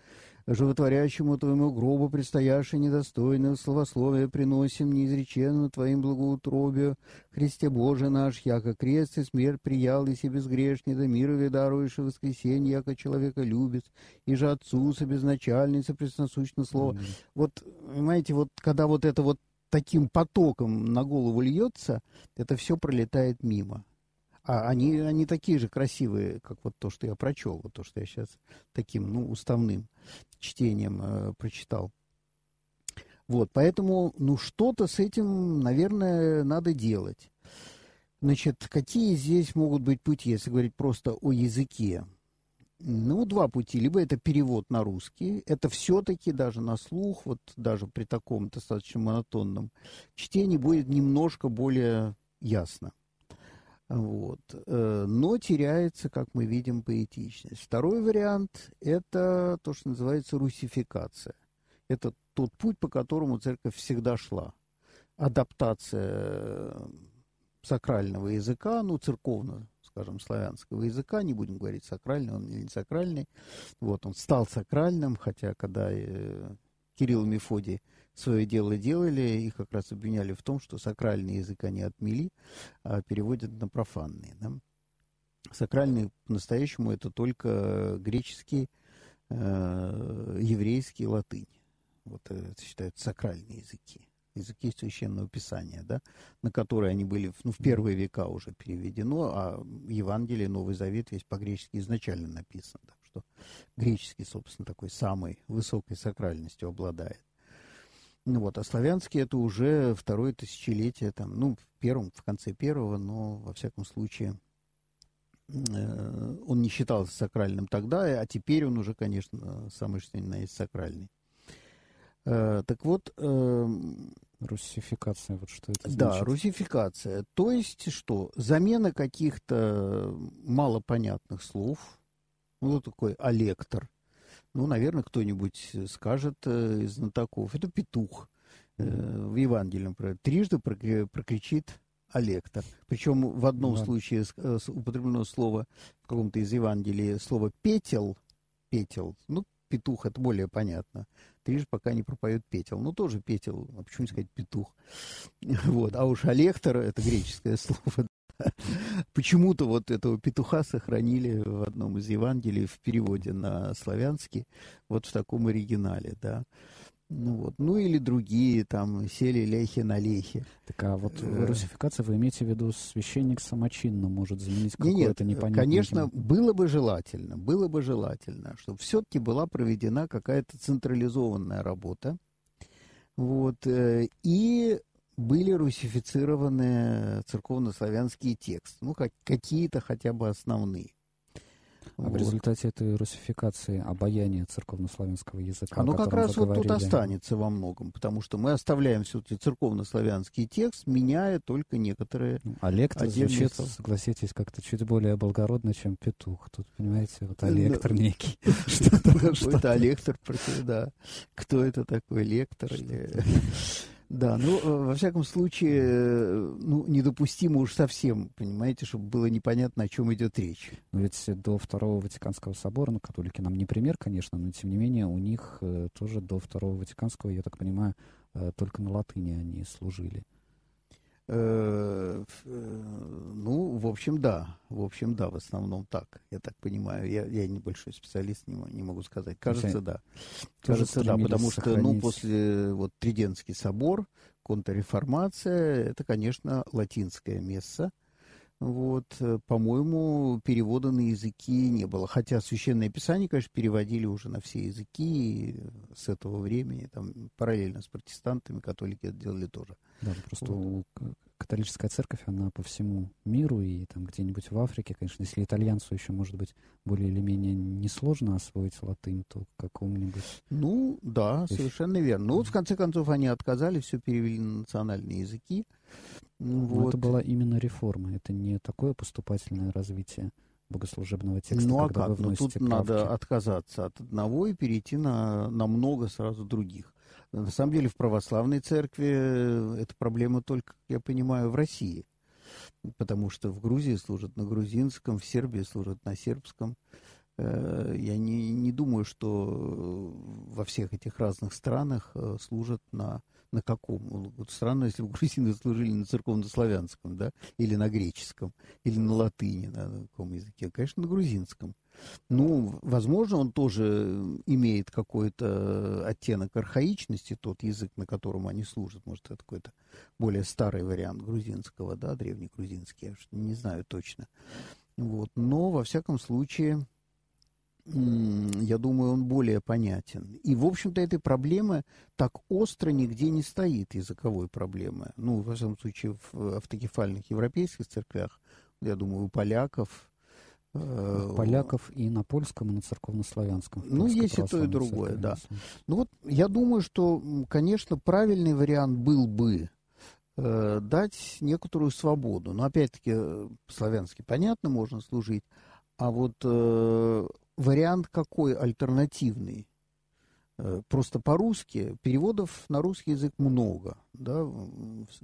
животворящему твоему гробу предстоящее недостойное словословие приносим неизреченно твоим благоутробию, Христе Боже наш, яко крест и смерть приял и себе безгрешный, да мира даруешь и воскресенье, яко человека любит, и же Отцу со безначальница пресносущно слово. Mm-hmm. Вот, понимаете, вот когда вот это вот таким потоком на голову льется, это все пролетает мимо. А они, они такие же красивые, как вот то, что я прочел, вот то, что я сейчас таким, ну, уставным чтением э, прочитал. Вот, поэтому, ну, что-то с этим, наверное, надо делать. Значит, какие здесь могут быть пути, если говорить просто о языке? Ну, два пути. Либо это перевод на русский. Это все-таки даже на слух, вот даже при таком достаточно монотонном чтении будет немножко более ясно. Вот. Э, но теряется, как мы видим, поэтичность. Второй вариант – это то, что называется русификация. Это тот путь, по которому церковь всегда шла. Адаптация сакрального языка, ну, церковного, скажем, славянского языка, не будем говорить сакральный он или не сакральный. Вот, он стал сакральным, хотя когда э, Кирилл и Мефодий свое дело делали, их как раз обвиняли в том, что сакральный язык они отмели, а переводят на профанный. Да? Сакральный по-настоящему это только греческий, э, еврейский, латынь. Вот это считаются сакральные языки. Языки священного писания, да, на которые они были ну, в первые века уже переведено, а Евангелие, Новый Завет весь по-гречески изначально написан. Так что греческий, собственно, такой самой высокой сакральностью обладает. Ну вот, а славянский это уже второе тысячелетие, там, ну, в первом, в конце первого, но, во всяком случае, э, он не считался сакральным тогда, а теперь он уже, конечно, самый что ни на есть сакральный. Э, так вот... Э, русификация, вот что это значит? Да, русификация. То есть что? Замена каких-то малопонятных слов, ну, вот такой алектор – ну, наверное, кто-нибудь скажет э, из знатоков. Это петух э, в Евангелии, например. Трижды прокричит Алектор. Причем в одном да. случае э, употреблено слово в каком-то из Евангелий слово петел, петел, ну, петух, это более понятно. Трижды пока не пропоет петел. Ну, тоже петел, а почему не сказать петух? Вот. А уж алектор, это греческое слово, Почему-то вот этого петуха сохранили в одном из Евангелий в переводе на славянский, вот в таком оригинале, да. Ну, вот. ну или другие, там, сели лехи на лехи. Так, а вот э. русификации вы имеете в виду священник самочинно может заменить какое-то непонятное... Конечно, было бы желательно, было бы желательно, чтобы все-таки была проведена какая-то централизованная работа, вот, э, и были русифицированы церковнославянские тексты, ну, как, какие-то хотя бы основные. А вот. в результате этой русификации обаяния церковнославянского языка, Оно как раз вот тут останется во многом, потому что мы оставляем все-таки церковнославянский текст, меняя только некоторые ну, А звучит, согласитесь, как-то чуть более благородно, чем петух. Тут, понимаете, вот а лектор некий. Что-то лектор, да. Кто это такой лектор? Да, ну, э, во всяком случае, э, ну, недопустимо уж совсем, понимаете, чтобы было непонятно, о чем идет речь. Но ведь до Второго Ватиканского собора, ну, католики нам не пример, конечно, но, тем не менее, у них э, тоже до Второго Ватиканского, я так понимаю, только на латыни они служили. Э, э, ну, в общем, да. В общем, да, в основном так. Я так понимаю. Я, я небольшой специалист, не, не могу сказать. Кажется, да. Кажется, да, потому что, сохранить... ну, после вот Триденский собор, контрреформация, это, конечно, латинское место. Вот, э, по-моему, перевода на языки не было. Хотя Священное Писание, конечно, переводили уже на все языки с этого времени, там, параллельно с протестантами, католики это делали тоже. Да, просто вот. католическая церковь, она по всему миру, и там где-нибудь в Африке, конечно, если итальянцу еще, может быть, более или менее несложно освоить латынь, то какому-нибудь... Ну, да, совершенно верно. Ну, вот, в конце концов, они отказались, все перевели на национальные языки. Ну, вот. это была именно реформа, это не такое поступательное развитие богослужебного текста, ну, а когда как? вы вносите ну, тут правки. надо отказаться от одного и перейти на, на много сразу других. На самом деле в православной церкви эта проблема только, я понимаю, в России. Потому что в Грузии служат на грузинском, в Сербии служат на сербском. Э, я не, не думаю, что во всех этих разных странах э, служат на, на каком. Вот странно, если бы грузины служили на церковно-славянском, да, или на греческом, или на латыни, на каком языке. Конечно, на грузинском. Ну, возможно, он тоже имеет какой-то оттенок архаичности, тот язык, на котором они служат. Может, это какой-то более старый вариант грузинского, да, древнегрузинский, я не знаю точно. Вот. Но, во всяком случае, я думаю, он более понятен. И, в общем-то, этой проблемы так остро нигде не стоит, языковой проблемы. Ну, во всяком случае, в автокефальных европейских церквях, я думаю, у поляков, Э, поляков и на польском, и на церковнославянском. Ну, есть и то, и другое, да. Ну вот я думаю, что, конечно, правильный вариант был бы э, дать некоторую свободу. Но опять-таки, э, славянски понятно, можно служить. А вот э, вариант какой альтернативный? Э, просто по-русски, переводов на русский язык много. Да?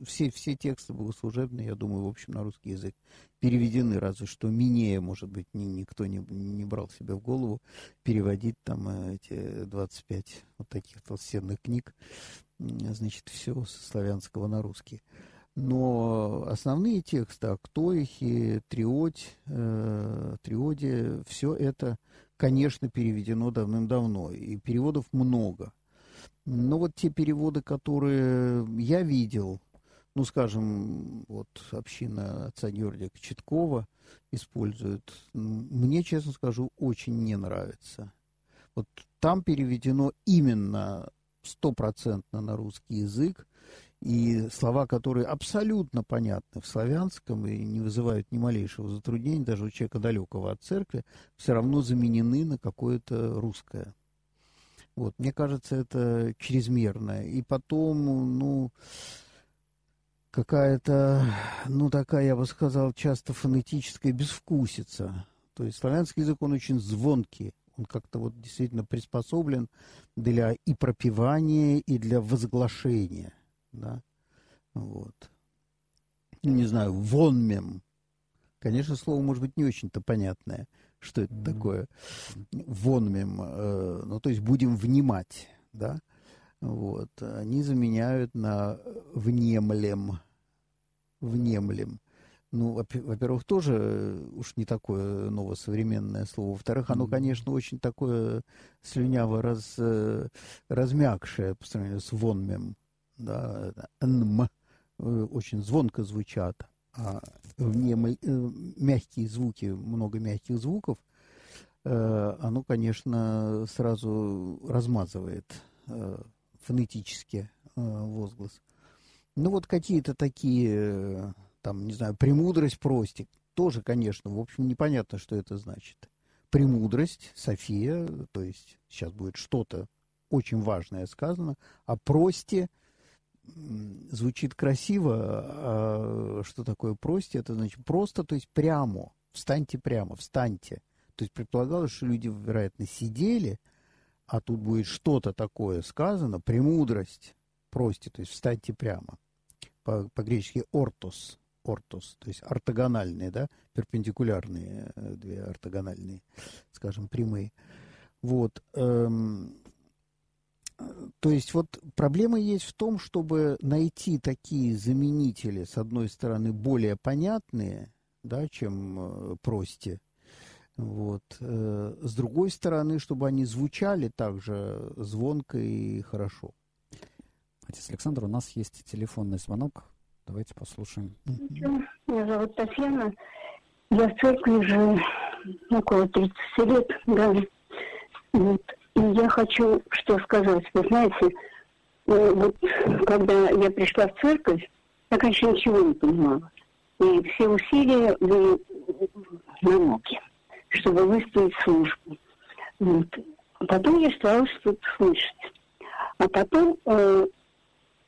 Все, все тексты богослужебные, я думаю, в общем, на русский язык переведены, разве что Минея, может быть, ни, никто не, не брал себе в голову переводить там э, эти 25 вот таких толстенных книг, значит, все со славянского на русский. Но основные тексты, Актоихи, Триодь, э, Триоде, все это конечно, переведено давным-давно, и переводов много. Но вот те переводы, которые я видел, ну, скажем, вот община отца Георгия Кочеткова использует, мне, честно скажу, очень не нравится. Вот там переведено именно стопроцентно на русский язык, и слова, которые абсолютно понятны в славянском и не вызывают ни малейшего затруднения, даже у человека далекого от церкви, все равно заменены на какое-то русское. Вот, мне кажется, это чрезмерно. И потом, ну, какая-то, ну, такая, я бы сказал, часто фонетическая безвкусица. То есть славянский язык, он очень звонкий. Он как-то вот действительно приспособлен для и пропивания, и для возглашения да, вот. Ну, не знаю, вонмем. Конечно, слово может быть не очень-то понятное, что это mm-hmm. такое. Вонмем, э, ну, то есть будем внимать, да, вот. Они заменяют на внемлем, внемлем. Ну, во-первых, тоже уж не такое новосовременное слово. Во-вторых, оно, конечно, очень такое слюняво раз, э, размягшее по сравнению с вонмем да, нм, э, очень звонко звучат, а вне э, мягкие звуки, много мягких звуков, э, оно, конечно, сразу размазывает фонетически возглас. Ну, вот какие-то такие, там, не знаю, премудрость, простик, тоже, конечно, в общем, непонятно, что это значит. Премудрость, София, то есть сейчас будет что-то очень важное сказано, а прости – звучит красиво, а что такое прости? Это значит просто, то есть прямо, встаньте прямо, встаньте. То есть предполагалось, что люди, вероятно, сидели, а тут будет что-то такое сказано, премудрость, прости, то есть встаньте прямо. По- по-гречески ортос, ортос, то есть ортогональные, да, перпендикулярные, э, две ортогональные, скажем, прямые. Вот. Эм, то есть вот проблема есть в том, чтобы найти такие заменители, с одной стороны, более понятные, да, чем э, прости, вот. Э, с другой стороны, чтобы они звучали также звонко и хорошо. Отец Александр, у нас есть телефонный звонок. Давайте послушаем. Меня зовут Татьяна. Я в церкви уже около 30 лет, да. Вот. Я хочу что сказать. Вы знаете, э, вот когда я пришла в церковь, я, конечно, ничего не понимала. И все усилия были на ноги, чтобы выставить службу. Вот. Потом я стала что-то слышать. А потом э,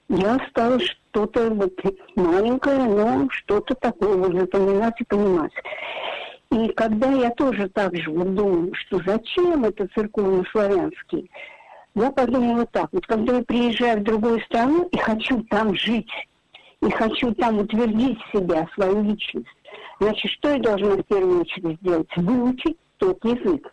я стала что-то вот маленькое, но что-то такое вот запоминать и понимать. И когда я тоже так же вот думаю, что зачем это церковно-славянский, я подумала так, вот когда я приезжаю в другую страну и хочу там жить, и хочу там утвердить себя, свою личность, значит, что я должна в первую очередь сделать? Выучить тот язык.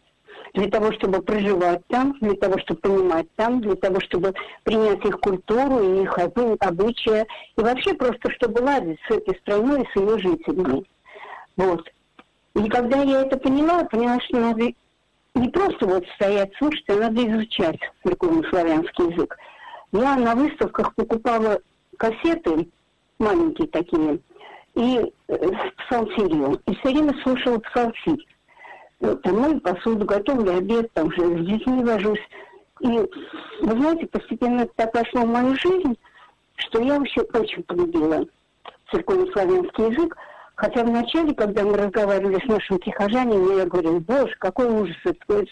Для того, чтобы проживать там, для того, чтобы понимать там, для того, чтобы принять их культуру, и их обычаи, и вообще просто, чтобы ладить с этой страной и с ее жителями. Вот. И когда я это поняла, поняла, что надо не просто вот стоять слушать, а надо изучать церковно-славянский язык. Я на выставках покупала кассеты, маленькие такие, и э, псалтирию. И все время слушала псалтирь. Вот, там мою посуду, готовлю обед, там же с детьми вожусь. И, вы знаете, постепенно это так вошло в мою жизнь, что я вообще очень полюбила церковно-славянский язык. Хотя вначале, когда мы разговаривали с нашими прихожанами, я говорю, боже, какой ужас, это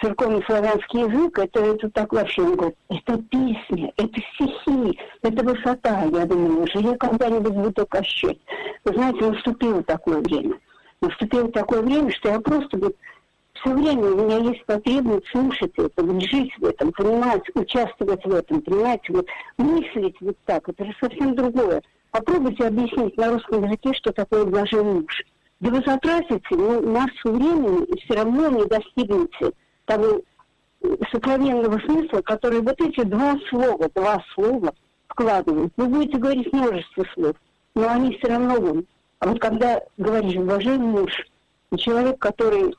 церковный славянский язык, это, это так вообще, он говорит, это песня, это стихи, это высота. Я думаю, уже я когда-нибудь буду ощущать. Вы знаете, наступило такое время. Наступило такое время, что я просто вот все время у меня есть потребность слушать это, вот жить в этом, понимать, участвовать в этом, понимаете, вот мыслить вот так, это же совсем другое. Попробуйте объяснить на русском языке, что такое блаженный муж. Да вы затратите ну, массу времени и все равно не достигнете того сокровенного смысла, который вот эти два слова, два слова вкладывают. Вы будете говорить множество слов, но они все равно вам. А вот когда говоришь «блаженный муж», и человек, который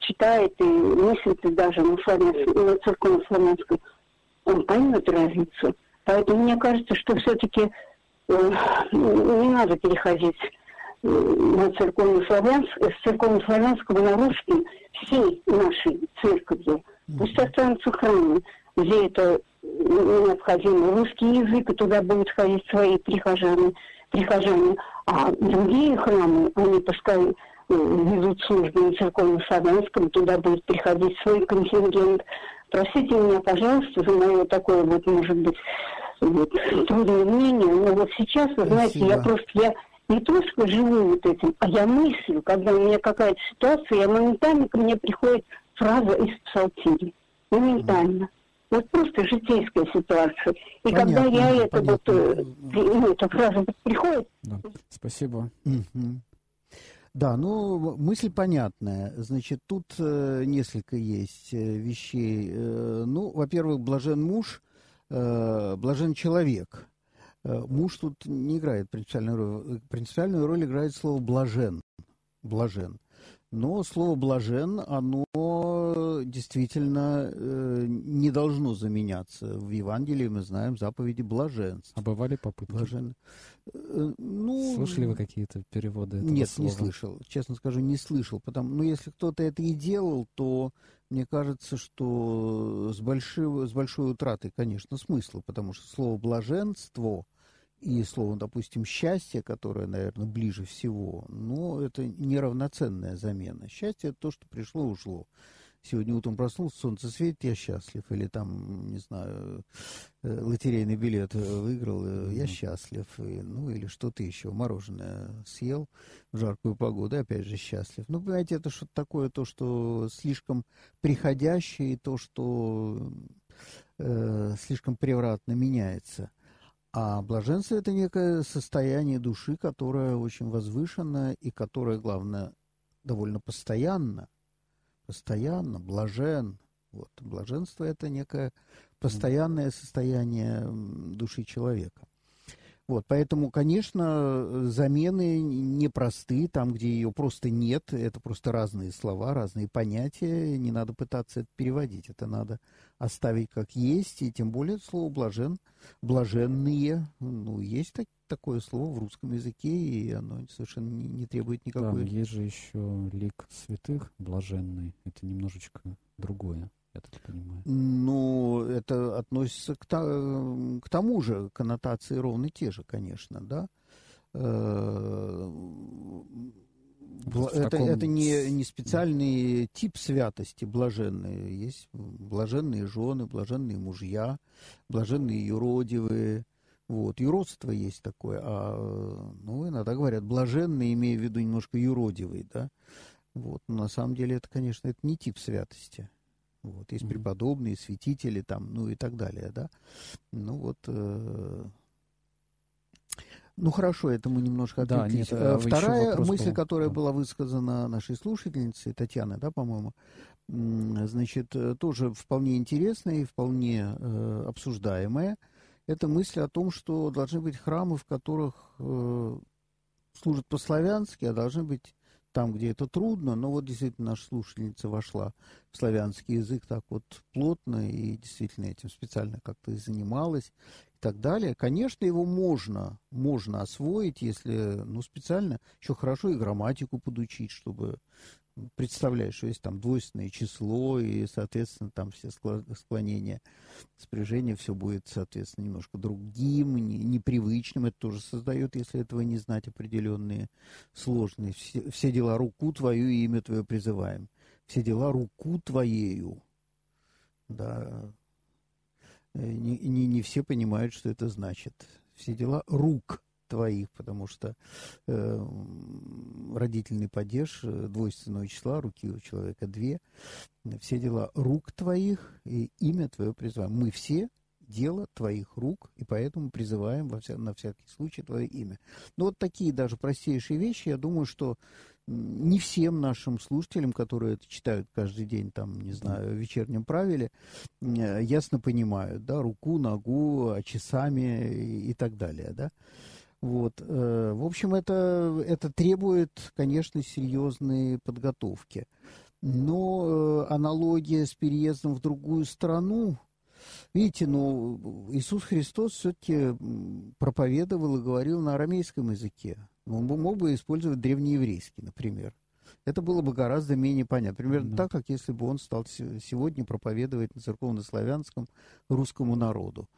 читает и мыслит даже на, на церковно-славянском, он поймет разницу. Поэтому мне кажется, что все-таки Э, не надо переходить э, на церковно-славянского, с церковно-славянского на русский всей нашей церкви. Пусть останутся храмы, где это необходимо. Русский язык, и туда будут ходить свои прихожане, прихожане. А другие храмы, они пускай э, ведут службу на церковно-славянском, туда будет приходить свой контингент. Простите меня, пожалуйста, за мое такое вот, может быть, вот, трудное мнение, но вот сейчас, вы знаете, я просто, я не просто живу вот этим, а я мыслю, когда у меня какая-то ситуация, я моментально ко мне приходит фраза из псалтири. Моментально. Вот просто житейская ситуация. И понятно, когда я это вот, э, ну, эта фраза приходит... Да. Спасибо. Да, ну, мысль понятная. Значит, тут э, несколько есть э, вещей. Э, ну, во-первых, блажен муж, э, блажен человек. Э, муж тут не играет принципиальную роль. Принципиальную роль играет слово блажен. Блажен. Но слово блажен, оно действительно э, не должно заменяться. В Евангелии мы знаем заповеди блаженства. А бывали попытки? Блажен... Э, ну, Слышали вы какие-то переводы этого Нет, слова? не слышал. Честно скажу, не слышал. Потому, ну, если кто-то это и делал, то мне кажется, что с большой, с большой утратой, конечно, смысла, потому что слово «блаженство» и слово, допустим, «счастье», которое, наверное, ближе всего, но это неравноценная замена. Счастье – это то, что пришло, ушло сегодня утром проснулся, солнце светит, я счастлив. Или там, не знаю, э, лотерейный билет выиграл, mm-hmm. я счастлив. И, ну, или что-то еще, мороженое съел в жаркую погоду, опять же счастлив. Ну, понимаете, это что-то такое, то, что слишком приходящее, то, что э, слишком превратно меняется. А блаженство – это некое состояние души, которое очень возвышено и которое, главное, довольно постоянно – постоянно, блажен. Вот. Блаженство – это некое постоянное состояние души человека. Вот, поэтому, конечно, замены непросты, там, где ее просто нет, это просто разные слова, разные понятия, не надо пытаться это переводить, это надо оставить как есть, и тем более слово «блажен», «блаженные», ну, есть так, такое слово в русском языке, и оно совершенно не, не требует никакой... Да, есть же еще лик святых, блаженный, это немножечко другое я так понимаю. Ну, это относится к, к тому же, коннотации ровно те же, конечно, да. Э, это, таком... это не, не специальный тип святости блаженные. Есть блаженные жены, блаженные мужья, блаженные юродивые. Вот, юродство есть такое, а, ну, иногда говорят, блаженные, имея в виду немножко юродивый, да. Вот, но на самом деле это, конечно, это не тип святости. Вот, есть mm-hmm. преподобные, святители там, ну и так далее, да. Ну вот... Э, ну хорошо, это мы немножко отвлеклись. Да, нет, Вторая мысль, был... которая была высказана нашей слушательницей Татьяны, да, по-моему, значит, э, тоже вполне интересная и вполне э, обсуждаемая. Это мысль о том, что должны быть храмы, в которых э, служат по-славянски, а должны быть там, где это трудно, но вот действительно наша слушательница вошла в славянский язык так вот плотно и действительно этим специально как-то и занималась и так далее. Конечно, его можно, можно освоить, если, ну, специально еще хорошо и грамматику подучить, чтобы представляешь, что есть там двойственное число, и, соответственно, там все склонения спряжения, все будет, соответственно, немножко другим, непривычным. Это тоже создает, если этого не знать, определенные сложные. Все, все дела руку твою и имя твое призываем. Все дела руку твоею. Да. Э, не, не, не все понимают, что это значит. Все дела рук твоих, потому что э, родительный падеж э, двойственного числа, руки у человека две, все дела рук твоих и имя твое призываем. Мы все дело твоих рук, и поэтому призываем во вся, на всякий случай твое имя. Но вот такие даже простейшие вещи, я думаю, что не всем нашим слушателям, которые это читают каждый день, там, не знаю, в вечернем правиле, э, ясно понимают, да, руку, ногу, часами и, и так далее, да. Вот. Э, в общем, это, это требует, конечно, серьезной подготовки. Но э, аналогия с переездом в другую страну, видите, ну, Иисус Христос все-таки проповедовал и говорил на арамейском языке. Он мог бы использовать древнееврейский, например. Это было бы гораздо менее понятно. Примерно да. так, как если бы он стал сегодня проповедовать на церковно-славянском русскому народу.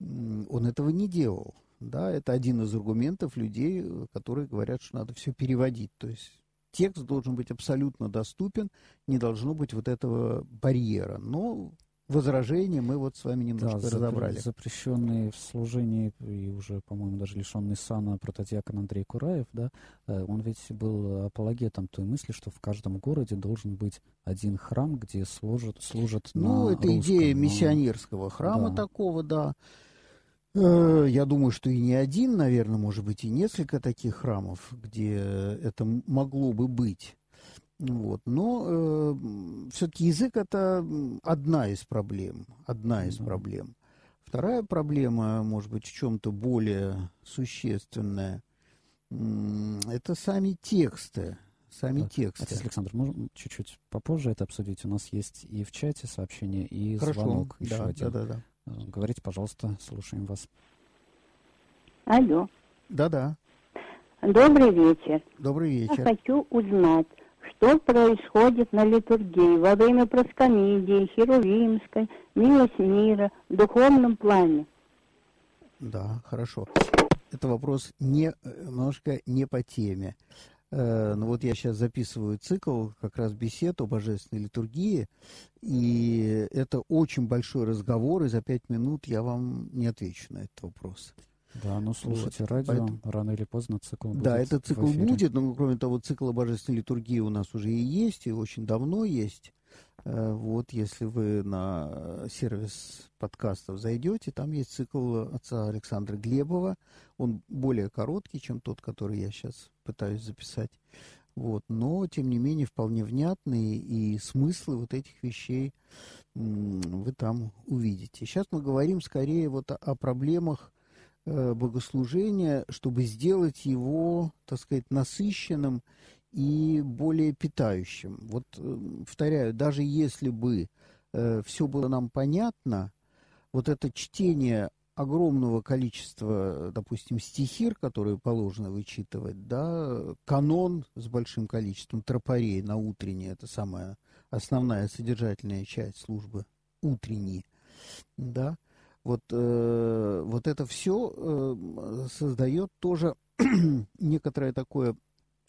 Он этого не делал. Да, это один из аргументов людей, э, которые говорят, что надо все переводить. То есть текст должен быть абсолютно доступен, не должно быть вот этого барьера. Но возражения мы вот с вами немножко да, разобрали. Запрещенный в служении и уже, по-моему, даже лишенный сана протодиакон Андрей Кураев, да, э, он ведь был апологетом той мысли, что в каждом городе должен быть один храм, где служат, служат ну, на это русском, идея миссионерского храма да. такого, да. Э, я думаю, что и не один, наверное, может быть, и несколько таких храмов, где это могло бы быть. Вот. Но э, все-таки язык это одна из проблем. Одна из проблем. Вторая проблема, может быть, в чем-то более существенная, это сами тексты. Сами да. тексты. Отец Александр, можно чуть-чуть попозже это обсудить? У нас есть и в чате сообщение, и Хорошо. звонок еще да, один. Да, да, да. Говорите, пожалуйста, слушаем вас. Алло. Да-да. Добрый вечер. Добрый вечер. Я хочу узнать, что происходит на литургии во время проскомидии, херувимской, милость мира, в духовном плане. Да, хорошо. Это вопрос не, немножко не по теме. Э, ну вот я сейчас записываю цикл, как раз бесед о божественной литургии, и это очень большой разговор, и за пять минут я вам не отвечу на этот вопрос. Да, ну слушайте, вот, радио, поэтому... рано или поздно цикл будет. Да, этот цикл будет, но кроме того, цикл о божественной литургии у нас уже и есть, и очень давно есть. Э, вот, если вы на сервис подкастов зайдете, там есть цикл отца Александра Глебова. Он более короткий, чем тот, который я сейчас пытаюсь записать. Вот, но, тем не менее, вполне внятные и смыслы вот этих вещей вы там увидите. Сейчас мы говорим скорее вот о, о проблемах э, богослужения, чтобы сделать его, так сказать, насыщенным и более питающим. Вот, э, повторяю, даже если бы э, все было нам понятно, вот это чтение огромного количества, допустим, стихир, которые положено вычитывать, да, канон с большим количеством тропарей на утреннее, это самая основная содержательная часть службы утренней, да, вот, э, вот это все э, создает тоже некоторое такое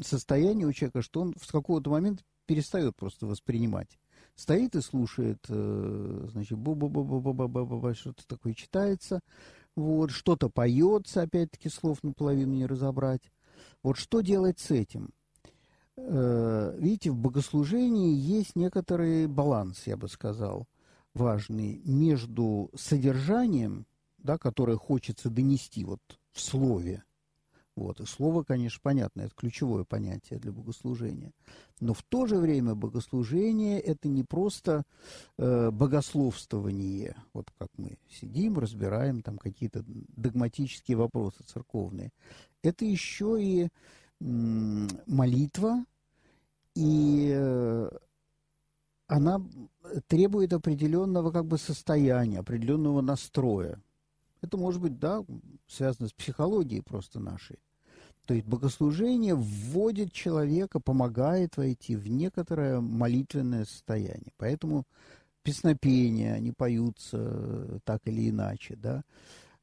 состояние у человека, что он в какого-то момента перестает просто воспринимать. Стоит и слушает, э, значит, бу-бу-бу-бу-бу-бу-бу, что-то такое читается, вот, что-то поется, опять-таки, слов наполовину не разобрать. Вот что делать с этим? Э, видите, в богослужении есть некоторый баланс, я бы сказал, важный между содержанием, да, которое хочется донести вот в слове, вот. И слово, конечно, понятно, это ключевое понятие для богослужения. Но в то же время богослужение – это не просто э, богословствование, вот как мы сидим, разбираем там какие-то догматические вопросы церковные. Это еще и м, молитва, и э, она требует определенного как бы состояния, определенного настроя. Это может быть, да, связано с психологией просто нашей. То есть богослужение вводит человека, помогает войти в некоторое молитвенное состояние. Поэтому песнопения, они поются э, так или иначе, да.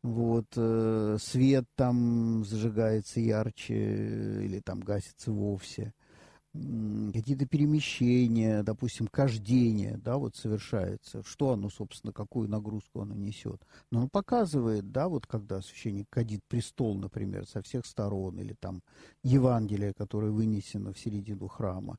Вот, э, свет там зажигается ярче или там гасится вовсе какие-то перемещения, допустим, кождение, да, вот совершается, что оно, собственно, какую нагрузку оно несет. Но оно показывает, да, вот когда священник кадит престол, например, со всех сторон, или там Евангелие, которое вынесено в середину храма,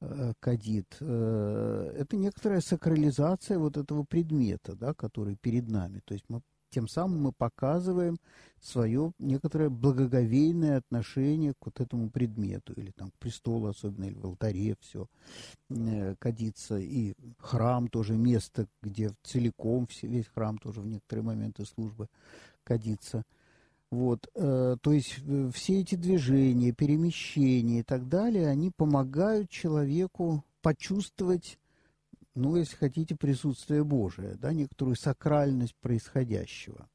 э, кадит, э, это некоторая сакрализация вот этого предмета, да, который перед нами. То есть мы тем самым мы показываем свое некоторое благоговейное отношение к вот этому предмету, или там к престолу особенно, или в алтаре все э, кадится, и храм тоже место, где целиком весь храм тоже в некоторые моменты службы кадится. Вот, э, то есть э, все эти движения, перемещения и так далее, они помогают человеку почувствовать ну, если хотите, присутствие Божие, да, некоторую сакральность происходящего.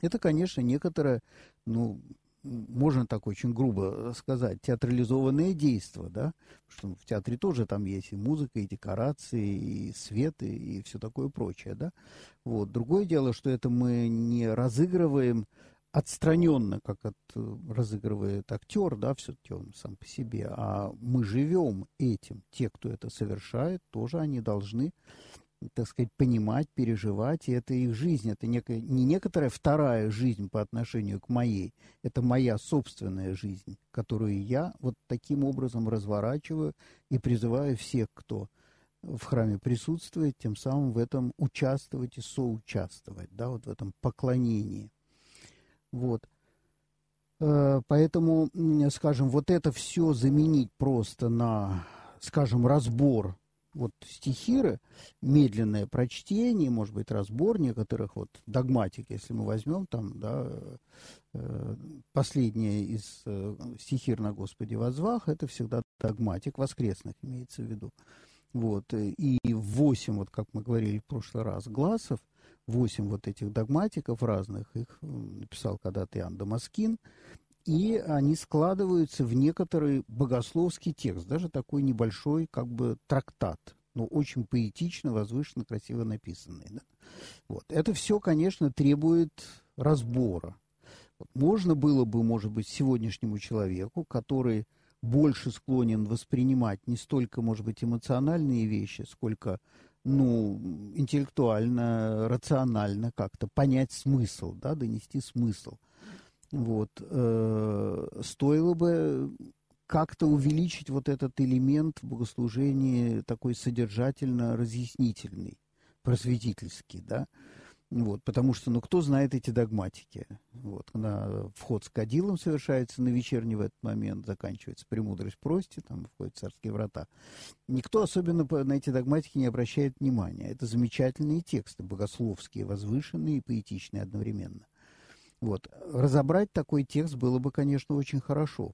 Это, конечно, некоторое, ну, можно так очень грубо сказать, театрализованное действие, да, потому что в театре тоже там есть и музыка, и декорации, и свет, и, и все такое прочее, да. Вот. Другое дело, что это мы не разыгрываем отстраненно, как от, э, разыгрывает актер, да, все-таки он сам по себе, а мы живем этим. Те, кто это совершает, тоже они должны, так сказать, понимать, переживать, и это их жизнь, это некая, не некоторая вторая жизнь по отношению к моей, это моя собственная жизнь, которую я вот таким образом разворачиваю и призываю всех, кто в храме присутствует, тем самым в этом участвовать и соучаствовать, да, вот в этом поклонении. Вот. Э, поэтому, скажем, вот это все заменить просто на, скажем, разбор вот стихиры, медленное прочтение, может быть, разбор некоторых вот догматик, если мы возьмем там, да, э, последнее из э, стихир на Господе возвах, это всегда догматик воскресных, имеется в виду. Вот, и восемь, вот как мы говорили в прошлый раз, глазов, восемь вот этих догматиков разных, их написал когда-то Иоанн Дамаскин, и они складываются в некоторый богословский текст, даже такой небольшой как бы трактат, но очень поэтично, возвышенно, красиво написанный. Да? Вот. Это все, конечно, требует разбора. Можно было бы, может быть, сегодняшнему человеку, который больше склонен воспринимать не столько, может быть, эмоциональные вещи, сколько ну, интеллектуально, рационально как-то понять смысл, да, донести смысл. Вот. Э, стоило бы как-то увеличить вот этот элемент в богослужении такой содержательно-разъяснительный, просветительский, да, вот, потому что, ну, кто знает эти догматики? Вот, на вход с кадилом совершается на вечерний в этот момент, заканчивается «Премудрость прости», там входят царские врата. Никто особенно на эти догматики не обращает внимания. Это замечательные тексты, богословские, возвышенные и поэтичные одновременно. Вот. Разобрать такой текст было бы, конечно, очень хорошо.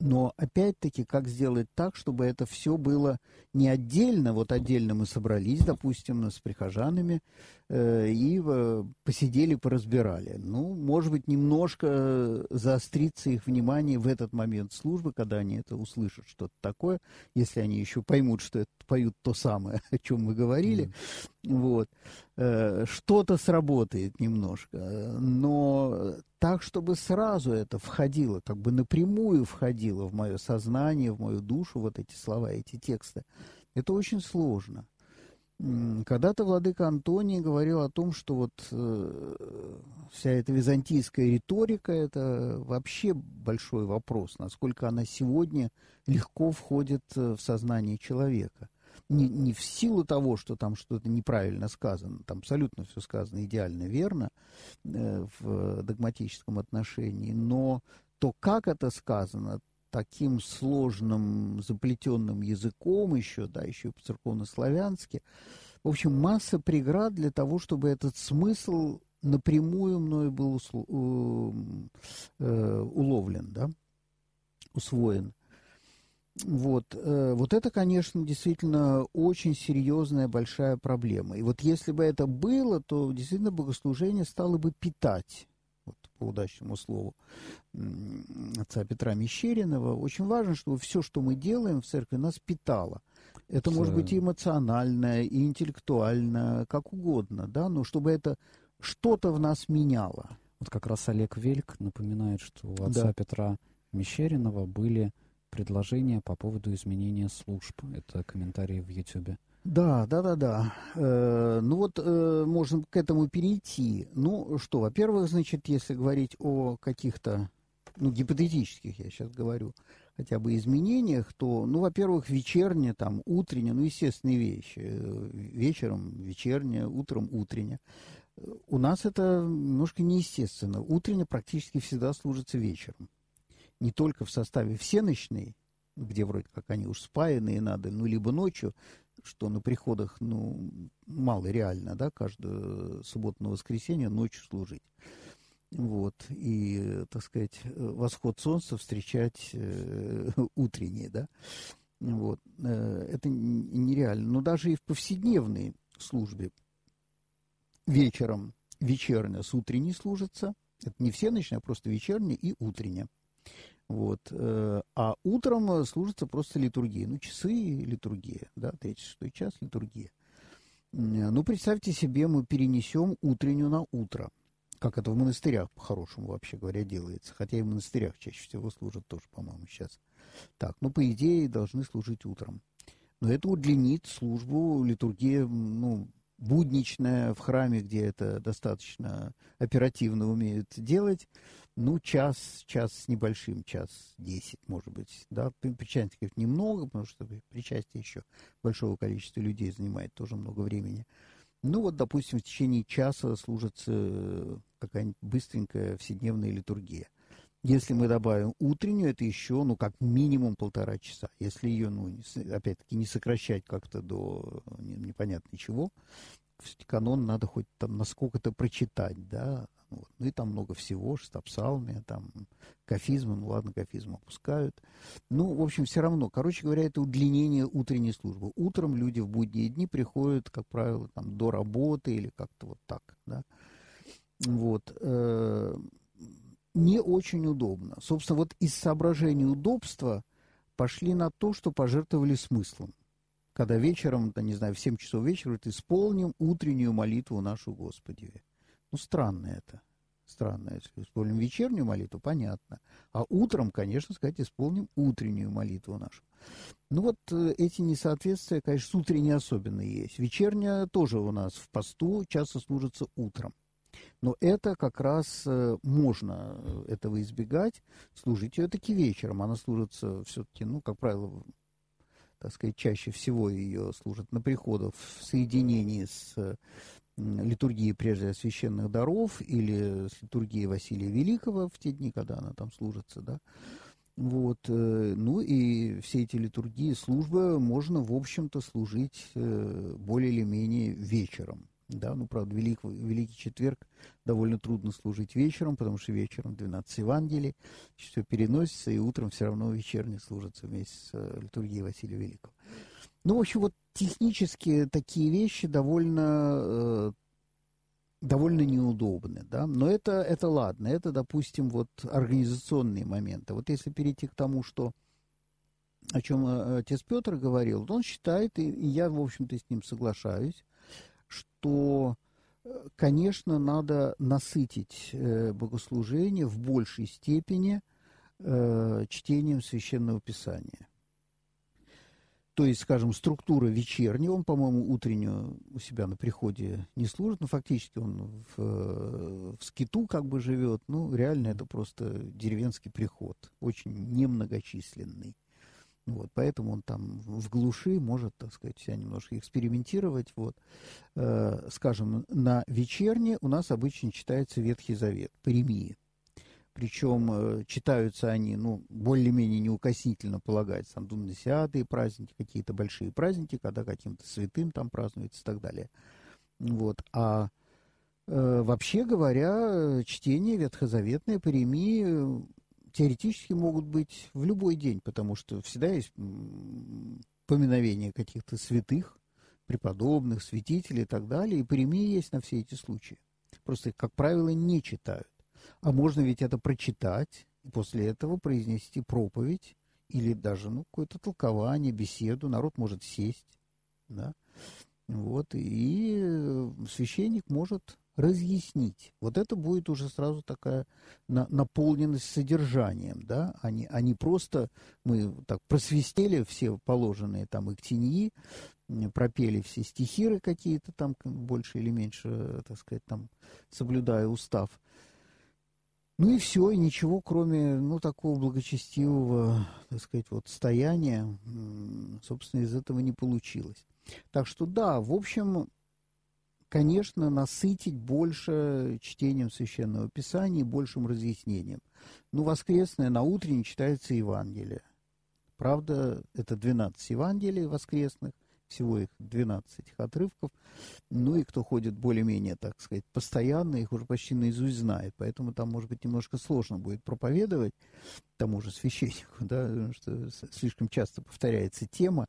Но опять-таки, как сделать так, чтобы это все было не отдельно, вот отдельно мы собрались, допустим, с прихожанами, э, и э, посидели, поразбирали. Ну, может быть, немножко заостриться их внимание в этот момент службы, когда они это услышат, что-то такое, если они еще поймут, что это поют то самое, о чем мы говорили. Mm-hmm. Вот. Э, что-то сработает немножко, но так, чтобы сразу это входило, как бы напрямую входило в мое сознание, в мою душу, вот эти слова, эти тексты, это очень сложно. Когда-то владыка Антоний говорил о том, что вот э, вся эта византийская риторика – это вообще большой вопрос, насколько она сегодня легко входит э, в сознание человека. Не, не в силу того, что там что-то неправильно сказано, там абсолютно все сказано идеально верно э, в догматическом отношении, но то, как это сказано, таким сложным, заплетенным языком еще, да, еще по-церковно-славянски. В общем, масса преград для того, чтобы этот смысл напрямую мною был услу, э, уловлен, да, усвоен. Вот, э, вот это, конечно, действительно очень серьезная большая проблема. И вот если бы это было, то действительно богослужение стало бы питать вот, по удачному слову отца Петра Мещеринова, очень важно, чтобы все, что мы делаем в церкви, нас питало. Это может быть и эмоционально, и интеллектуально, как угодно, да, но чтобы это что-то в нас меняло. Вот как раз Олег Вельк напоминает, что у отца да. Петра Мещеринова были предложения по поводу изменения служб. Это комментарии в Ютьюбе. Да, да, да, да. Э, ну вот э, можно к этому перейти. Ну что, во-первых, значит, если говорить о каких-то, ну, гипотетических, я сейчас говорю, хотя бы изменениях, то, ну, во-первых, вечерняя, там, утренняя, ну, естественные вещи. Вечером вечерняя, утром утренняя. У нас это немножко неестественно. Утренняя практически всегда служится вечером. Не только в составе всеночной, где вроде как они уж спаянные надо, ну, либо ночью, что на приходах, ну, мало реально, да, каждую субботу на воскресенье ночью служить. Вот, и, так сказать, восход солнца встречать э, утренний, да, вот, э, это нереально. Но даже и в повседневной службе вечером, вечерняя с утренней служится, это не всеночная, а просто вечерняя и утренняя. Вот. Э, а утром служится просто литургия. Ну, часы литургия, да, третий, шестой час литургия. Ну, представьте себе, мы перенесем утреннюю на утро. Как это в монастырях, по-хорошему, вообще говоря, делается. Хотя и в монастырях чаще всего служат тоже, по-моему, сейчас. Так, ну, по идее, должны служить утром. Но это удлинит службу, литургия, ну, будничная в храме, где это достаточно оперативно умеют делать, ну, час, час с небольшим, час десять, может быть, да, причастников немного, потому что причастие еще большого количества людей занимает тоже много времени. Ну, вот, допустим, в течение часа служится э, какая-нибудь быстренькая вседневная литургия. Если мы добавим утреннюю, это еще, ну, как минимум полтора часа. Если ее, ну, опять-таки, не сокращать как-то до непонятно чего, канон надо хоть там насколько-то прочитать, да, вот. Ну и там много всего, штабсалмия, там кафизмы, ну ладно, кафизм опускают. Ну, в общем, все равно, короче говоря, это удлинение утренней службы. Утром люди в будние дни приходят, как правило, там до работы или как-то вот так, да. Вот. Э, не очень удобно. Собственно, вот из соображений удобства пошли на то, что пожертвовали смыслом. Когда вечером, да, не знаю, в 7 часов вечера вот, исполним утреннюю молитву нашу Господи. Ну, странно это. Странно. Если исполним вечернюю молитву, понятно. А утром, конечно, сказать, исполним утреннюю молитву нашу. Ну вот э, эти несоответствия, конечно, с утренней особенно есть. Вечерняя тоже у нас в посту часто служится утром. Но это как раз э, можно э, этого избегать, служить ее таки вечером. Она служится все-таки, ну, как правило, так сказать, чаще всего ее служат на приходах в соединении с литургии прежде священных даров или с литургией Василия Великого в те дни, когда она там служится, да. Вот, э, ну и все эти литургии, службы можно, в общем-то, служить э, более или менее вечером. Да, ну, правда, Велик, Великий Четверг довольно трудно служить вечером, потому что вечером 12 Евангелий, все переносится, и утром все равно вечерне служится вместе с э, литургией Василия Великого. Ну, в общем, вот технически такие вещи довольно, э, довольно неудобны, да, но это, это ладно, это, допустим, вот организационные моменты. Вот если перейти к тому, что о чем э, отец Петр говорил, он считает, и я, в общем-то, с ним соглашаюсь, что, э, конечно, надо насытить богослужение в большей степени чтением Священного Писания. то есть, скажем, структура вечерняя, он, по-моему, утреннюю у себя на приходе не служит, но фактически он в, в скиту как бы живет. Ну, реально это просто деревенский приход, очень немногочисленный. Вот, поэтому он там в глуши может, так сказать, себя немножко экспериментировать. Вот. Э, скажем, на вечерне у нас обычно читается Ветхий Завет, Паремия. Причем э, читаются они, ну, более-менее неукоснительно полагается, там, думносиады праздники, какие-то большие праздники, когда каким-то святым там празднуется и так далее. Вот. А э, вообще говоря, чтение ветхозаветное, Паремии теоретически могут быть в любой день, потому что всегда есть поминовение каких-то святых, преподобных, святителей и так далее, и премии есть на все эти случаи. Просто их, как правило, не читают. А можно ведь это прочитать, и после этого произнести проповедь или даже ну, какое-то толкование, беседу. Народ может сесть. Да? Вот, и священник может разъяснить. Вот это будет уже сразу такая на, наполненность содержанием, да, а они а просто, мы так просвистели все положенные там иктиньи, пропели все стихиры какие-то там, больше или меньше, так сказать, там, соблюдая устав. Ну и все, и ничего, кроме, ну, такого благочестивого, так сказать, вот стояния, собственно, из этого не получилось. Так что да, в общем, конечно, насытить больше чтением Священного Писания и большим разъяснением. Ну, воскресное на утренне читается Евангелие. Правда, это 12 Евангелий воскресных, всего их 12 этих отрывков. Ну и кто ходит более-менее, так сказать, постоянно, их уже почти наизусть знает. Поэтому там, может быть, немножко сложно будет проповедовать тому же священнику, да, что слишком часто повторяется тема.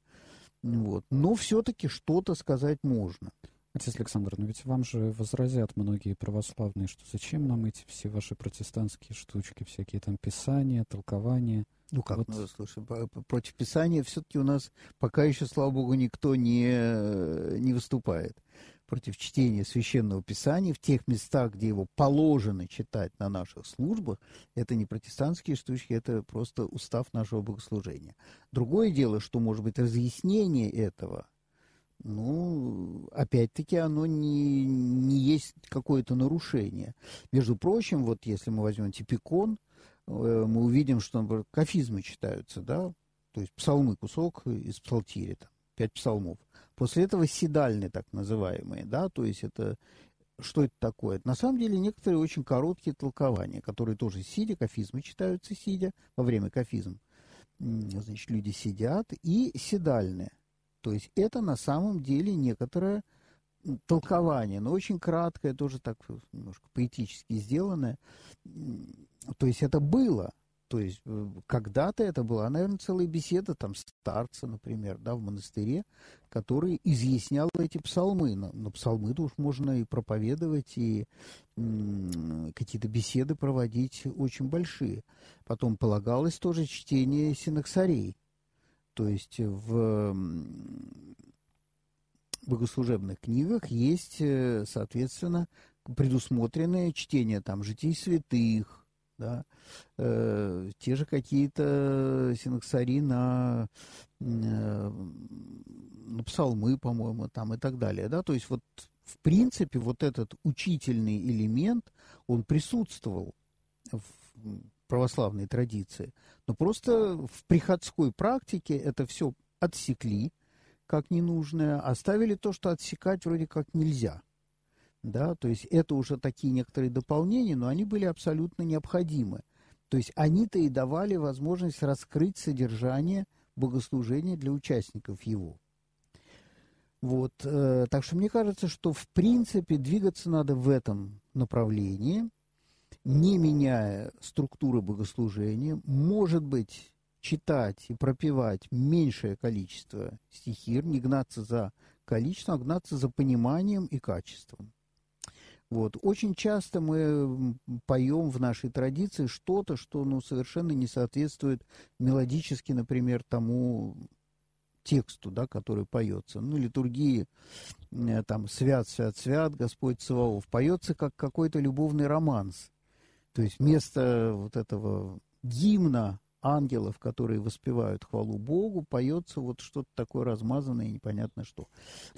Вот. Но все-таки что-то сказать можно. Отец Александр, но ведь вам же возразят многие православные, что зачем нам эти все ваши протестантские штучки, всякие там писания, толкования. Ну как, вот. ну, слушай, против писания все-таки у нас пока еще, слава богу, никто не, не выступает. Против чтения священного писания в тех местах, где его положено читать на наших службах, это не протестантские штучки, это просто устав нашего богослужения. Другое дело, что, может быть, разъяснение этого – ну, опять-таки, оно не, не есть какое-то нарушение. Между прочим, вот если мы возьмем типикон, э, мы увидим, что, например, кафизмы читаются, да, то есть псалмы, кусок из псалтири, там, пять псалмов. После этого седальные, так называемые, да, то есть это что это такое? На самом деле некоторые очень короткие толкования, которые тоже сидя, кафизмы читаются сидя, во время кафизм. Значит, люди сидят, и седальные. То есть это на самом деле некоторое толкование, но очень краткое, тоже так немножко поэтически сделанное. То есть это было. То есть э, когда-то это была, наверное, целая беседа там старца, например, да, в монастыре, который изъяснял эти псалмы. Но, но псалмы-то уж можно и проповедовать, и какие-то беседы проводить очень большие. Потом полагалось тоже чтение синоксарей. То есть в богослужебных книгах есть, э, соответственно, предусмотренное чтение там житий святых, да, э, те же какие-то синоксари на, э, на псалмы, по-моему, там и так далее, да, то есть вот в принципе вот этот учительный элемент, он присутствовал в православной традиции. Но просто в приходской практике это все отсекли как ненужное, оставили то, что отсекать вроде как нельзя. Да, то есть это уже такие некоторые дополнения, но они были абсолютно необходимы. То есть они-то и давали возможность раскрыть содержание богослужения для участников его. Вот, э, так что мне кажется, что в принципе двигаться надо в этом направлении – не меняя структуры богослужения, может быть, читать и пропевать меньшее количество стихир, не гнаться за количеством, а гнаться за пониманием и качеством. Вот. Очень часто мы поем в нашей традиции что-то, что ну, совершенно не соответствует мелодически, например, тому тексту, да, который поется. Ну, литургии э, там «Свят, свят, свят, Господь Саваоф» поется как какой-то любовный романс. То есть вместо вот этого гимна ангелов, которые воспевают хвалу Богу, поется вот что-то такое размазанное и непонятно что.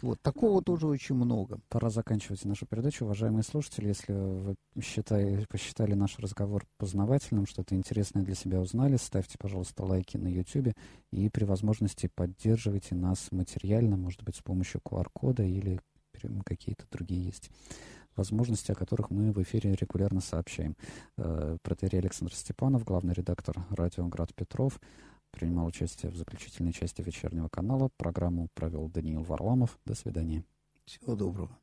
Вот такого тоже очень много. Пора заканчивать нашу передачу. Уважаемые слушатели, если вы считали, посчитали наш разговор познавательным, что-то интересное для себя узнали, ставьте, пожалуйста, лайки на YouTube и при возможности поддерживайте нас материально, может быть, с помощью QR-кода или какие-то другие есть возможности, о которых мы в эфире регулярно сообщаем. Э, Протерий Александр Степанов, главный редактор радио «Град Петров», принимал участие в заключительной части вечернего канала. Программу провел Даниил Варламов. До свидания. Всего доброго.